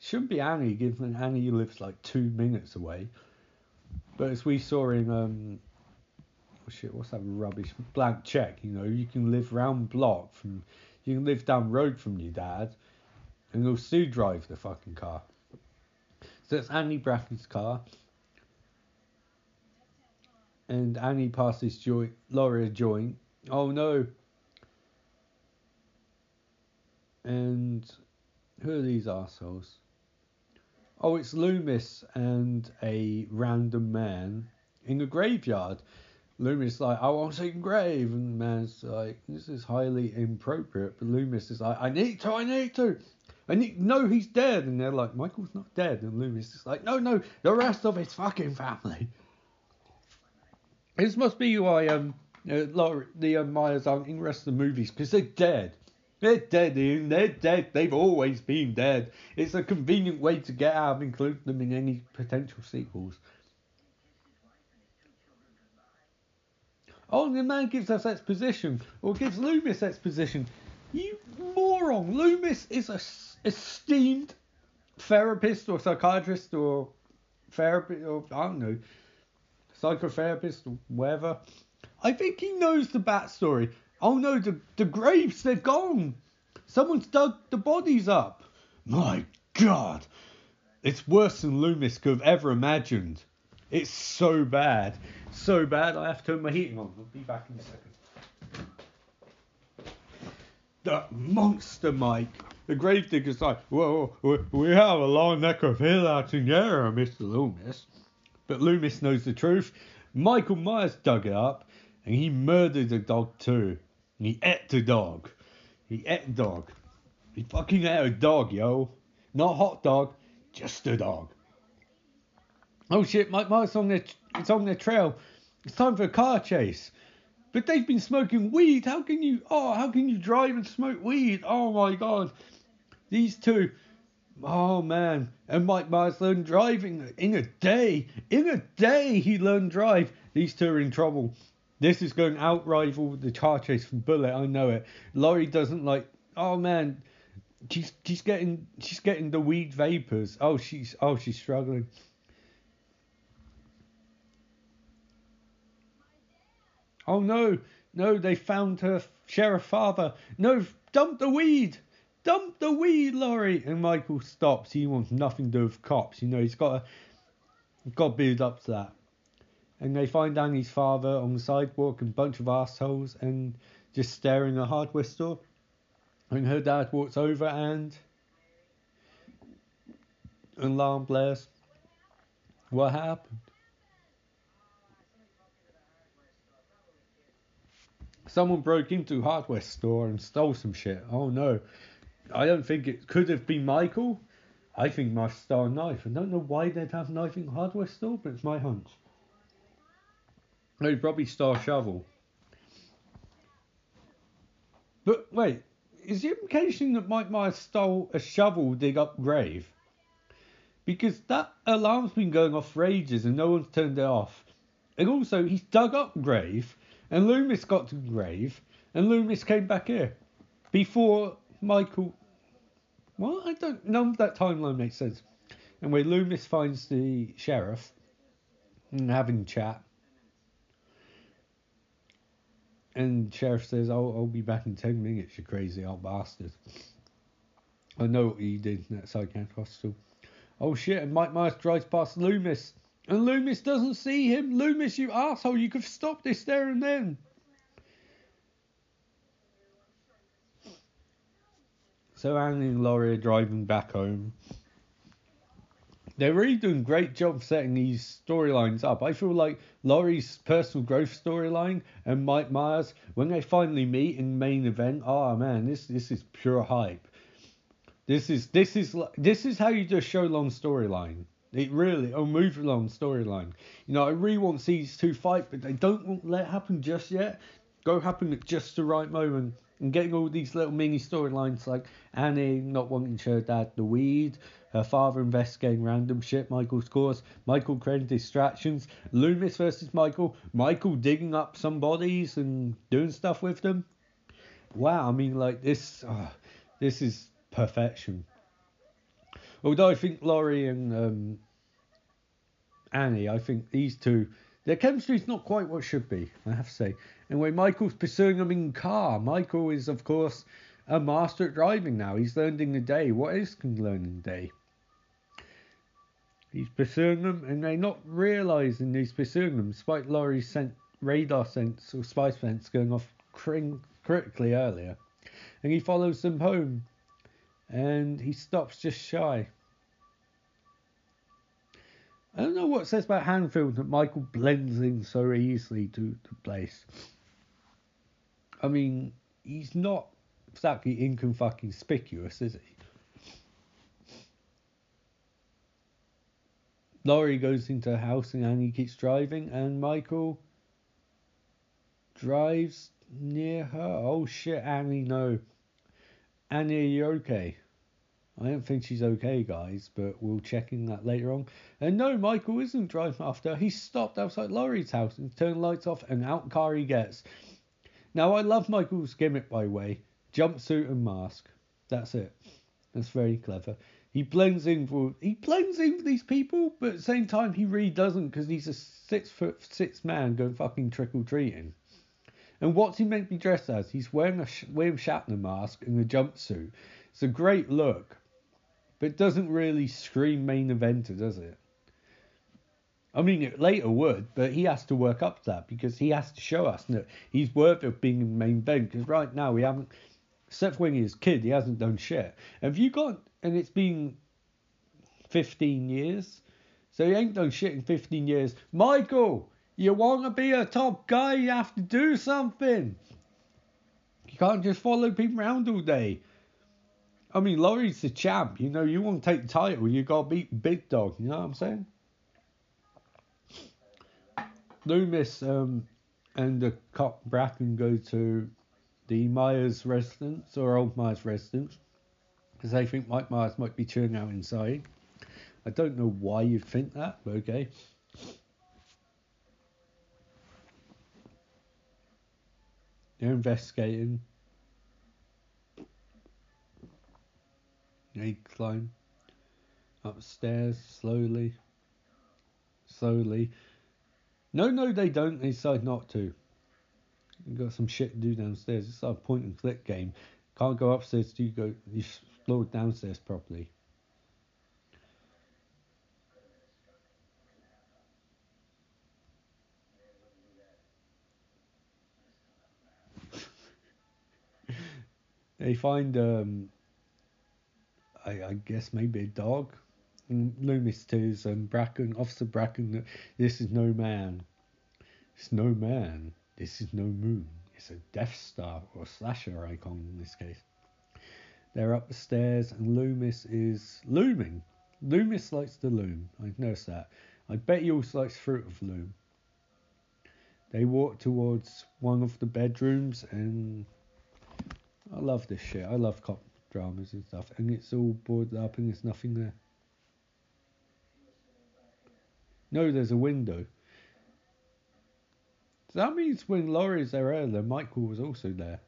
Shouldn't be Annie, given Annie lives like two minutes away. But as we saw in um, shit, what's that rubbish? Blank check. You know, you can live round block from, you can live down road from your dad, and you'll still drive the fucking car. So it's Annie Brackett's car. And Annie passes joint, Laurie a joint. Oh no, and who are these assholes? Oh, it's Loomis and a random man in a graveyard. Loomis like, I want to see grave, and man's like, this is highly inappropriate. But Loomis is like, I need to, I need to. I need, no, he's dead. And they're like, Michael's not dead. And Loomis is like, no, no, the rest of his fucking family. This must be why um, uh, the uh, Myers aren't in the rest of the movies because they're dead. They're dead, Ian. They're dead. They've always been dead. It's a convenient way to get out of including them in any potential sequels. Oh, the man gives us exposition, or gives Loomis exposition. You moron! Loomis is a esteemed therapist or psychiatrist or therapist or I don't know, psychotherapist or whatever. I think he knows the backstory. Oh no, the, the graves, they're gone. Someone's dug the bodies up. My God. It's worse than Loomis could have ever imagined. It's so bad. So bad, I have to turn my heating on. I'll be back in a second. The monster Mike. The gravedigger's like, well, we have a long neck of hill out in there, Mr. Loomis. But Loomis knows the truth. Michael Myers dug it up, and he murdered the dog too. He ate the dog. He ate the dog. He fucking ate a dog, yo. Not hot dog, just a dog. Oh shit, my Mike's on their, it's on their trail. It's time for a car chase. But they've been smoking weed. How can you, oh, how can you drive and smoke weed? Oh my god. These two, oh man. And Mike Myers learned driving in a day. In a day he learned drive. These two are in trouble. This is going to outrival the car chase from Bullitt. I know it. Laurie doesn't like. Oh man, she's she's getting she's getting the weed vapors. Oh she's oh she's struggling. Oh no, no, they found her sheriff father. No, dump the weed. Dump the weed, Laurie. And Michael stops. He wants nothing to do with cops. You know, he's got to, got to build up to that and they find Danny's father on the sidewalk and a bunch of assholes and just staring at a hardware store. And her dad walks over and an alarm blares. What happened? Someone broke into a hardware store and stole some shit. Oh no. I don't think it could have been Michael. I think my star knife. I don't know why they'd have knife in hardware store, but it's my hunch. No, probably Star Shovel. But wait, is the implication that Mike Myers stole a shovel dig up grave? Because that alarm's been going off for ages and no one's turned it off. And also, he's dug up grave, and Loomis got to grave, and Loomis came back here before Michael. Well, I don't know if that timeline makes sense. And where Loomis finds the sheriff and having chat, and sheriff says, "I'll, I'll be back in ten minutes, you crazy old bastard." I know what he did in that psychiatric hospital. Oh shit! And Mike Myers drives past Loomis, and Loomis doesn't see him. Loomis, you asshole, you could have stopped this there and then. So Annie and Laurie are driving back home. They're really doing great job setting these storylines up. I feel like Laurie's personal growth storyline and Mike Myers, when they finally meet in main event, oh man, this this is pure hype. This is this is this is how you just show long storyline. It really oh, a movie long storyline. You know, I really want these two fight, but they don't let it happen just yet. Go happen at just the right moment and getting all these little mini storylines like Annie not wanting to show dad the weed, her father investigating random shit, Michael's course, Michael creating distractions, Loomis versus Michael, Michael digging up some bodies and doing stuff with them. Wow, I mean like this, oh, this is perfection. Although I think Laurie and um, Annie, I think these two, their chemistry is not quite what should be, I have to say. And when Michael's pursuing them in car, Michael is, of course, a master at driving now. He's learned in the day. What is learning the day? He's pursuing them, and they're not realizing he's pursuing them, despite Laurie's sent radar sense or spy sense going off critically earlier. And he follows them home and he stops just shy. I don't know what it says about Haddonfield that Michael blends in so easily to the place. I mean, he's not exactly inconspicuous, is he? Laurie goes into the house and Annie keeps driving, and Michael drives near her. Oh shit, Annie, no. Annie, are okay? I don't think she's okay, guys, but we'll check in that later on. And no, Michael isn't driving after. He stopped outside Laurie's house and turned lights off, and out car he gets. Now, I love Michael's gimmick, by the way jumpsuit and mask. That's it. That's very clever. He blends in for he blends in for these people, but at the same time he really doesn't because he's a six foot six man going fucking trick or treating. And what's he meant to be dressed as? He's wearing a William Shatner mask and a jumpsuit. It's a great look, but doesn't really scream main eventer, does it? I mean, it later would, but he has to work up to that because he has to show us that he's worthy of being in main event. Because right now we haven't, except when he's kid, he hasn't done shit. Have you got? And it's been 15 years, so he ain't done shit in 15 years. Michael, you want to be a top guy, you have to do something. You can't just follow people around all day. I mean, Laurie's the champ. You know, you want to take the title, you got to beat Big Dog. You know what I'm saying? Loomis um, and the cop Brackett go to the Myers residence or old Myers residence because they think Mike Myers might be chilling out inside. I don't know why you'd think that, but okay. They're investigating. They climb upstairs slowly. Slowly. No, no, they don't. They decide not to. You've got some shit to do downstairs. It's like a point and click game. Can't go upstairs till you go you explore downstairs properly. They find um, I, I guess maybe a dog. Loomis tells um, Brackett, Officer Brackett, that this is no man. It's no man. This is no moon. It's a Death Star or slasher icon in this case. They're up the stairs and Loomis is looming. Loomis likes to loom. I've noticed that. I bet he also likes Fruit of Loom. They walk towards one of the bedrooms and I love this shit. I love cop dramas and stuff. And it's all boarded up and there's nothing there. No, there's a window. That means when Laurie's there earlier, Michael was also there.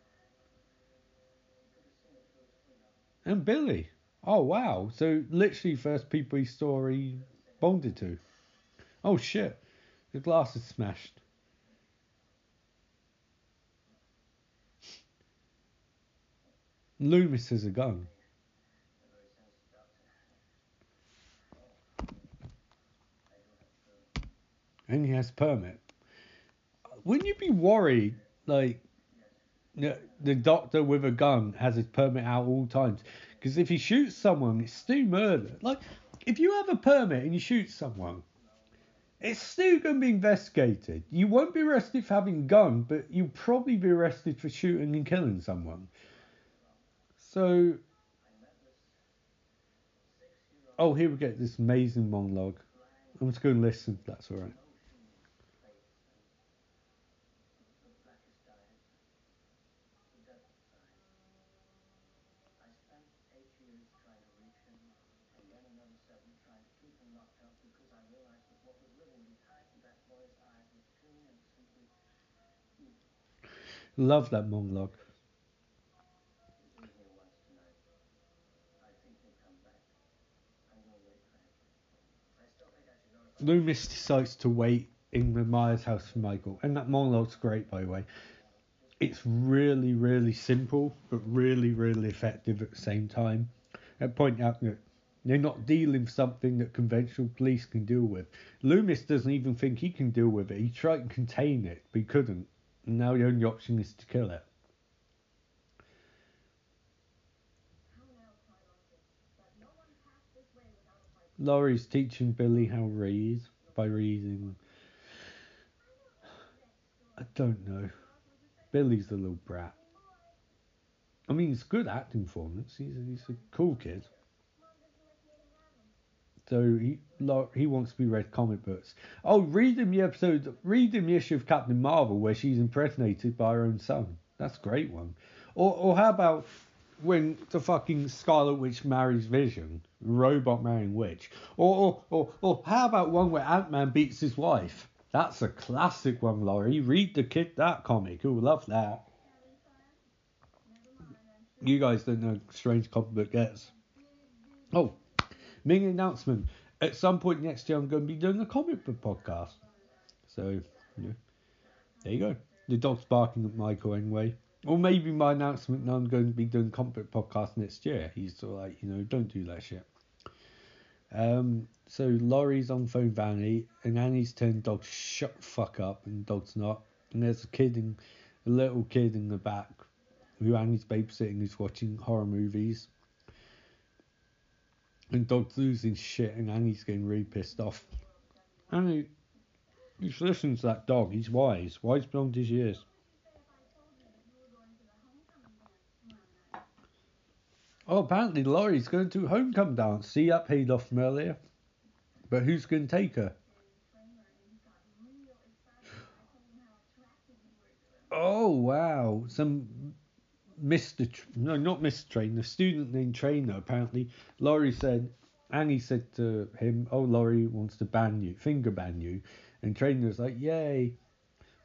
And Billy. Oh, wow. So literally first people he saw he bonded to. Oh, shit. The glass is smashed. Loomis has a gun. And he has permit. Wouldn't you be worried, like, the, doctor with a gun has his permit out all times. Because if he shoots someone, it's still murder. Like, if you have a permit and you shoot someone, it's still going to be investigated. You won't be arrested for having a gun, but you'll probably be arrested for shooting and killing someone. So, oh, here we get this amazing monologue. I'm just going to listen. That's all right. Love that monologue. Loomis decides to wait in the Myers house for Michael, and that monologue's great, by the way. It's really, really simple, but really, really effective at the same time. At point out that they're not dealing with something that conventional police can deal with. Loomis doesn't even think he can deal with it. He tried to contain it, but he couldn't. And now the only option is to kill it. Laurie's teaching Billy how to read by reading. I don't know. Billy's a little brat. I mean, it's good acting performance. He's he's a cool kid. So he he wants to be read comic books. Oh, read him the episode, read him the issue of Captain Marvel where she's impregnated by her own son. That's a great one. Or or how about when the fucking Scarlet Witch marries Vision, robot marrying witch. Or, or, or, or how about one where Ant Man beats his wife? That's a classic one, Laurie. Read the kid that comic. Who love that? You guys don't know strange comic book gets. Oh, main announcement. At some point next year, I'm going to be doing a comic book podcast. So, yeah, there you go. The dog's barking at Michael anyway. Or maybe my announcement that I'm going to be doing Comfort Podcast next year. He's sort of like, you know, don't do that shit. Um, so Laurie's on phone with Annie, and Annie's telling dog shut fuck up, and dog's not. And there's a kid in, a little kid in the back who Annie's babysitting who's watching horror movies. And dog's losing shit, and Annie's getting really pissed off. Annie, he's should listen to that dog. He's wise, wise beyond his years. Oh, apparently Laurie's going to homecoming dance. See that paid off from earlier. But who's going to take her? Oh wow! Some Mr. Tr- no, not Mr. Trainer, student named Trainer. Apparently, Laurie said, Annie said to him, "Oh, Laurie wants to ban you, finger ban you," and Trainer's like, "Yay!"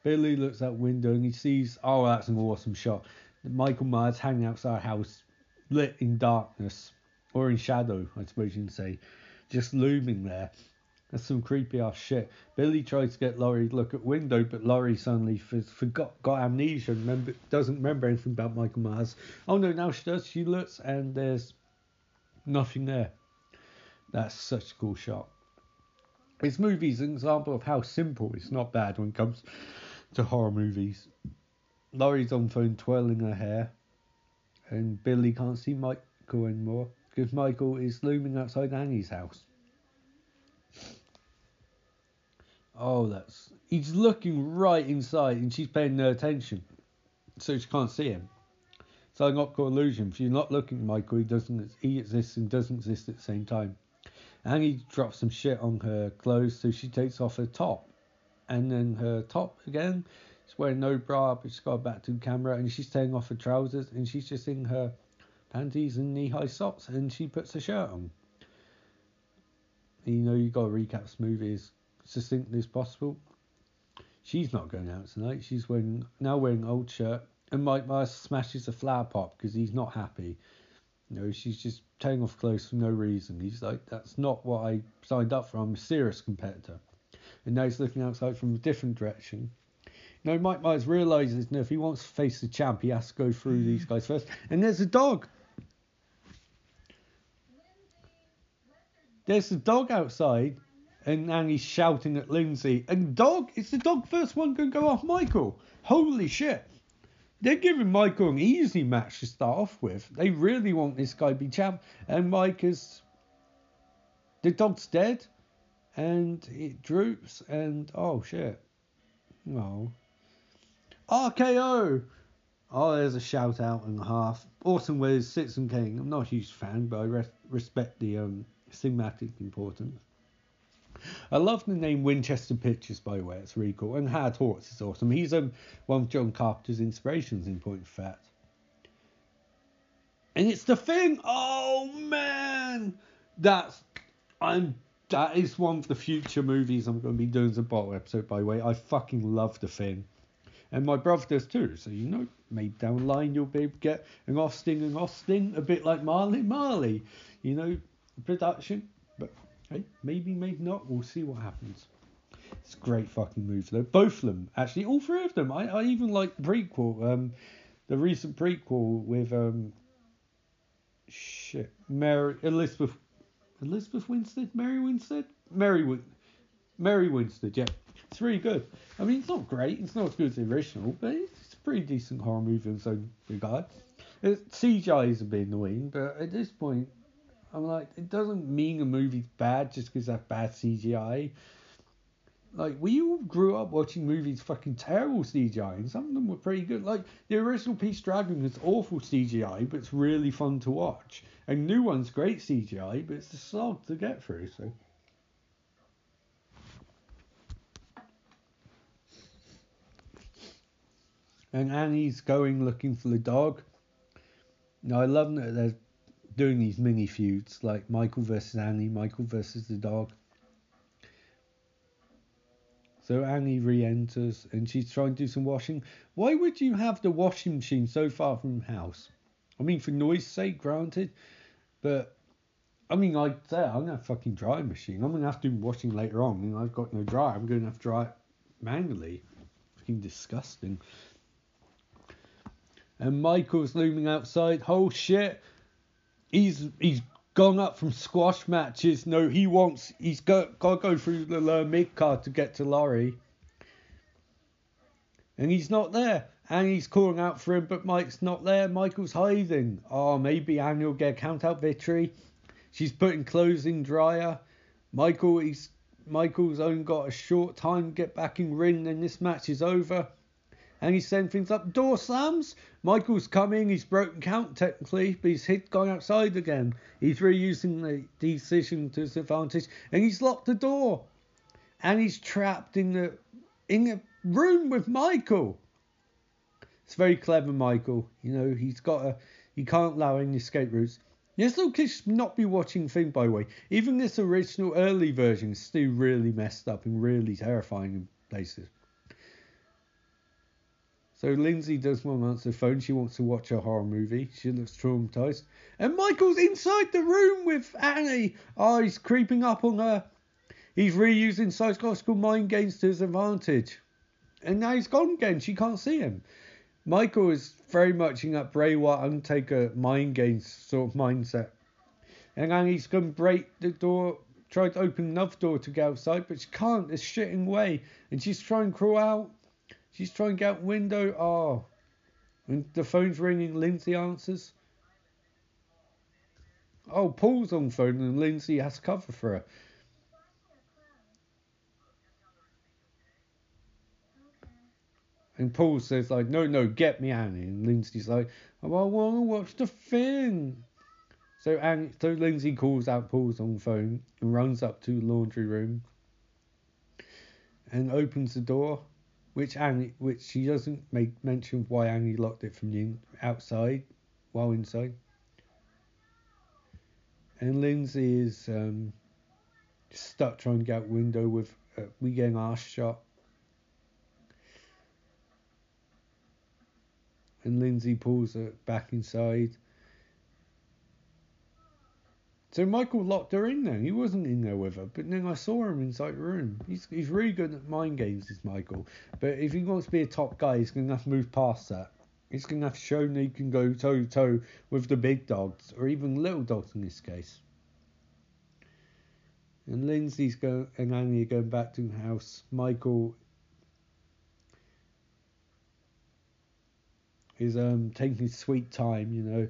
Billy looks out window and he sees, oh, that's an awesome shot. Michael Myers hanging outside house lit in darkness, or in shadow, I suppose you can say, just looming there. That's some creepy ass shit. Billy tries to get Laurie to look at window, but Laurie suddenly forgot, got amnesia, remember, doesn't remember anything about Michael Myers. Oh no, now she does. She looks and there's nothing there. That's such a cool shot. This movie's an example of how simple it's not bad when it comes to horror movies. Laurie's on phone twirling her hair and Billy can't see Michael anymore because Michael is looming outside Annie's house. Oh, that's he's looking right inside, and she's paying no attention, so she can't see him. So an optical illusion. If you're not looking at Michael, he doesn't he exists and doesn't exist at the same time. Annie drops some shit on her clothes, so she takes off her top, and then her top again She's wearing no bra, but she's got a back to the camera, and she's taking off her trousers, and she's just in her panties and knee-high socks, and she puts a shirt on. You know, you've got to recap this movie as succinctly as possible. She's not going out tonight. She's wearing now wearing old shirt, and Mike Myers smashes a flower pot because he's not happy. You know, she's just taking off clothes for no reason. He's like, that's not what I signed up for. I'm a serious competitor. And now he's looking outside from a different direction no, Mike Myers realizes that if he wants to face the champ, he has to go through mm. these guys first. And there's a dog. There's a dog outside, and Annie's shouting at Lindsay. And dog, it's the dog first one going to go off Michael. Holy shit. they're giving Michael an easy match to start off with. They really want this guy to be champ. And Mike is. The dog's dead. And it droops. And. Oh, shit. Oh. RKO! Oh, there's a shout out and a half. Orson Welles, Citizen Kane. I'm not a huge fan, but I res- respect the um, thematic importance. I love the name Winchester Pictures, by the way. It's really cool. And Howard Hawks is awesome. He's um, one of John Carpenter's inspirations, in point of fact. And it's the thing. Oh man, that's I'm. That is one of the future movies I'm going to be doing as a bottle episode. By the way, I fucking love the thing, and my brother does too. So you know, maybe down the line you'll be able to get an Austin and Austin, a bit like Marley Marley. You know, production. But hey, maybe, maybe not. We'll see what happens. It's great fucking move though. Both of them, actually, all three of them. I, I even like prequel, um, the recent prequel with um, shit, Mary Elizabeth, Elizabeth Winstead, Mary Winstead, Mary Win, Mary Winstead. Yeah, it's really good. I mean, it's not great. It's not as good as the original, but it's a pretty decent horror movie in its own regard. Uh, it, CGI is a bit annoying, but at this point, I'm like, it doesn't mean a movie's bad just because that's bad CGI. Like, we all grew up watching movies fucking terrible CGI, and some of them were pretty good. Like, the original Pete's Dragon is awful CGI, but it's really fun to watch. And new one's great CGI, but it's a slog to get through, so. And Annie's going looking for the dog. Now, I love that they're doing these mini feuds like Michael versus Annie, Michael versus the dog. So Annie re-enters and she's trying to do some washing. Why would you have the washing machine so far from the house? I mean, for noise sake, granted, but I mean, I'd say I'm gonna fucking drying machine. I'm gonna have to do washing later on. I mean, I've got no dryer. I'm gonna have to dry it manually. Fucking disgusting. And Michael's looming outside. Oh shit! he's he's gone up from squash matches. No, he wants he's got got to go through the lower mid card to get to Laurie, and he's not there. And he's calling out for him, but Mike's not there. Michael's hiding. Oh, maybe Annie will get a count out victory. She's putting clothes in dryer. Michael, he's Michael's only got a short time to get back in ring, and this match is over and he's setting things up. Door slams. Michael's coming. He's broken count technically, but he's hit going outside again. He's reusing the decision to his advantage, and he's locked the door, and he's trapped in the in a room with Michael. It's very clever, Michael. You know he's got a he can't allow any escape routes. Yes, look, should not be watching thing by the way. Even this original early version is still really messed up and really terrifying in places. So Lindsay does to answer the phone. She wants to watch a horror movie. She looks traumatized. And Michael's inside the room with Annie. Oh, he's creeping up on her. He's reusing psychological mind games to his advantage. And now he's gone again. She can't see him. Michael is very much in that Bray Wyatt Undertaker mind games sort of mindset. And Annie's going to break the door, try to open another door to get outside, but she can't. It's shitting way. And she's trying to crawl out. She's trying to get out window. Oh. And the phone's ringing. Lindsay answers. Oh, Paul's on phone and Lindsay has cover for her. And Paul says like, no, no, get me Annie. And Lindsay's like, oh, I want to watch the thing. So Annie, so Lindsay calls out Paul's on phone and runs up to the laundry room and opens the door which Annie, which she doesn't make mention why Annie locked it from the outside while inside. And Lindsay is um, stuck trying to get out window with uh, we getting our shot. And Lindsay pulls her back inside so Michael locked her in there. He wasn't in there with her, but then I saw him inside the room. He's he's really good at mind games, this Michael. But if he wants to be a top guy, he's going to have to move past that. He's going to have to show that he can go toe to toe with the big dogs, or even little dogs in this case. And Lindsay's going and Annie are going back to the house. Michael is um taking his sweet time. You know,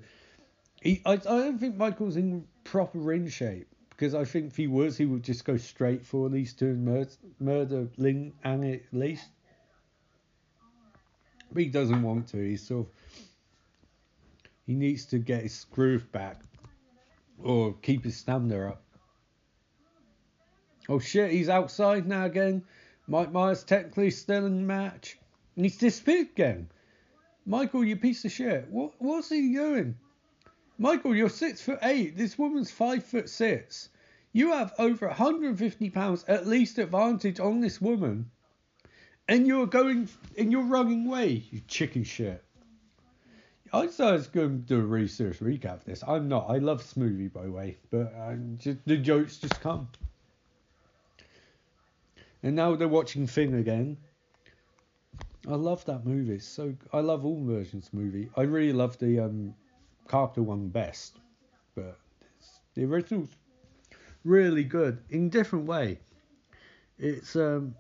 he I I don't think Michael's in proper ring shape because I think if he was, he would just go straight for these two and murder, murder Ling and at least. But he doesn't want to. He's sort of he needs to get his groove back or keep his stamina up. Oh shit, he's outside now again. Mike Myers technically still in the match. And he's disappeared again. Michael, you piece of shit. What what's he doing? Michael, you're six foot eight. This woman's five foot six. You have over 150 pounds at least advantage on this woman. And you're going and you're running away, you chicken shit. I thought I was going to do a really serious recap of this. I'm not. I love Smoothie, by the way, but just, the jokes just come. And now they're watching Thing again. I love that movie. so I love all versions of movie. I really love the um, Carpenter one best, but the original's really good in different way. It's um,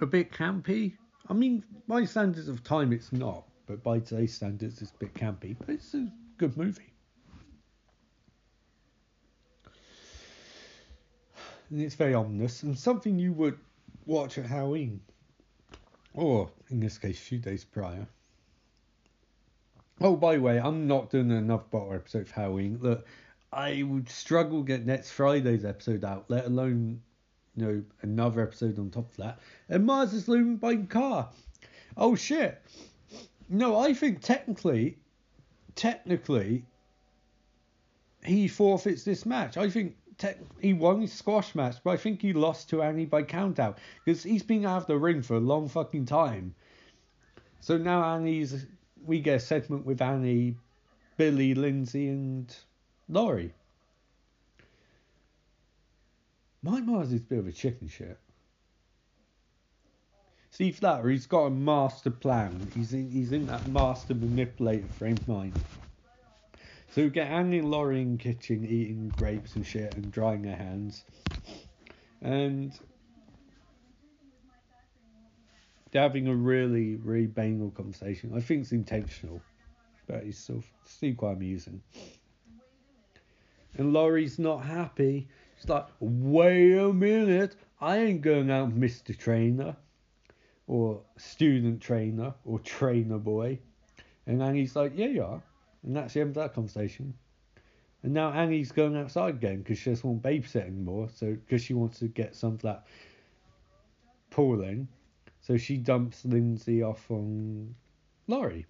a bit campy. I mean, by standards of time, it's not, but by today's standards, it's a bit campy. But it's a good movie. And it's very ominous and something you would watch at Halloween, or in this case, a few days prior. Oh, by the way, I'm not doing another bottle episode of Halloween. Look, I would struggle get next Friday's episode out, let alone you know another episode on top of that. And Mars is looming by car. Oh shit! No, I think technically, technically, he forfeits this match. I think he won his squash match, but I think he lost to Annie by countout because he's been out of the ring for a long fucking time. So now Annie's, we get a segment with Annie, Billy, Lindsay, and Laurie. Mike Myers is a bit of a chicken shit. Steve Flatter, he's got a master plan. He's in, he's in that master manipulator frame of mind. So we get Annie and Laurie in kitchen eating grapes and shit and drying their hands. And they're having a really, really banal conversation. I think it's intentional, but it's still, still quite amusing. And Laurie's not happy. She's like, wait a minute, I ain't going out Mr. Trainer or student trainer or trainer boy. And Annie's like, yeah, you are. And that's the end of that conversation. And now Annie's going outside again because she doesn't want babysit anymore. So because she wants to get some of that pooling. So she dumps Lindsay off on Laurie.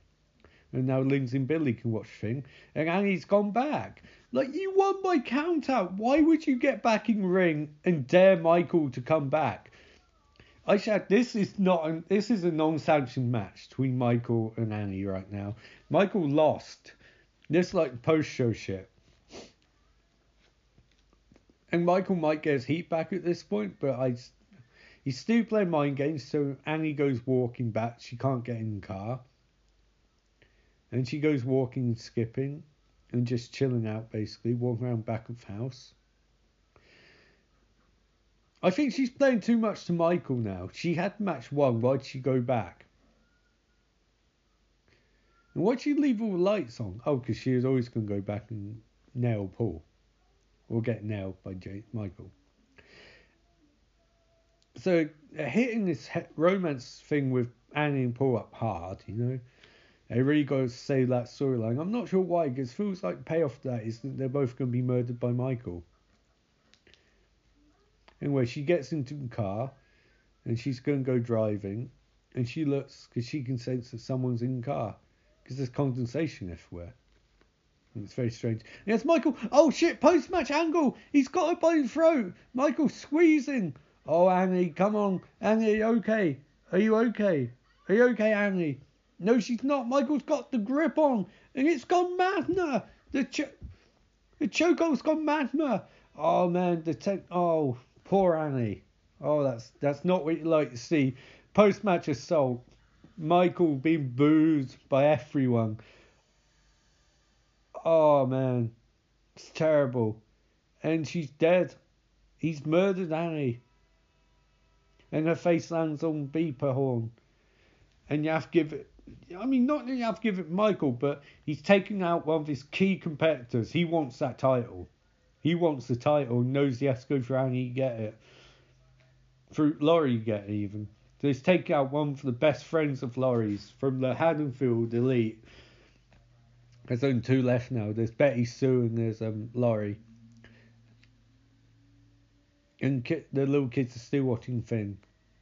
And now Lindsay and Billy can watch thing. And Annie's gone back. Like, you won by count out. Why would you get back in ring and dare Michael to come back? I said this is not an, this is a non-sanctioned match between Michael and Annie right now. Michael lost. This like post-show shit. And Michael might get his heat back at this point, but I he's still playing mind games. So Annie goes walking back. She can't get in the car, and she goes walking, and skipping, and just chilling out basically, walking around back of house. I think she's playing too much to Michael now. She had match one. Why'd she go back? And why'd she leave all the lights on? Oh, because she was always going to go back and nail Paul. Or get nailed by Jay- Michael. So, uh, hitting this romance thing with Annie and Paul up hard, you know. They really got to say that storyline. I'm not sure why, because feels like payoff to that is that they're both going to be murdered by Michael. Anyway, she gets into the car and she's going to go driving and she looks because she can sense that someone's in the car because there's condensation everywhere. And it's very strange. It's Michael. Oh shit! Post match angle. He's got her by the throat. Michael squeezing. Oh Annie, come on, Annie, okay? Are you okay? Are you okay, Annie? No, she's not. Michael's got the grip on, and it's gone madner. The ch- the chokehold's gone madner. Oh man, the tech. Oh, Poor Annie. Oh, that's that's not what you like to see. Post match assault. Michael being booed by everyone. Oh man, it's terrible. And she's dead. He's murdered Annie. And her face lands on beeper horn. And you have to give it I mean, not that you have to give it Michael, but he's taking out one of his key competitors. He wants that title. He wants the title. Knows he has to go through Annie to get it. Through Laurie, get it even. So he's taking out one of the best friends of Laurie's from the Haddonfield Elite. There's only two left now. There's Betty Sue and there's um Laurie. And ki- the little kids are still watching Finn.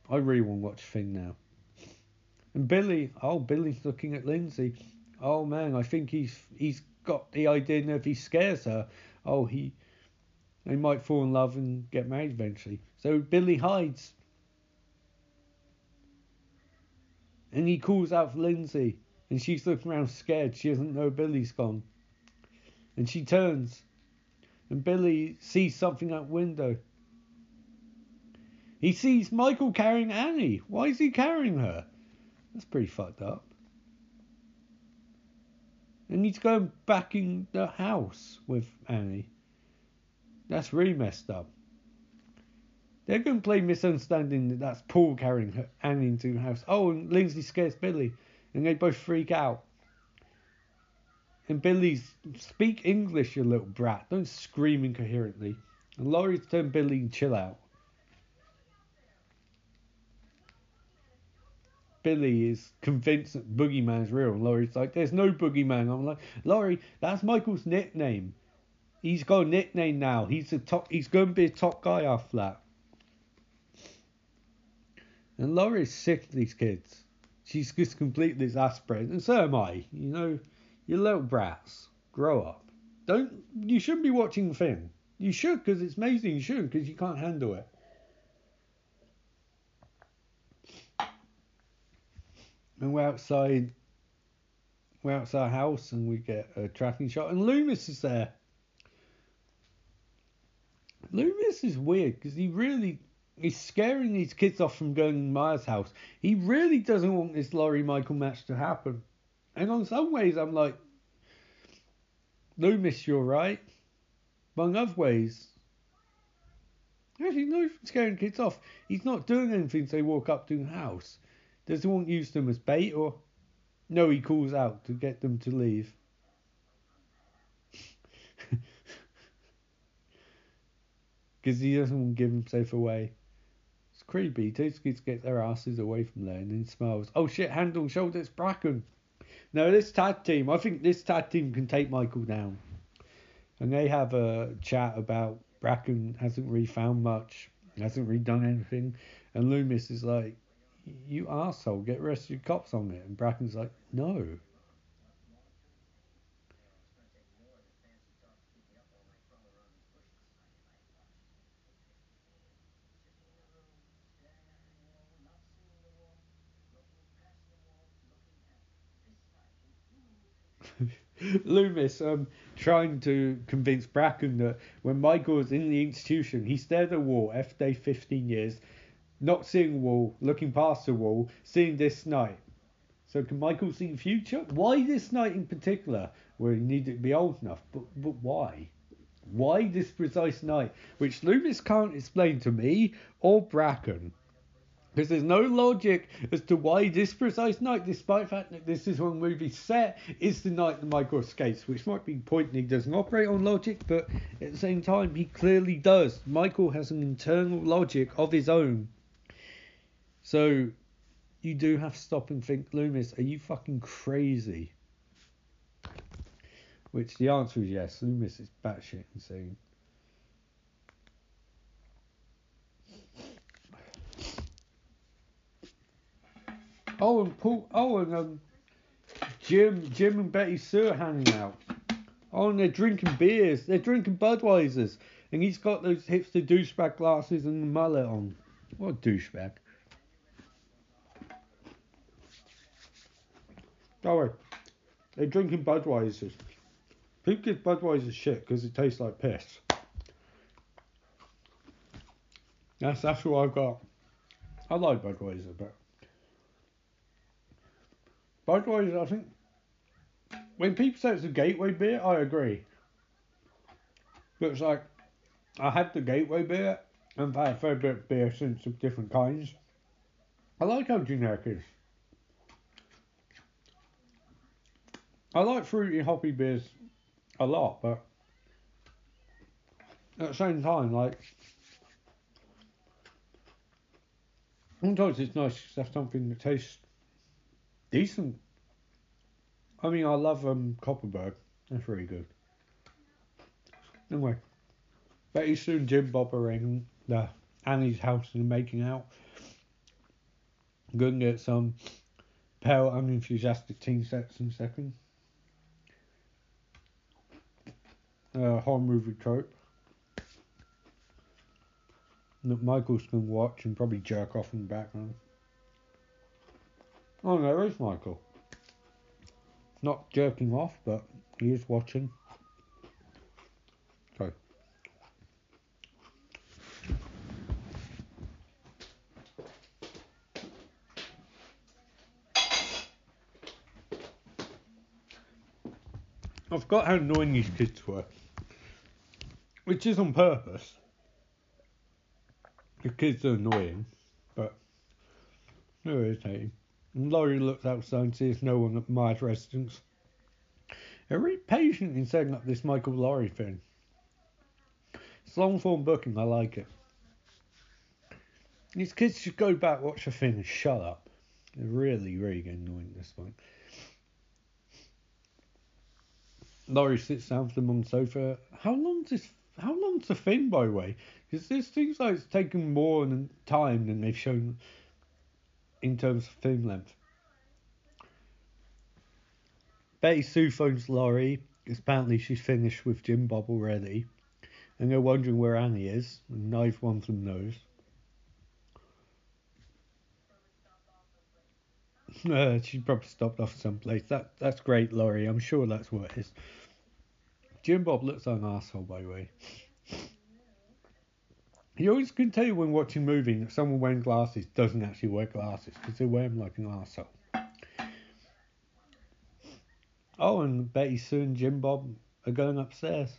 I really want to watch Finn now. And Billy, oh Billy's looking at Lindsay. Oh man, I think he's he's got the idea that if he scares her, oh he they might fall in love and get married eventually. So Billy hides. And he calls out for Lindsay. And she's looking around scared. She doesn't know Billy's gone. And she turns. And Billy sees something out window. He sees Michael carrying Annie. Why is he carrying her? That's pretty fucked up. And he's going back in the house with Annie. That's really messed up. They're going to play misunderstanding that that's Paul carrying her, Annie into the house. Oh, and Lindsay scares Billy, and they both freak out. And Billy's speak English, you little brat. Don't scream incoherently. And Laurie's telling Billy to chill out. Billy is convinced that Boogeyman's real, and Laurie's like, "There's no Boogeyman." I'm like, Laurie, that's Michael's nickname. He's got a nickname now. He's a top. He's going to be a top guy after that. And Laurie's sick of these kids. She's just completely exasperated, and so am I. You know, you little brats, grow up. Don't. You shouldn't be watching Finn. You should, because it's amazing. You should, because you can't handle it. And we're outside. We're outside our house, and we get a tracking shot, and Loomis is there. Loomis is weird because he really he's scaring these kids off from going to Myers' house. He really doesn't want this Laurie Michael match to happen. And on some ways, I'm like, Loomis, you're right. But in other ways, actually, no, scaring kids off. He's not doing anything so they walk up to the house. Does he want to use them as bait or? No, he calls out to get them to leave. [LAUGHS] Because he doesn't want to give himself away. It's creepy. These kids get their asses away from there and then smiles. Oh shit, hand on shoulder, it's Brackett. No, this tag team, I think this tag team can take Michael down. And they have a chat about Brackett hasn't really found much, hasn't really done anything. And Loomis is like, You asshole, get your cops on it. And Brackett's like, No. [LAUGHS] Loomis um, trying to convince Brackett that when Michael was in the institution, he stared at a wall after 15 years, not seeing a wall, looking past the wall, seeing this night. So can Michael see the future? Why this night in particular? Well, he needed to be old enough, but but why? Why this precise night? Which Loomis can't explain to me or Brackett. Because there's no logic as to why this precise night, despite the fact that this is when the movie's set, is the night that Michael escapes, which might be the point he doesn't operate on logic, but at the same time, he clearly does. Michael has an internal logic of his own. So, you do have to stop and think, Loomis, are you fucking crazy? Which the answer is yes, Loomis is batshit insane. Oh, and Paul. Oh, and um, Jim, Jim and Betty Sue are hanging out. Oh, and they're drinking beers. They're drinking Budweisers, and he's got those hipster douchebag glasses and the mullet on. What a douchebag! Don't worry, they're drinking Budweisers. People give Budweiser shit because it tastes like piss. That's that's what I've got. I like Budweiser, but. Budweiser, I think, when people say it's a gateway beer, I agree. But it's like, I had the gateway beer, and I've had a fair bit of beer since of different kinds. I like how generic it is. I like fruity hoppy beers a lot, but at the same time, like sometimes it's nice to have something that tastes decent. I mean, I love um, Kopparberg. That's really good. Anyway, Sue and Jim Bob are in the Annie's house and making out. going and get some pale, unenthusiastic teen sets in a second. Uh, horror movie trope that Michael's watch and probably jerk off in the background. Oh, there is Michael. Not jerking off, but he is watching. Okay. I forgot how annoying these kids were. Which is on purpose. The kids are annoying, but they're Laurie looks outside and sees no one at my residence. They're really patient in setting up this Michael Laurie thing. It's long form booking, I like it. These kids should go back, watch the thing, and shut up. They're really, really annoying at this point. Laurie sits down for them on the sofa. How long's this? How long's the thing, by the way? Because this seems like it's taken more time than they've shown in terms of film length. Betty Sue phones Laurie apparently she's finished with Jim Bob already, and they're wondering where Annie is, and neither one of them knows. [LAUGHS] Uh, she probably stopped off someplace. That that's great, Laurie. I'm sure that's what it is. Jim Bob looks like an asshole, by the way. You always can tell you when watching a movie that someone wearing glasses doesn't actually wear glasses because they wear them like an asshole. Oh, and Betty Sue and Jim Bob are going upstairs.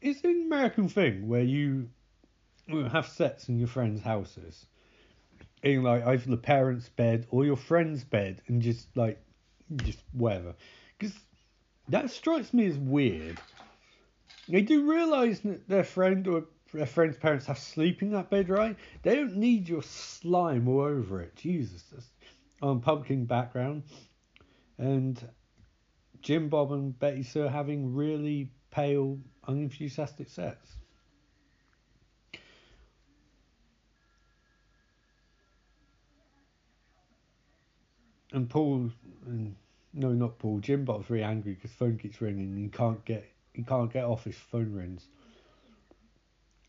It's an American thing where you have sets in your friends' houses in like either the parents' bed or your friend's bed and just like just whatever. That strikes me as weird. They do realise that their friend or their friend's parents have sleep in that bed, right? They don't need your slime all over it. Jesus. On pumpkin background. And Jim Bob and Betty Sue having really pale, unenthusiastic sets. And Paul, and no, not Paul. Jim Bob's very angry because phone keeps ringing and he can't get he can't get off his phone rings.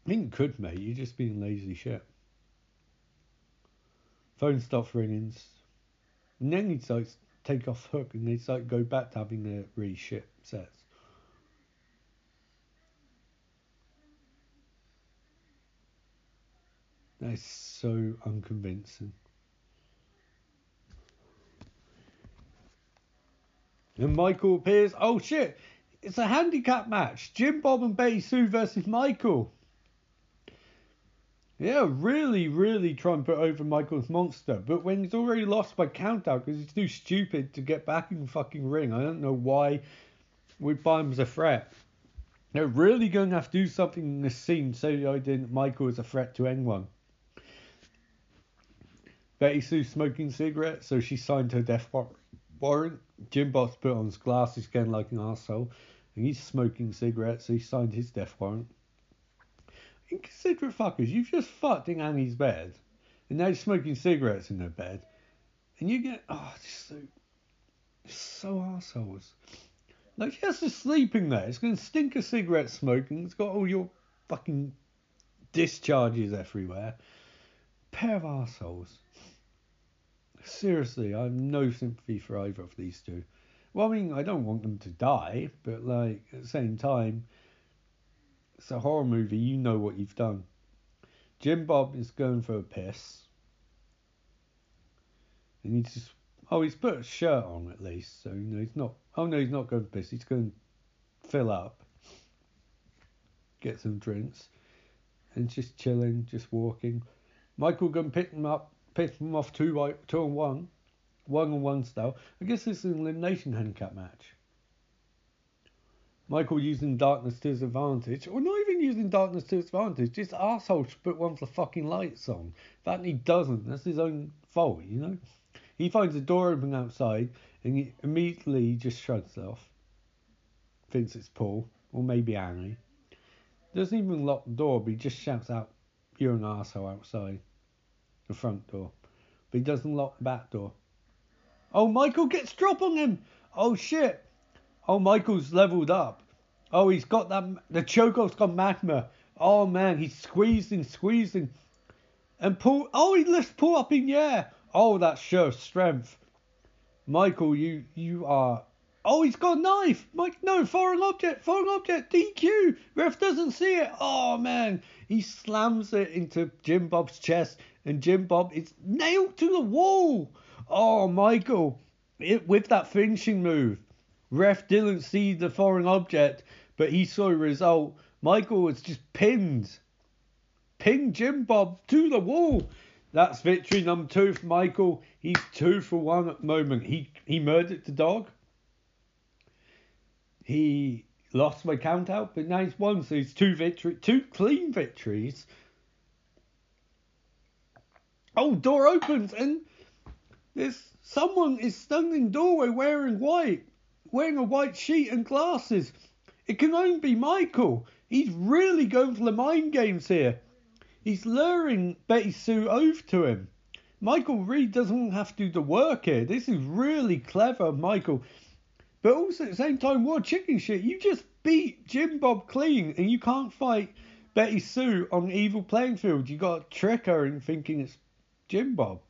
I think you could, mate. You're just being lazy shit. Phone stops ringing. And then he'd like take off hook and they'd like go back to having their really shit sets. That is so unconvincing. And Michael appears. Oh shit! It's a handicap match. Jim Bob and Betty Sue versus Michael. Yeah, really, really try and put over Michael's monster. But when he's already lost by countout because he's too stupid to get back in the fucking ring, I don't know why we buy him as a threat. They're really going to have to do something in this scene so I didn't Michael is a threat to anyone. Betty Sue smoking cigarettes, so she signed her death warrant. Jim Bob's put on his glasses again like an asshole, and he's smoking cigarettes, he signed his death warrant. Inconsiderate fuckers, you've just fucked in Annie's bed, and now you're smoking cigarettes in her bed, and you get oh, just so so assholes. Like she has to sleep in there. It's gonna stink of cigarette smoking. It's got all your fucking discharges everywhere. Pair of assholes. Seriously, I have no sympathy for either of these two. Well, I mean, I don't want them to die, but like at the same time, it's a horror movie. You know what you've done. Jim Bob is going for a piss, and he's just oh, he's put a shirt on at least, so you know he's not. Oh no, he's not going to piss. He's going to fill up, get some drinks, and just chilling, just walking. Michael going to pick him up, pick him off two by two and one one on one style. I guess this is an elimination handicap match. Michael using darkness to his advantage, or not even using darkness to his advantage, just asshole should put one of the fucking lights on. That he doesn't, that's his own fault, you know? He finds the door open outside and he immediately just shrugs it off. Thinks it's Paul, or maybe Annie. Doesn't even lock the door, but he just shouts out, You're an asshole outside the front door. But he doesn't lock the back door. Oh, Michael gets drop on him! Oh shit! Oh, Michael's leveled up. Oh, he's got that. The chokeoff's got magma. Oh man, he's squeezing, squeezing, and pull. Oh, he lifts pull up in the air. Oh, that shows strength. Michael, you you are. Oh, he's got a knife. Mike, no, foreign object, foreign object, DQ. Ref doesn't see it. Oh man, he slams it into Jim Bob's chest, and Jim Bob is nailed to the wall. Oh, Michael, it, with that finishing move. Ref didn't see the foreign object, but he saw the result. Michael was just pinned. Pinned Jim Bob to the wall. That's victory number two for Michael. He's two for one at the moment. He he murdered the dog. He lost my count out, but now he's won, so he's two victory two clean victories. Oh, door opens and there's someone is standing doorway wearing white wearing a white sheet and glasses. It can only be Michael. He's really going for the mind games here. He's luring Betty Sue over to him. Michael Reed doesn't have to do the work here. This is really clever, Michael. But also at the same time, what chicken shit. You just beat Jim Bob clean and you can't fight Betty Sue on evil playing field. You got to trick her in thinking it's Jim Bob.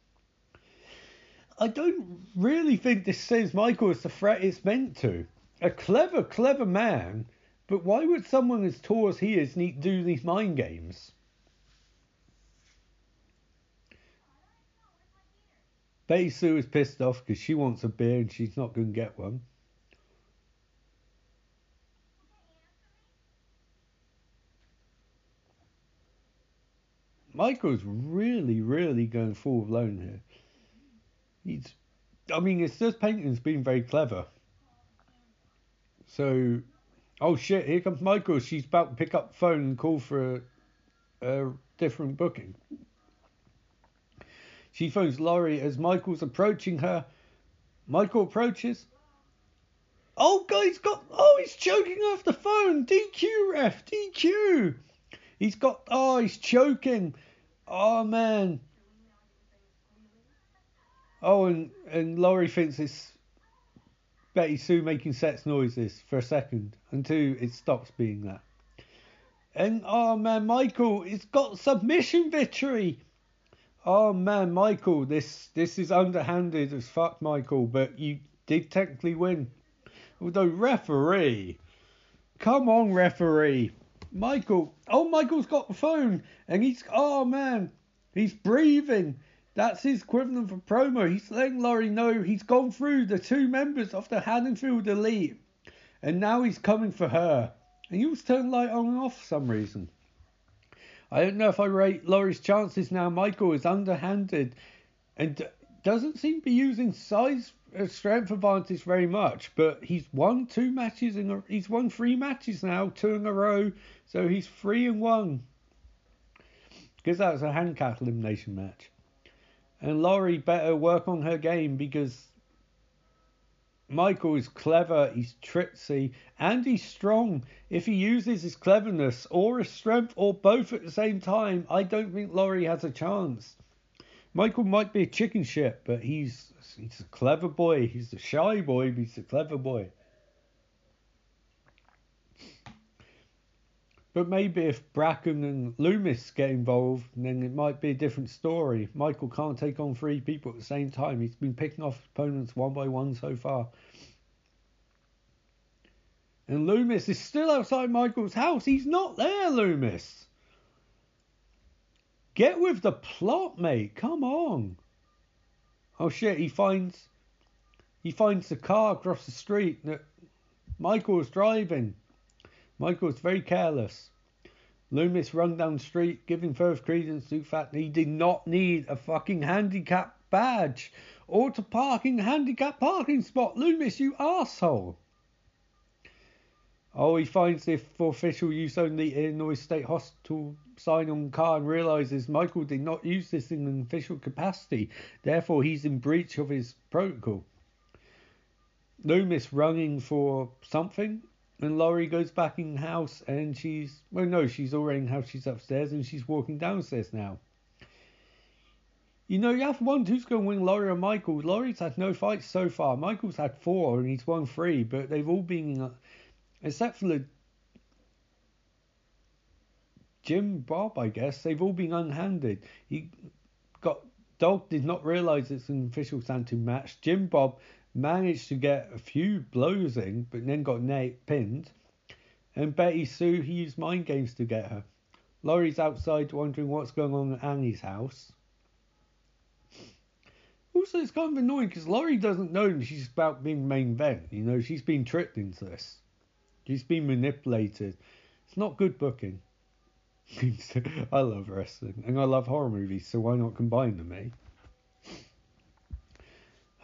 I don't really think this says Michael is the threat it's meant to. A clever, clever man, but why would someone as tall as he is need to do these mind games? Betty Sue is pissed off because she wants a beer and she's not going to get one. Michael's really, really going full blown here. He's, I mean, it's just painting's been very clever. So, oh shit, here comes Michael. She's about to pick up phone and call for a, a different booking. She phones Laurie as Michael's approaching her. Michael approaches. Oh, guy's got. Oh, he's choking off the phone. DQ ref, DQ. He's got. Oh, he's choking. Oh man. Oh, and, and Laurie thinks it's Betty Sue making sex noises for a second until it stops being that. And oh man, Michael, it's got submission victory. Oh man, Michael, this this is underhanded as fuck, Michael, but you did technically win. Although referee, come on, referee, Michael. Oh, Michael's got the phone, and he's oh man, he's breathing. That's his equivalent for promo. He's letting Laurie know he's gone through the two members of the Haddonfield Elite. And now he's coming for her. And he was turned light on and off for some reason. I don't know if I rate Laurie's chances now. Michael is underhanded and doesn't seem to be using size Uh, strength advantage very much. But he's won two matches in he's won three matches now, two in a row. So he's three and one. Because that was a handicap elimination match. And Laurie better work on her game because Michael is clever, he's tricksy, and he's strong. If he uses his cleverness or his strength or both at the same time, I don't think Laurie has a chance. Michael might be a chicken shit, but he's he's a clever boy. He's a shy boy, but he's a clever boy. But maybe if Brackett and Loomis get involved, then it might be a different story. Michael can't take on three people at the same time. He's been picking off opponents one by one so far. And Loomis is still outside Michael's house. He's not there, Loomis. Get with the plot, mate. Come on. Oh shit, he finds he finds the car across the street that Michael was driving. Michael was very careless. Loomis run down the street, giving further credence to the fact that he did not need a fucking handicap badge. Or to parking handicap parking spot. Loomis, you asshole. Oh, he finds the for official use only Illinois State Hospital sign on car and realizes Michael did not use this in an official capacity. Therefore, he's in breach of his protocol. Loomis running for something, and Laurie goes back in house and she's well, no, she's already in house. She's upstairs and she's walking downstairs now. You know, you have one who's going to win Laurie or Michael. Laurie's had no fights so far. Michael's had four and he's won three, but they've all been, uh, except for the Jim Bob, I guess, they've all been unhanded. He got Dog did not realize it's an official Santu match. Jim Bob managed to get a few blows in, but then got Nate pinned. And Betty Sue, he used mind games to get her. Laurie's outside wondering what's going on at Annie's house. Also, it's kind of annoying because Laurie doesn't know she's about being main event. You know, she's been tricked into this. She's been manipulated. It's not good booking. [LAUGHS] I love wrestling and I love horror movies, so why not combine them, eh?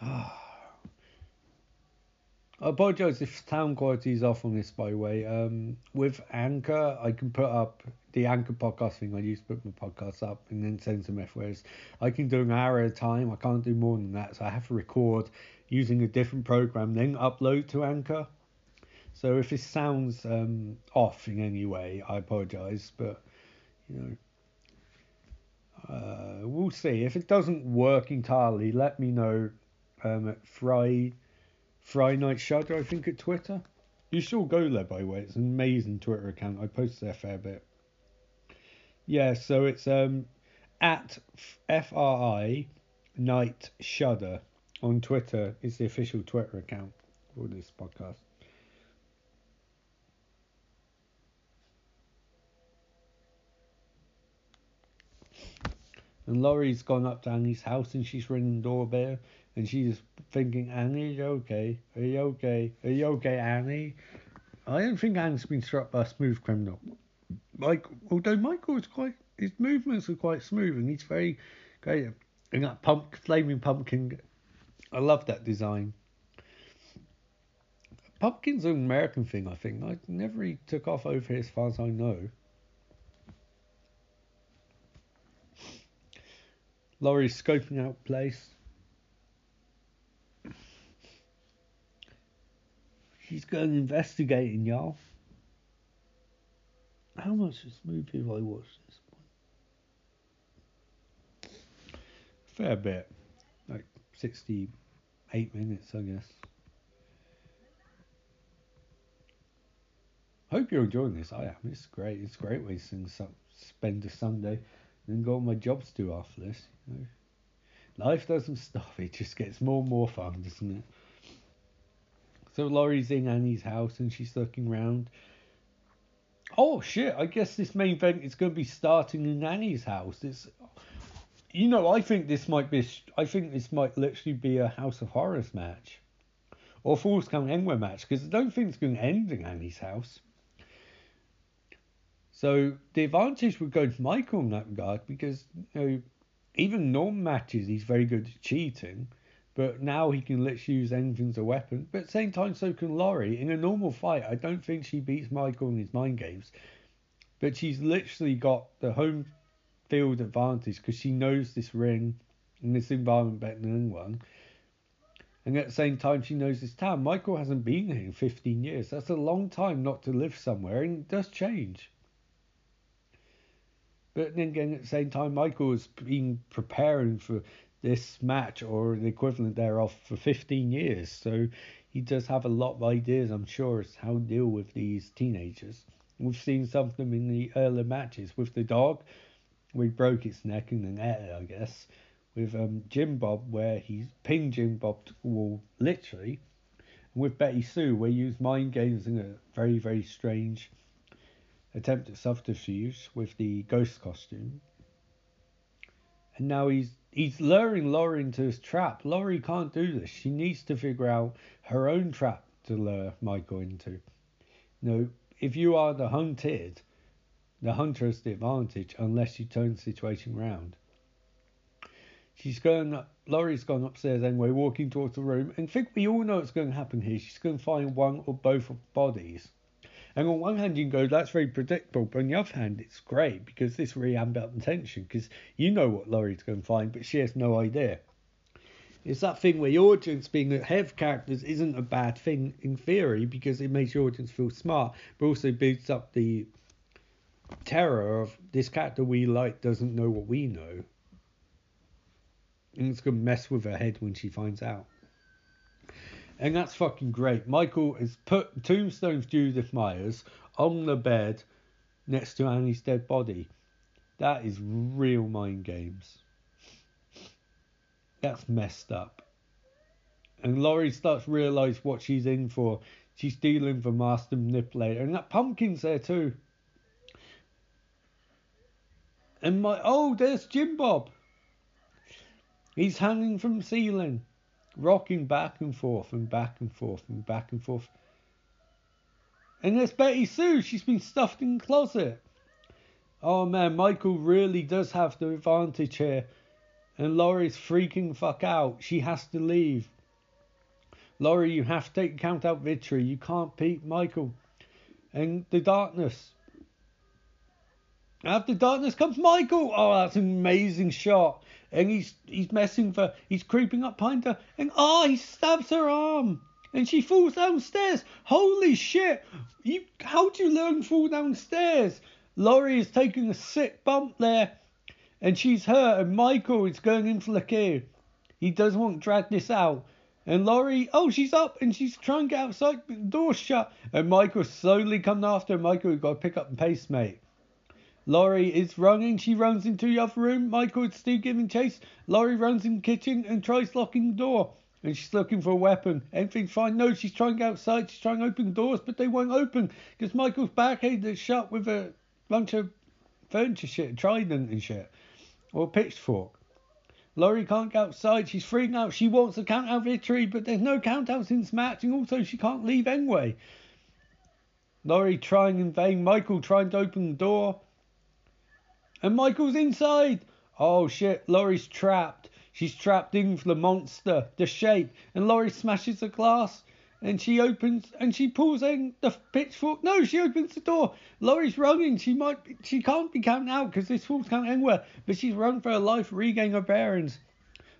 [SIGHS] I apologise if sound quality is off on this, by the way. Um, with Anchor, I can put up the Anchor podcast thing. I used to put my podcasts up and then send some F. Whereas I can do an hour at a time. I can't do more than that, so I have to record using a different program, then upload to Anchor. So if it sounds um, off in any way, I apologise, but you know, uh, we'll see. If it doesn't work entirely, let me know um, at Fry Friday Night Shudder, I think, at Twitter. You should go there, by the way. It's an amazing Twitter account. I post there a fair bit. Yeah, so it's um at F R I Night Shudder on Twitter. It's the official Twitter account for this podcast. And Laurie's gone up to Annie's house and she's ringing the doorbell and she's thinking, Annie, you okay? Are you okay? Are you okay, Annie? I don't think Annie's been struck by a smooth criminal. Like, although Michael is quite, his movements are quite smooth and he's very great. And that pump, flaming pumpkin, I love that design. Pumpkin's an American thing, I think. I never really took off over here as far as I know. Laurie's scoping out place. She's going investigating, y'all. How much of this movie have I watched this one? Fair bit. Like 68 minutes, I guess. Hope you're enjoying this. I am. It's great. It's a great way to spend a Sunday and then go on my jobs to do after this. You know? Life doesn't stop. It just gets more and more fun, doesn't it? So Laurie's in Annie's house and she's looking around. Oh shit! I guess this main event is going to be starting in Annie's house. It's, you know, I think this might be. I think this might literally be a House of Horrors match, or Falls Count Anywhere match because I don't think it's going to end in Annie's house. So the advantage would go to Michael in that regard because you know, even normal matches he's very good at cheating. But now he can literally use anything as a weapon. But at the same time, so can Laurie. In a normal fight, I don't think she beats Michael in his mind games. But she's literally got the home field advantage because she knows this ring and this environment better than anyone. And at the same time, she knows this town. Michael hasn't been here in 15 years. That's a long time not to live somewhere, and it does change. But then again, at the same time, Michael has been preparing for this match or the equivalent thereof for 15 years. So he does have a lot of ideas, I'm sure, as how to deal with these teenagers. We've seen some of them in the earlier matches with the dog, he broke its neck in the net, I guess. With um, Jim Bob, where he's pinned Jim Bob to the wall, literally. And with Betty Sue, where he used mind games in a very, very strange attempt at subterfuge with the ghost costume. And now he's he's luring Laurie into his trap. Laurie can't do this. She needs to figure out her own trap to lure Michael into. Know, if you are the hunted, the hunter has the advantage unless you turn the situation around. She's going Laurie's gone upstairs anyway, walking towards the room, and think we all know what's going to happen here. She's going to find one or both of bodies. And on one hand, you can go, that's very predictable, but on the other hand, it's great because this really amps up the tension because you know what Laurie's going to find, but she has no idea. It's that thing where your audience being that have characters isn't a bad thing in theory because it makes your audience feel smart, but also builds up the terror of this character we like doesn't know what we know. And it's going to mess with her head when she finds out. And that's fucking great. Michael has put Tombstone's Judith Myers on the bed next to Annie's dead body. That is real mind games. That's messed up. And Laurie starts to realise what she's in for. She's dealing for master manipulator. And that pumpkin's there too. And my oh, there's Jim Bob. He's hanging from ceiling, rocking back and forth and back and forth and back and forth. And there's Betty Sue. She's been stuffed in the closet. Oh man, Michael really does have the advantage here. And Laurie's freaking fuck out. She has to leave. Laurie, you have to take count out victory. You can't beat Michael. And the darkness. After darkness comes Michael. Oh, that's an amazing shot. And he's he's messing for he's creeping up behind her and oh he stabs her arm. And she falls downstairs. Holy shit! You how do you learn fall downstairs? Laurie is taking a sick bump there and she's hurt, and Michael is going in for the kill. He doesn't want to drag this out. And Laurie, oh, she's up and she's trying to get outside, but the door's shut. And Michael's slowly coming after her. Michael, you've got to pick up the pace, mate. Laurie is running. She runs into the other room. Michael is still giving chase. Laurie runs in the kitchen and tries locking the door. And she's looking for a weapon. Everything's fine. No, she's trying outside. She's trying to open doors, but they won't open because Michael's barricaded shut with a bunch of furniture shit, trident and shit or pitchfork. Laurie can't get outside. She's freaking out. She wants a count out victory, but there's no count in this match, and also she can't leave anyway. Laurie trying in vain. Michael trying to open the door. And Michael's inside. Oh shit, Laurie's trapped. She's trapped in for the monster, the shape, and Laurie smashes the glass and she opens and she pulls in the pitchfork. No, she opens the door. Laurie's running. She might, be, she can't be counting out because this fool's can't anywhere. But she's run for her life, regain her bearings.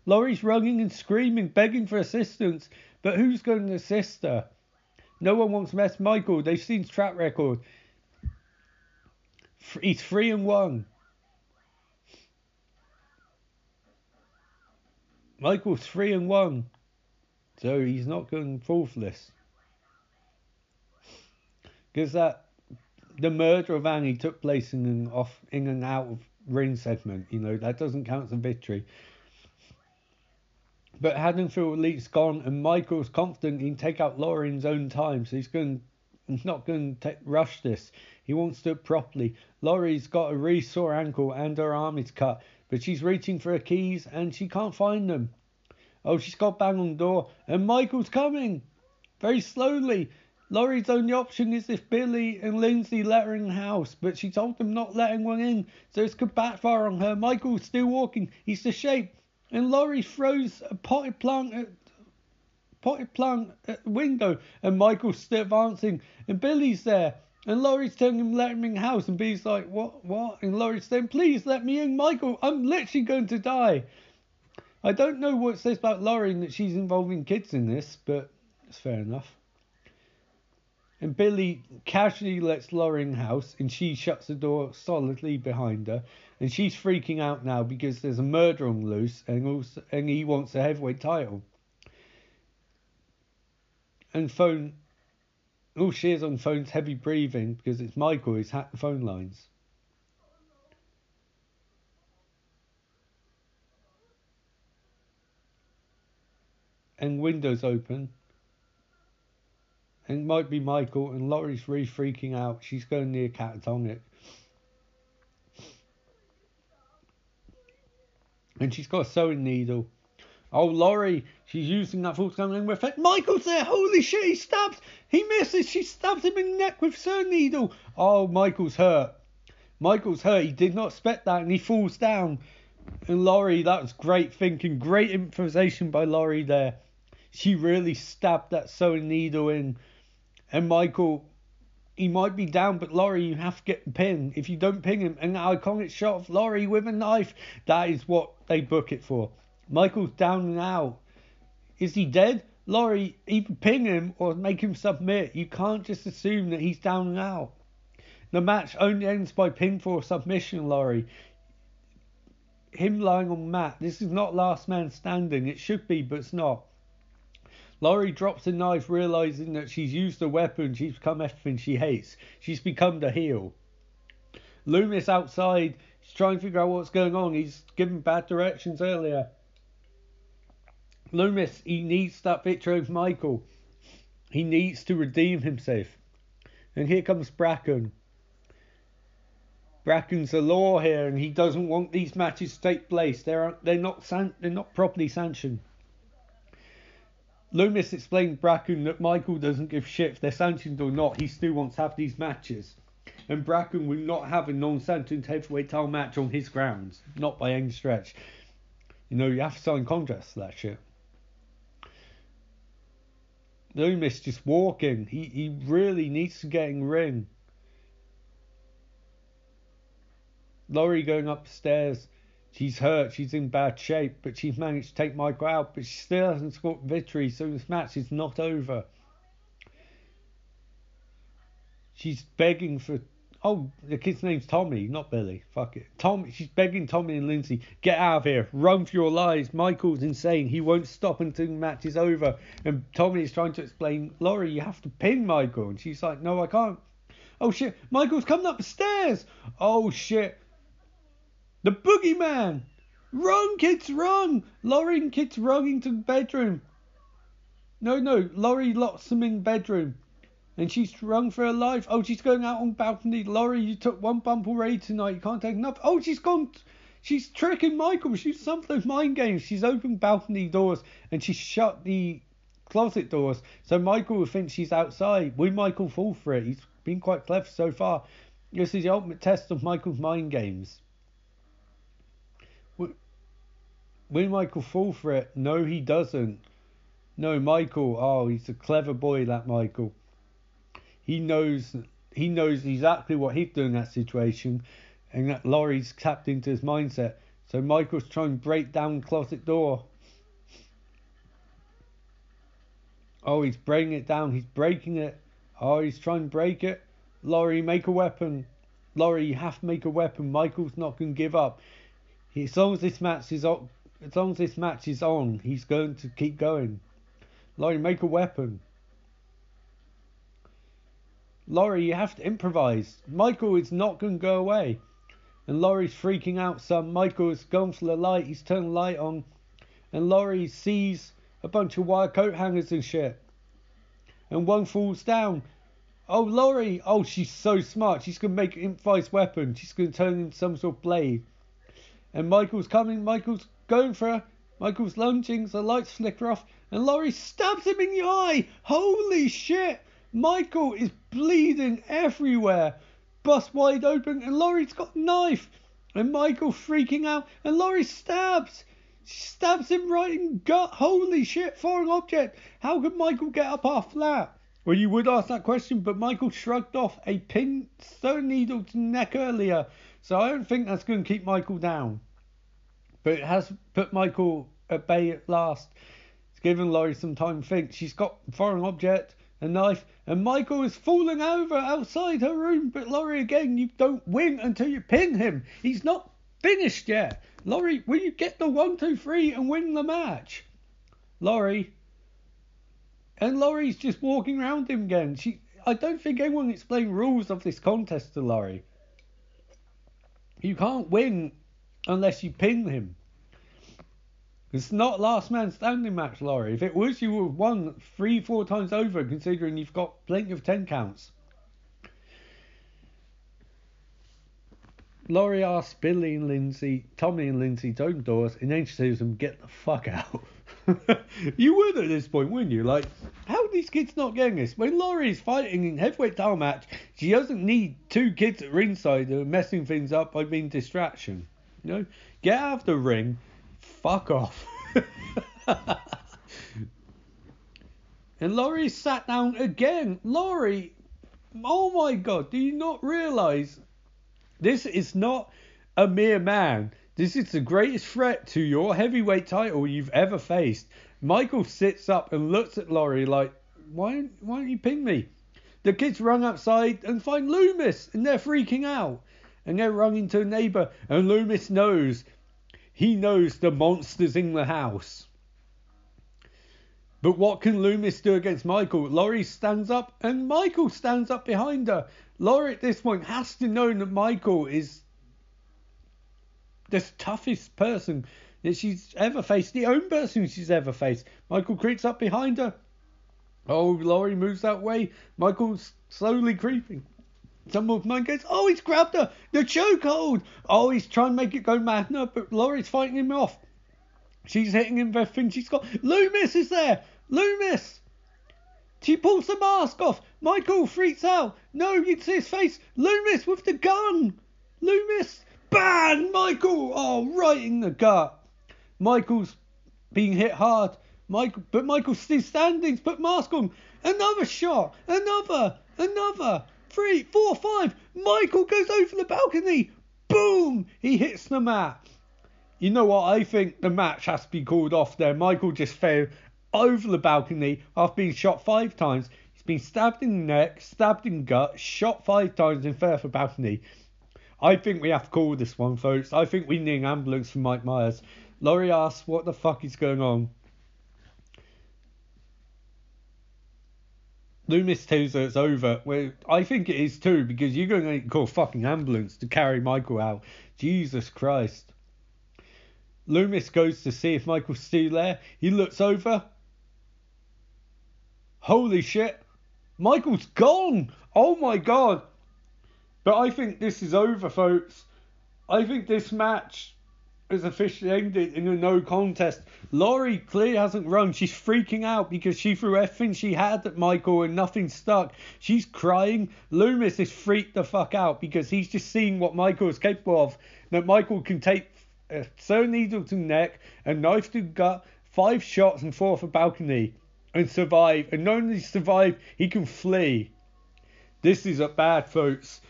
Laurie's running and screaming, begging for assistance. But who's going to assist her? No one wants to mess Michael. They've seen his track record. He's three and one. Michael's three and one. So he's not going faultless. Because that the murder of Annie took place in an off in and out of ring segment, you know, that doesn't count as a victory. But Haddonfield Elite's gone and Michael's confident he can take out Laurie in his own time, so he's going he's not going to rush this. He wants to do it properly. Laurie's got a really sore ankle and her arm is cut, but she's reaching for her keys and she can't find them. Oh, she's got bang on the door, and Michael's coming very slowly. Laurie's only option is if Billy and Lindsay let her in the house, but she told them not letting one in, so it's could backfire on her. Michael's still walking. He's the shape, and Laurie throws a potted plant at potted plant at the window, and Michael's still advancing, and Billy's there. And Laurie's telling him let him in house, and Billy's like, what, what? And Laurie's saying, please let me in, Michael. I'm literally going to die. I don't know what it says about Laurie that she's involving kids in this, but it's fair enough. And Billy casually lets Laurie in house and she shuts the door solidly behind her. And she's freaking out now because there's a murder on loose and, also, and he wants a heavyweight title. And phone, all she is on phone's heavy breathing because it's Michael who's hacked the phone lines. and windows open. And might be Michael and Laurie's really freaking out. She's going near catatonic. And she's got a sewing needle. Oh, Laurie, she's using that full scaling effect. Michael's there. Holy shit, he stabs. He misses. She stabs him in the neck with sewing needle. Oh, Michael's hurt. Michael's hurt. He did not expect that and he falls down. And Laurie, that was great thinking, great improvisation by Laurie there. She really stabbed that sewing needle in. And Michael, he might be down, but Laurie, you have to get the pin. If you don't ping him, an iconic shot of Laurie with a knife, that is what they book it for. Michael's down out. Is he dead? Laurie, either ping him or make him submit. You can't just assume that he's down out. The match only ends by pinfall submission, Laurie. Him lying on mat. This is not last man standing. It should be, but it's not. Laurie drops a knife, realizing that she's used a weapon. She's become everything she hates. She's become the heel. Loomis outside. He's trying to figure out what's going on. He's given bad directions earlier. Loomis, he needs that victory over Michael. He needs to redeem himself. And here comes Brackett. Brackett's the law here, and he doesn't want these matches to take place. They're they're not san- they're not properly sanctioned. Loomis explained Brackett that Michael doesn't give shit if they're sanctioned or not. He still wants to have these matches, and Brackett will not have a non-sanctioned heavyweight title match on his grounds, not by any stretch. You know, you have to sign contracts for that shit. Loomis just walking. He he really needs to get in ring. Laurie going upstairs. She's hurt. She's in bad shape, but she's managed to take Michael out. But she still hasn't scored victory, so this match is not over. She's begging for. Oh, the kid's name's Tommy, not Billy. Fuck it. Tommy. She's begging Tommy and Lindsay, get out of here. Run for your lives. Michael's insane. He won't stop until the match is over. And Tommy is trying to explain, Laurie, you have to pin Michael. And she's like, no, I can't. Oh shit, Michael's coming up the stairs. Oh shit. The boogeyman! Run, kids, run! Laurie and kids run into the bedroom. No, no, Laurie locks them in bedroom. And she's run for her life. Oh, she's going out on balcony. Laurie, you took one bump already tonight. You can't take enough. Oh, she's gone. She's tricking Michael. She's some of those mind games. She's opened balcony doors and she's shut the closet doors. So Michael will think she's outside. Will Michael fall for it? He's been quite clever so far. This is the ultimate test of Michael's mind games. Will Michael fall for it? No, he doesn't. No, Michael. Oh, he's a clever boy, that Michael. He knows. He knows exactly what he's doing in that situation, and that Laurie's tapped into his mindset. So Michael's trying to break down closet door. Oh, he's breaking it down. He's breaking it. Oh, he's trying to break it. Laurie, make a weapon. Laurie, you have to make a weapon. Michael's not going to give up. He, as long as this match is up, as long as this match is on, he's going to keep going. Laurie, make a weapon. Laurie, you have to improvise. Michael is not going to go away. And Laurie's freaking out some. Michael has gone for the light. He's turned the light on. And Laurie sees a bunch of wire coat hangers and shit. And one falls down. Oh, Laurie! Oh, she's so smart. She's going to make an improvised weapon. She's going to turn into some sort of blade. And Michael's coming. Michael's going for her. Michael's lunging, the lights flicker off, and Laurie stabs him in the eye. Holy shit! Michael is bleeding everywhere, bust wide open, and Laurie's got knife. And Michael freaking out, and Laurie stabs. She stabs him right in gut. Holy shit, foreign object. How could Michael get up after that? Well, you would ask that question, but Michael shrugged off a pin stone needle to neck earlier, so I don't think that's going to keep Michael down but it has put Michael at bay at last. It's given Laurie some time to think. She's got foreign object, a knife, and Michael is falling over outside her room. But Laurie, again, you don't win until you pin him. He's not finished yet. Laurie, will you get the one, two, three and win the match? Laurie. And Laurie's just walking around him again. She, I don't think anyone explained rules of this contest to Laurie. You can't win unless you pin him. It's not last man standing match, Laurie. If it was, you would have won three, four times over, considering you've got plenty of ten counts. Laurie asks Billy and Lindsay, Tommy and Lindsay to open doors, and then she them, get the fuck out. [LAUGHS] you would at this point, wouldn't you? Like, how are these kids not getting this? When Laurie's fighting in heavyweight title match, she doesn't need two kids at ringside who are messing things up by being distraction. You know, get out of the ring, fuck off. [LAUGHS] and Laurie sat down again. Laurie, oh my god, do you not realise this is not a mere man? This is the greatest threat to your heavyweight title you've ever faced. Michael sits up and looks at Laurie like, why, why don't you ping me? The kids run outside and find Loomis, and they're freaking out. And they're running to a neighbour, and Loomis knows. He knows the monster's in the house. But what can Loomis do against Michael? Laurie stands up, and Michael stands up behind her. Laurie at this point has to know that Michael is the toughest person that she's ever faced, the only person she's ever faced. Michael creeps up behind her. Oh, Laurie moves that way. Michael's slowly creeping. Someone of mine goes, Oh, he's grabbed her. The chokehold. Oh, he's trying to make it go madder, but Laurie's fighting him off. She's hitting him with everything she's got. Loomis is there. Loomis. She pulls the mask off. Michael freaks out. No, you can see his face. Loomis with the gun. Loomis. Bang! Michael. Oh, right in the gut. Michael's being hit hard. Michael, but Michael's still standing. Put mask on. Another shot. Another. Another. Three, four, five. Michael goes over the balcony. Boom! He hits the mat. You know what? I think the match has to be called off there. Michael just fell over the balcony after being shot five times. He's been stabbed in the neck, stabbed in the gut, shot five times and fell off balcony. I think we have to call this one, folks. I think we need an ambulance for Mike Myers. Laurie asks, what the fuck is going on? Loomis tells her it's over. Well, I think it is too, because you're going to call fucking ambulance to carry Michael out. Jesus Christ. Loomis goes to see if Michael's still there. He looks over. Holy shit. Michael's gone. Oh my god. But I think this is over, folks. I think this match is officially ended in a no contest. Laurie clearly hasn't run. She's freaking out because she threw everything she had at Michael and nothing stuck. She's crying. Loomis is freaked the fuck out because he's just seen what Michael is capable of. That Michael can take a sew needle to neck, a knife to gut, five shots and four off a balcony and survive. And not only survive, he can flee. This is a bad, folks.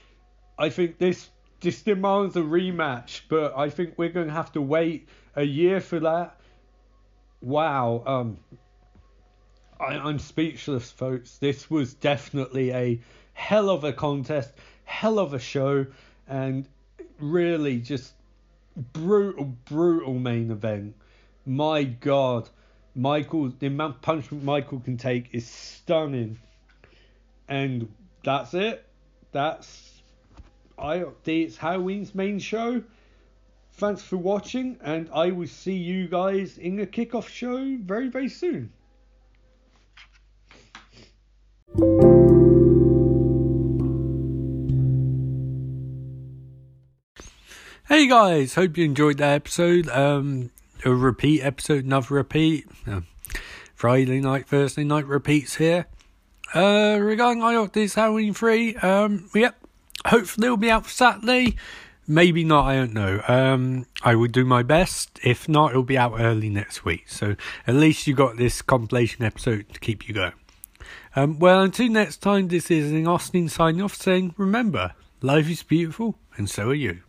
I think this just demands a rematch, but I think we're going to have to wait a year for that. Wow, um, I, I'm speechless, folks. This was definitely a hell of a contest, hell of a show, and really just brutal, brutal main event. My God, Michael, the amount of punishment Michael can take is stunning, and that's it. That's I updates Halloween's main show. Thanks for watching, and I will see you guys in the kickoff show very, very soon. Hey guys, hope you enjoyed that episode. Um, a repeat episode, another repeat. Uh, Friday night, Thursday night repeats here. Uh, regarding IOT's Halloween 3, um, yep, hopefully it'll be out for Saturday. Maybe not, I don't know. Um, I will do my best. If not, it'll be out early next week. So at least you got this compilation episode to keep you going. Um, well, until next time, this is an Austin signing off saying, remember, life is beautiful and so are you.